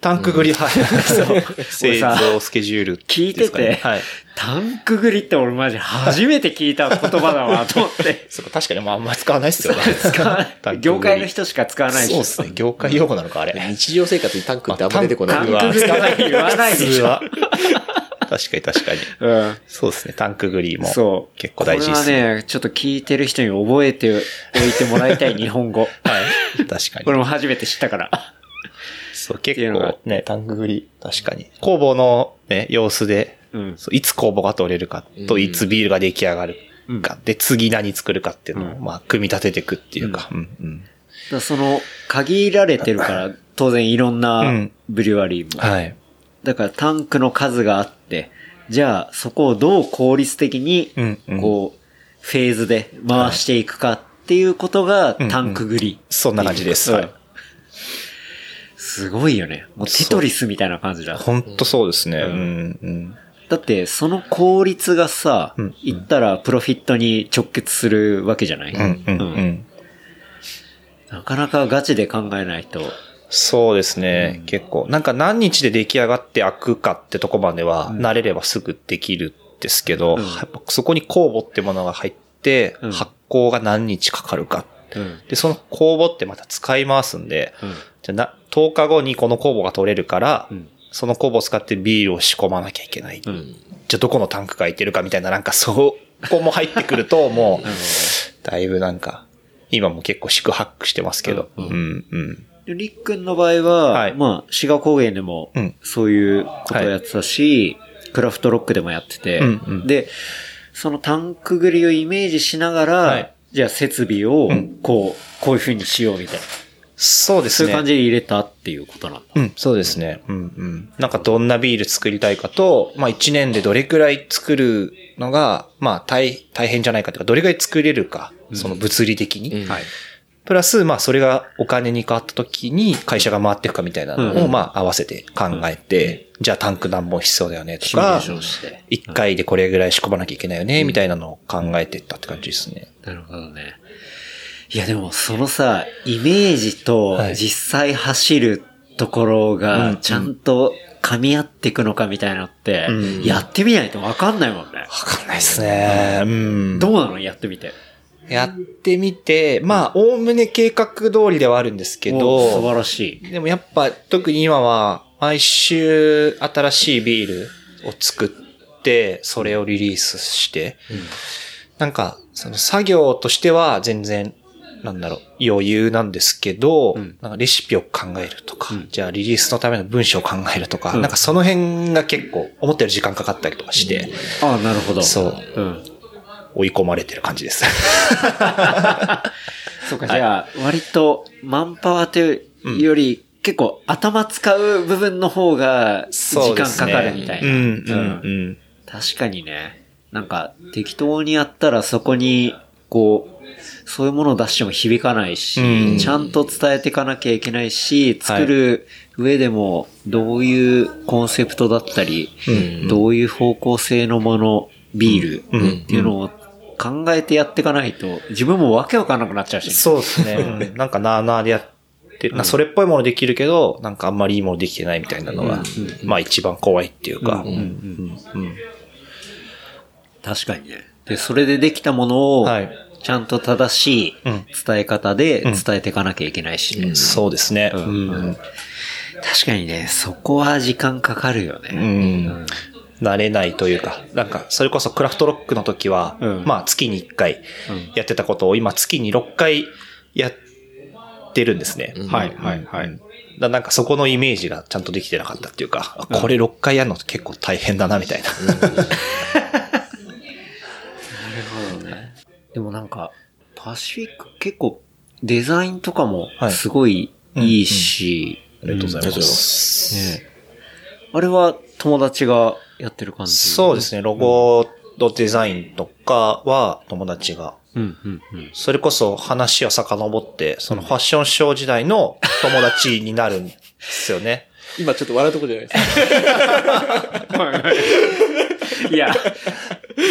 C: タンク繰り、はい。*laughs* そう。製造スケジュール、
B: 聞いてて、
C: はい。
B: タンク繰りって俺マジ初めて聞いた言葉だわと思って。*laughs*
C: そうか、確かにもうあんまり使わないっすよね。
B: 使業界の人しか使わない。
C: そうですね。業界用語なのか、あれ。
E: 日常生活にタンクってあんま出てこない。
B: タンク繰りは言わないでしょ。
C: 確かに確かに。
B: うん。
C: そうですね。タンクグリーも。
B: そう。
C: 結構大事です
B: これはね、ちょっと聞いてる人に覚えておいてもらいたい日本語。*laughs*
C: はい。確かに。
B: これも初めて知ったから。
C: そう、結構ね、タンクグリー、確かに。工房のね、様子で、
B: うん。
C: そういつ工房が取れるかと、いつビールが出来上がるか、で、次何作るかっていうのを、まあ、組み立てていくっていうか、うん、うん。
B: だその、限られてるから、*laughs* 当然いろん
C: う
B: なんブリュワリーも。
C: はい。
B: だからタンクの数があって、じゃあそこをどう効率的に
C: うんうん、
B: こう、フェーズで回していくかっていうことがタンク繰り。
C: そんな感じです。
B: うん
C: はい。
B: すごいよね。もうテトリスみたいな感じだ。
C: ほんとそうですね。
B: う
C: うんん、うん。
B: だって、その効率がさ
C: うん、
B: 言ったらプロフィットに直結するわけじゃない？
C: うん、うん、う
B: うん
C: ん。
B: なかなかガチで考えないと。
C: そうですね、結構。なんか何日で出来上がって開くかってとこまでは、慣れればすぐできるんですけど、
B: うん
C: やっぱそこに酵母ってものが入って、
B: うん
C: 発酵が何日かかるか。
B: うん。
C: で、その酵母ってまた使い回すんで、
B: うん。
C: じゃあな、10日後にこの酵母が取れるから、
B: うん
C: その酵母を使ってビールを仕込まなきゃいけない。
B: うん。
C: じゃあどこのタンクが空いてるかみたいな、なんかそこも入ってくると、*laughs* もう、だいぶなんか、今も結構四苦八苦してますけど。
B: う
C: うんん、うん。
B: でりっくんの場合は、
C: はい
B: まあ、志賀高原でも
C: うん、
B: そういうことをやってたし、クラフトロックでもやってて、
C: うんうん
B: で、そのタンク繰りをイメージしながら、
C: はい
B: じゃあ設備を
C: ん、
B: こう、こういう風にしようみたいな。
C: そうですね。
B: そういう感じで入れたっていうことなんだ。
C: うん、そうですね。うん、うん。なんかどんなビール作りたいかと、まあ一年でどれくらい作るのが、まあ大、大変じゃないかというか、どれくらい作れるか、その物理的に。
E: うん
B: はい。
C: プラス、まあそれがお金に変わった時に会社が回っていくかみたいなのを、
B: うん
C: まあ合わせて考えて、じゃあタンク何本必要だよねとか。一回でこれぐらい仕込まなきゃいけないよね、みたいなのを考えていったって感じですね。
B: なるほどね。いやでもそのさ、イメージと
C: はい
B: 実際走るところ
C: うん
B: がちゃんと噛み合っていくのかみたいなのって、
C: うん
B: やってみないとわかんないもんね。
C: わかんないですね。うん。
B: どうなの？やってみて。
C: やってみて、まあ、おおむね計画通りではあるんですけ
B: お素
C: ど、
B: 晴らしい。
C: でもやっぱ特に今は毎週新しいビールを作って、それをリリースして、なんかその作業としては全然、なんだろう、余裕なんですけど、
B: うん。
C: なんかレシピを考えるとか、
B: うん。
C: じゃあリリースのための文章を考えるとか、
B: うん。
C: なんかその辺が結構思ったより時間かかったりとかして、
B: ああ、なるほど。
C: そう、
B: うん。
C: 追い込まれてる感じです。*laughs*
B: そうか、じゃあ、割と、マンパワーというより、結構頭使う部分の方が、時間かかるみたいな。
C: うん、うん、うん。
B: 確かにね。なんか、適当にやったらそこに、こう、そういうものを出しても響かないし、
C: うん
B: ちゃんと伝えていかなきゃいけないし、作る上でも、どういうコンセプトだったり、
C: うん
B: どういう方向性のもの、ビール
C: うん
B: っていうのを考えてやっていかないと、自分もわけわかんなくなっちゃうし。
C: そうですね。うん。なんかなあなあでやって、なそれっぽいものできるけど、なんかあんまりいいものできてないみたいなのが、まあ一番怖いっていうか。
B: 確かにね。で、それでできたものを、
C: はい
B: ちゃんと正しい
C: うん。
B: 伝え方で伝えていかなきゃいけないし。ね。
C: そうですね。
B: 確かにね、そこは時間かかるよ
C: う
B: ね。
C: ん慣れないというか、なんか、それこそクラフトロックの時は、
B: うん。
C: まあ月に1回やってたことを今月に6回やってるんですね。
B: はいはいはい。
C: うん。だなんかそこのイメージがちゃんとできてなかったっていうか、あこれ6回やるの結構大変だなみたいな。*laughs*
B: でもなんか、パシフィック結構デザインとかも
C: はい。
B: すごいいいし、
C: ありがとうございます。
B: ね。あれは友達がやってる感じ？
C: そうですね、ロゴのデザインとかは友達が、
B: うんうんうん。
C: それこそ話を遡って、そのファッションショー時代の友達になるんですよね。*laughs*
E: 今ちょっと笑うとこじゃないですか。*laughs*
B: いや、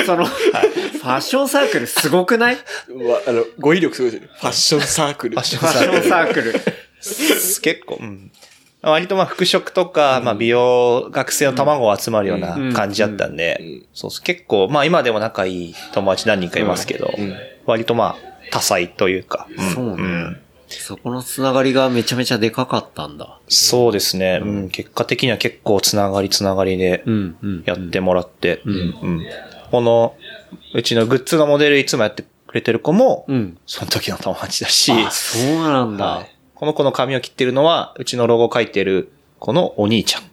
B: その、ファッションサークルすごくない？
E: あの、語彙力すごいですよね。ファッションサークル。
C: ファッション
B: ァッションサークル。*laughs*
C: 結構、うん。割とまあ服飾とか、まあ美容学生の卵を集まるような感じだったんで、そうそう結構、まあ今でも仲いい友達何人かいますけど、割とまあ多彩というか、ん。
B: そうね。
C: ん。
B: そこのつながりがめちゃめちゃでかかったんだ。
C: そうですね、うん。結果的には結構つながりつながりで。やってもらって、うん。この、うちのグッズのモデルいつもやってくれてる子も、
B: うん。
C: その時の友達だし、
B: あ、そうなんだ。
C: はいこの子の髪を切ってるのは、うちのロゴ書いてる子のお兄ちゃん。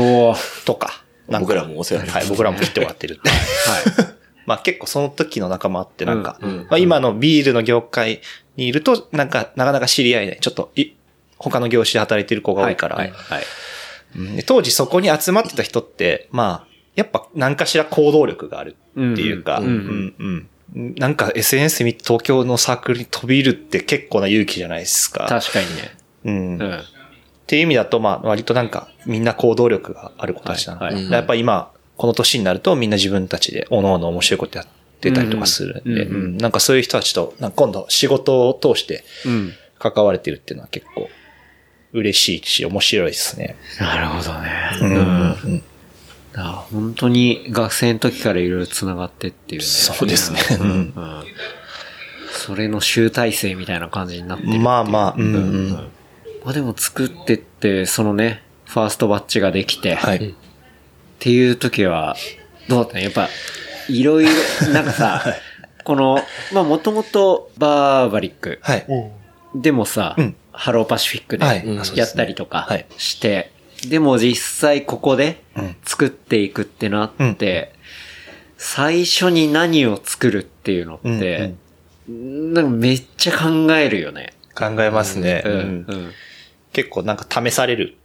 B: おお
C: とか、なんか。
D: 僕らもお世話になって
C: はい、僕らも切ってもらってる。って。
B: はい。
C: まあ結構その時の仲間あって、なんか、
B: うんうん
C: まあ今のビールの業界にいると、なんか、なかなか知り合いない。ちょっとい、他の業種で働いてる子が多いから、
B: はい。はい。
C: うん。で当時そこに集まってた人って、まあ、やっぱ何かしら行動力があるっていうか、
B: うん。
C: うんうんなんか SNS 見て東京のサークルに飛び入るって結構な勇気じゃないですか。
B: 確かにね。
C: うん
B: うん。
C: っていう意味だと、まあ、割となんか、みんな行動力がある子たちなので、
B: はいはい
C: やっぱ今、この年になるとみんな自分たちで、おのおの面白いことやってたりとかするんで、
B: うんうん
C: うんなんかそういう人たちと、なんか今度仕事を通して
B: うん。
C: 関われてるっていうのは結構、嬉しいし、面白いですね。
B: なるほどね。
C: うん
B: うん。だから本当に学生の時からいろいろ繋がってっていうね。
C: そうですね。
B: うん。うん。それの集大成みたいな感じになってるって。
C: まあまあ、うん、う
B: うん。
C: ん。
B: まあでも作ってって、そのね、ファーストバッチができて、っ
C: はい。
B: ていう時は、どうだったの？やっぱ、いろいろ、なんかさ、*laughs* この、まあもともとバーバリック。
C: はい。
B: でもさ、
C: うん。
B: ハローパシフィックでやったりとか
C: はい。
B: して、でも実際ここで
C: うん
B: 作っていくってなって、最初に何を作るっていうのって、なんかめっちゃ考えるよね。
C: 考えますね。結構なんか試される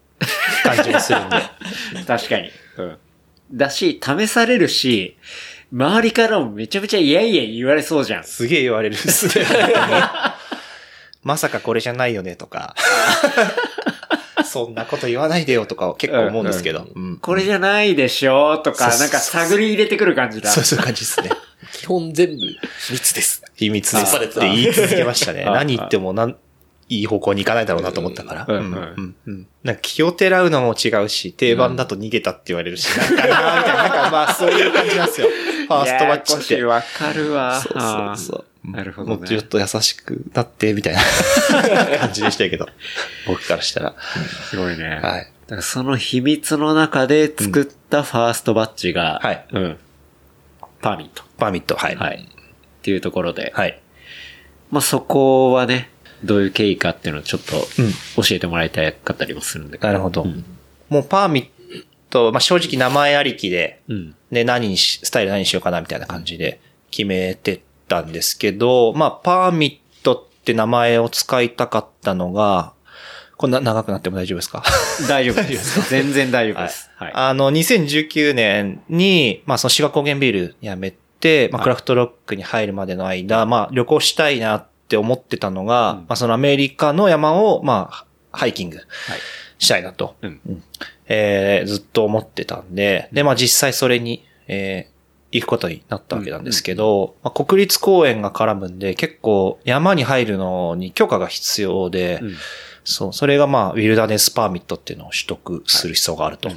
C: 感じもするんで。*laughs*
B: 確かに。うん。だし、試されるし、周りからもめちゃめちゃイヤイヤ言われそうじゃん。
C: すげえ言われるっすね。*laughs* まさかこれじゃないよねとか。*laughs* そんなこと言わないでよとか結構思うんですけど。うん
B: これじゃないでしょとか、なんか探り入れてくる感じだ。
C: そうそういう感じですね。
D: 基本全部秘密です。
C: 秘密ですって言い続けましたね。*laughs*
B: あ
C: 何言ってもなん、いい方向に行かないだろうなと思ったから。
B: うん
C: うんうんうんなんか気をてらうのも違うし、定番だと逃げたって言われるし、なんかなみたいな、なんかまあそういう感じなんですよ。*laughs* ファーストバッチって。
B: わかるわ。
C: そうそうそう。
B: なるほどね
C: もっとちょっと優しくなって、みたいな *laughs* 感じでしたけど。僕からしたら。
B: すごいね。
C: はい。
B: だからその秘密の中で作ったファーストバッジが、
C: はい
B: うん。パーミット。
C: パーミット、はい。
B: はい。っていうところで、
C: はい。
B: まあそこはね、どういう経緯かっていうのをちょっと
C: うん
B: 教えてもらいたかったりもするんだけど。
C: なるほど。もうパーミット、まあ、正直名前ありきで、
B: うん。
C: で、何にし、スタイル何にしようかなみたいな感じで決めてたんですけど、まあ、パーミットって名前を使いたかったのが、こんな長くなっても大丈夫ですか？
B: 大丈夫です。全然大丈夫です。はい。
C: あの、2019年に、まあ、その芝高原ビール辞めて、まあ、クラフトロックに入るまでの間、まあ、旅行したいなって思ってたのが、まあ、そのアメリカの山を、まあ、ハイキングしたいなと、
B: うん。
C: うん。えーずっと思ってたんで、で、まあ、実際それに、えー行くことになったわけなんですけど、まあ、国立公園が絡むんで、結構山に入るのに許可が必要で、
B: うん。
C: そう、それがまあ、ウィルダネスパーミットっていうのを取得する必要があると。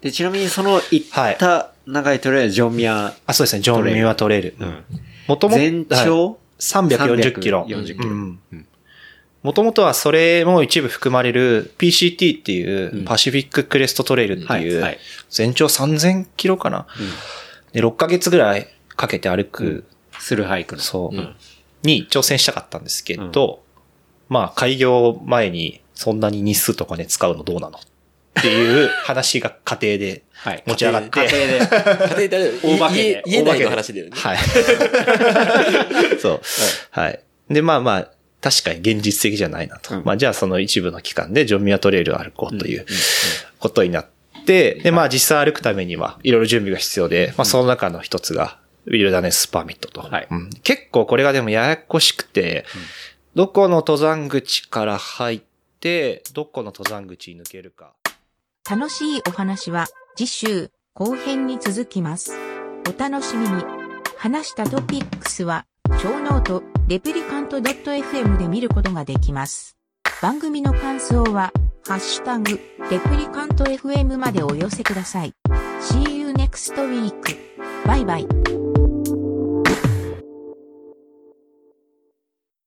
B: で、ちなみにその行った長いトレイルはジョンミア、
C: あ、そうですね、ジョン・ミュアトレイル。
B: うん。
C: もともと、
B: 全長、
C: はい。340キロ。
B: 340キロ。
C: うん。もともとはそれも一部含まれる PCT っていう、パシフィッククレストトレイルっていう
B: はいはい、
C: 全長3000キロかな。で、6ヶ月ぐらいかけて歩く、
B: スルーハイクの。
C: そう、
B: ん
C: に挑戦したかったんですけど、まあ、開業前にそんなに日数とかね、使うのどうなのっていう話が家庭で
B: はい。
C: 持ち上がって、
B: 家庭で。
D: 家庭で *laughs*
B: 大化けで
D: 家家内の話だよね。
C: はい。*laughs* そう。はい。で、まあまあ、確かに現実的じゃないなと。
B: うん
C: まあじゃあその一部の期間でジョンミアトレイルを歩こうということになって、で、まあ実際歩くためにはいろいろ準備が必要で、まあその中の一つが、Wilderness Permit と。
B: はい
C: うん結構これがでもややこしくて、どこの登山口から入って、どこの登山口に抜けるか。
G: 楽しいお話は次週後編に続きます。お楽しみに。話したトピックスは、ショーノート、 replicant.fm で見ることができます。番組の感想は、ハッシュタグ、レプリカント FM までお寄せください。See you next week. バイバイ。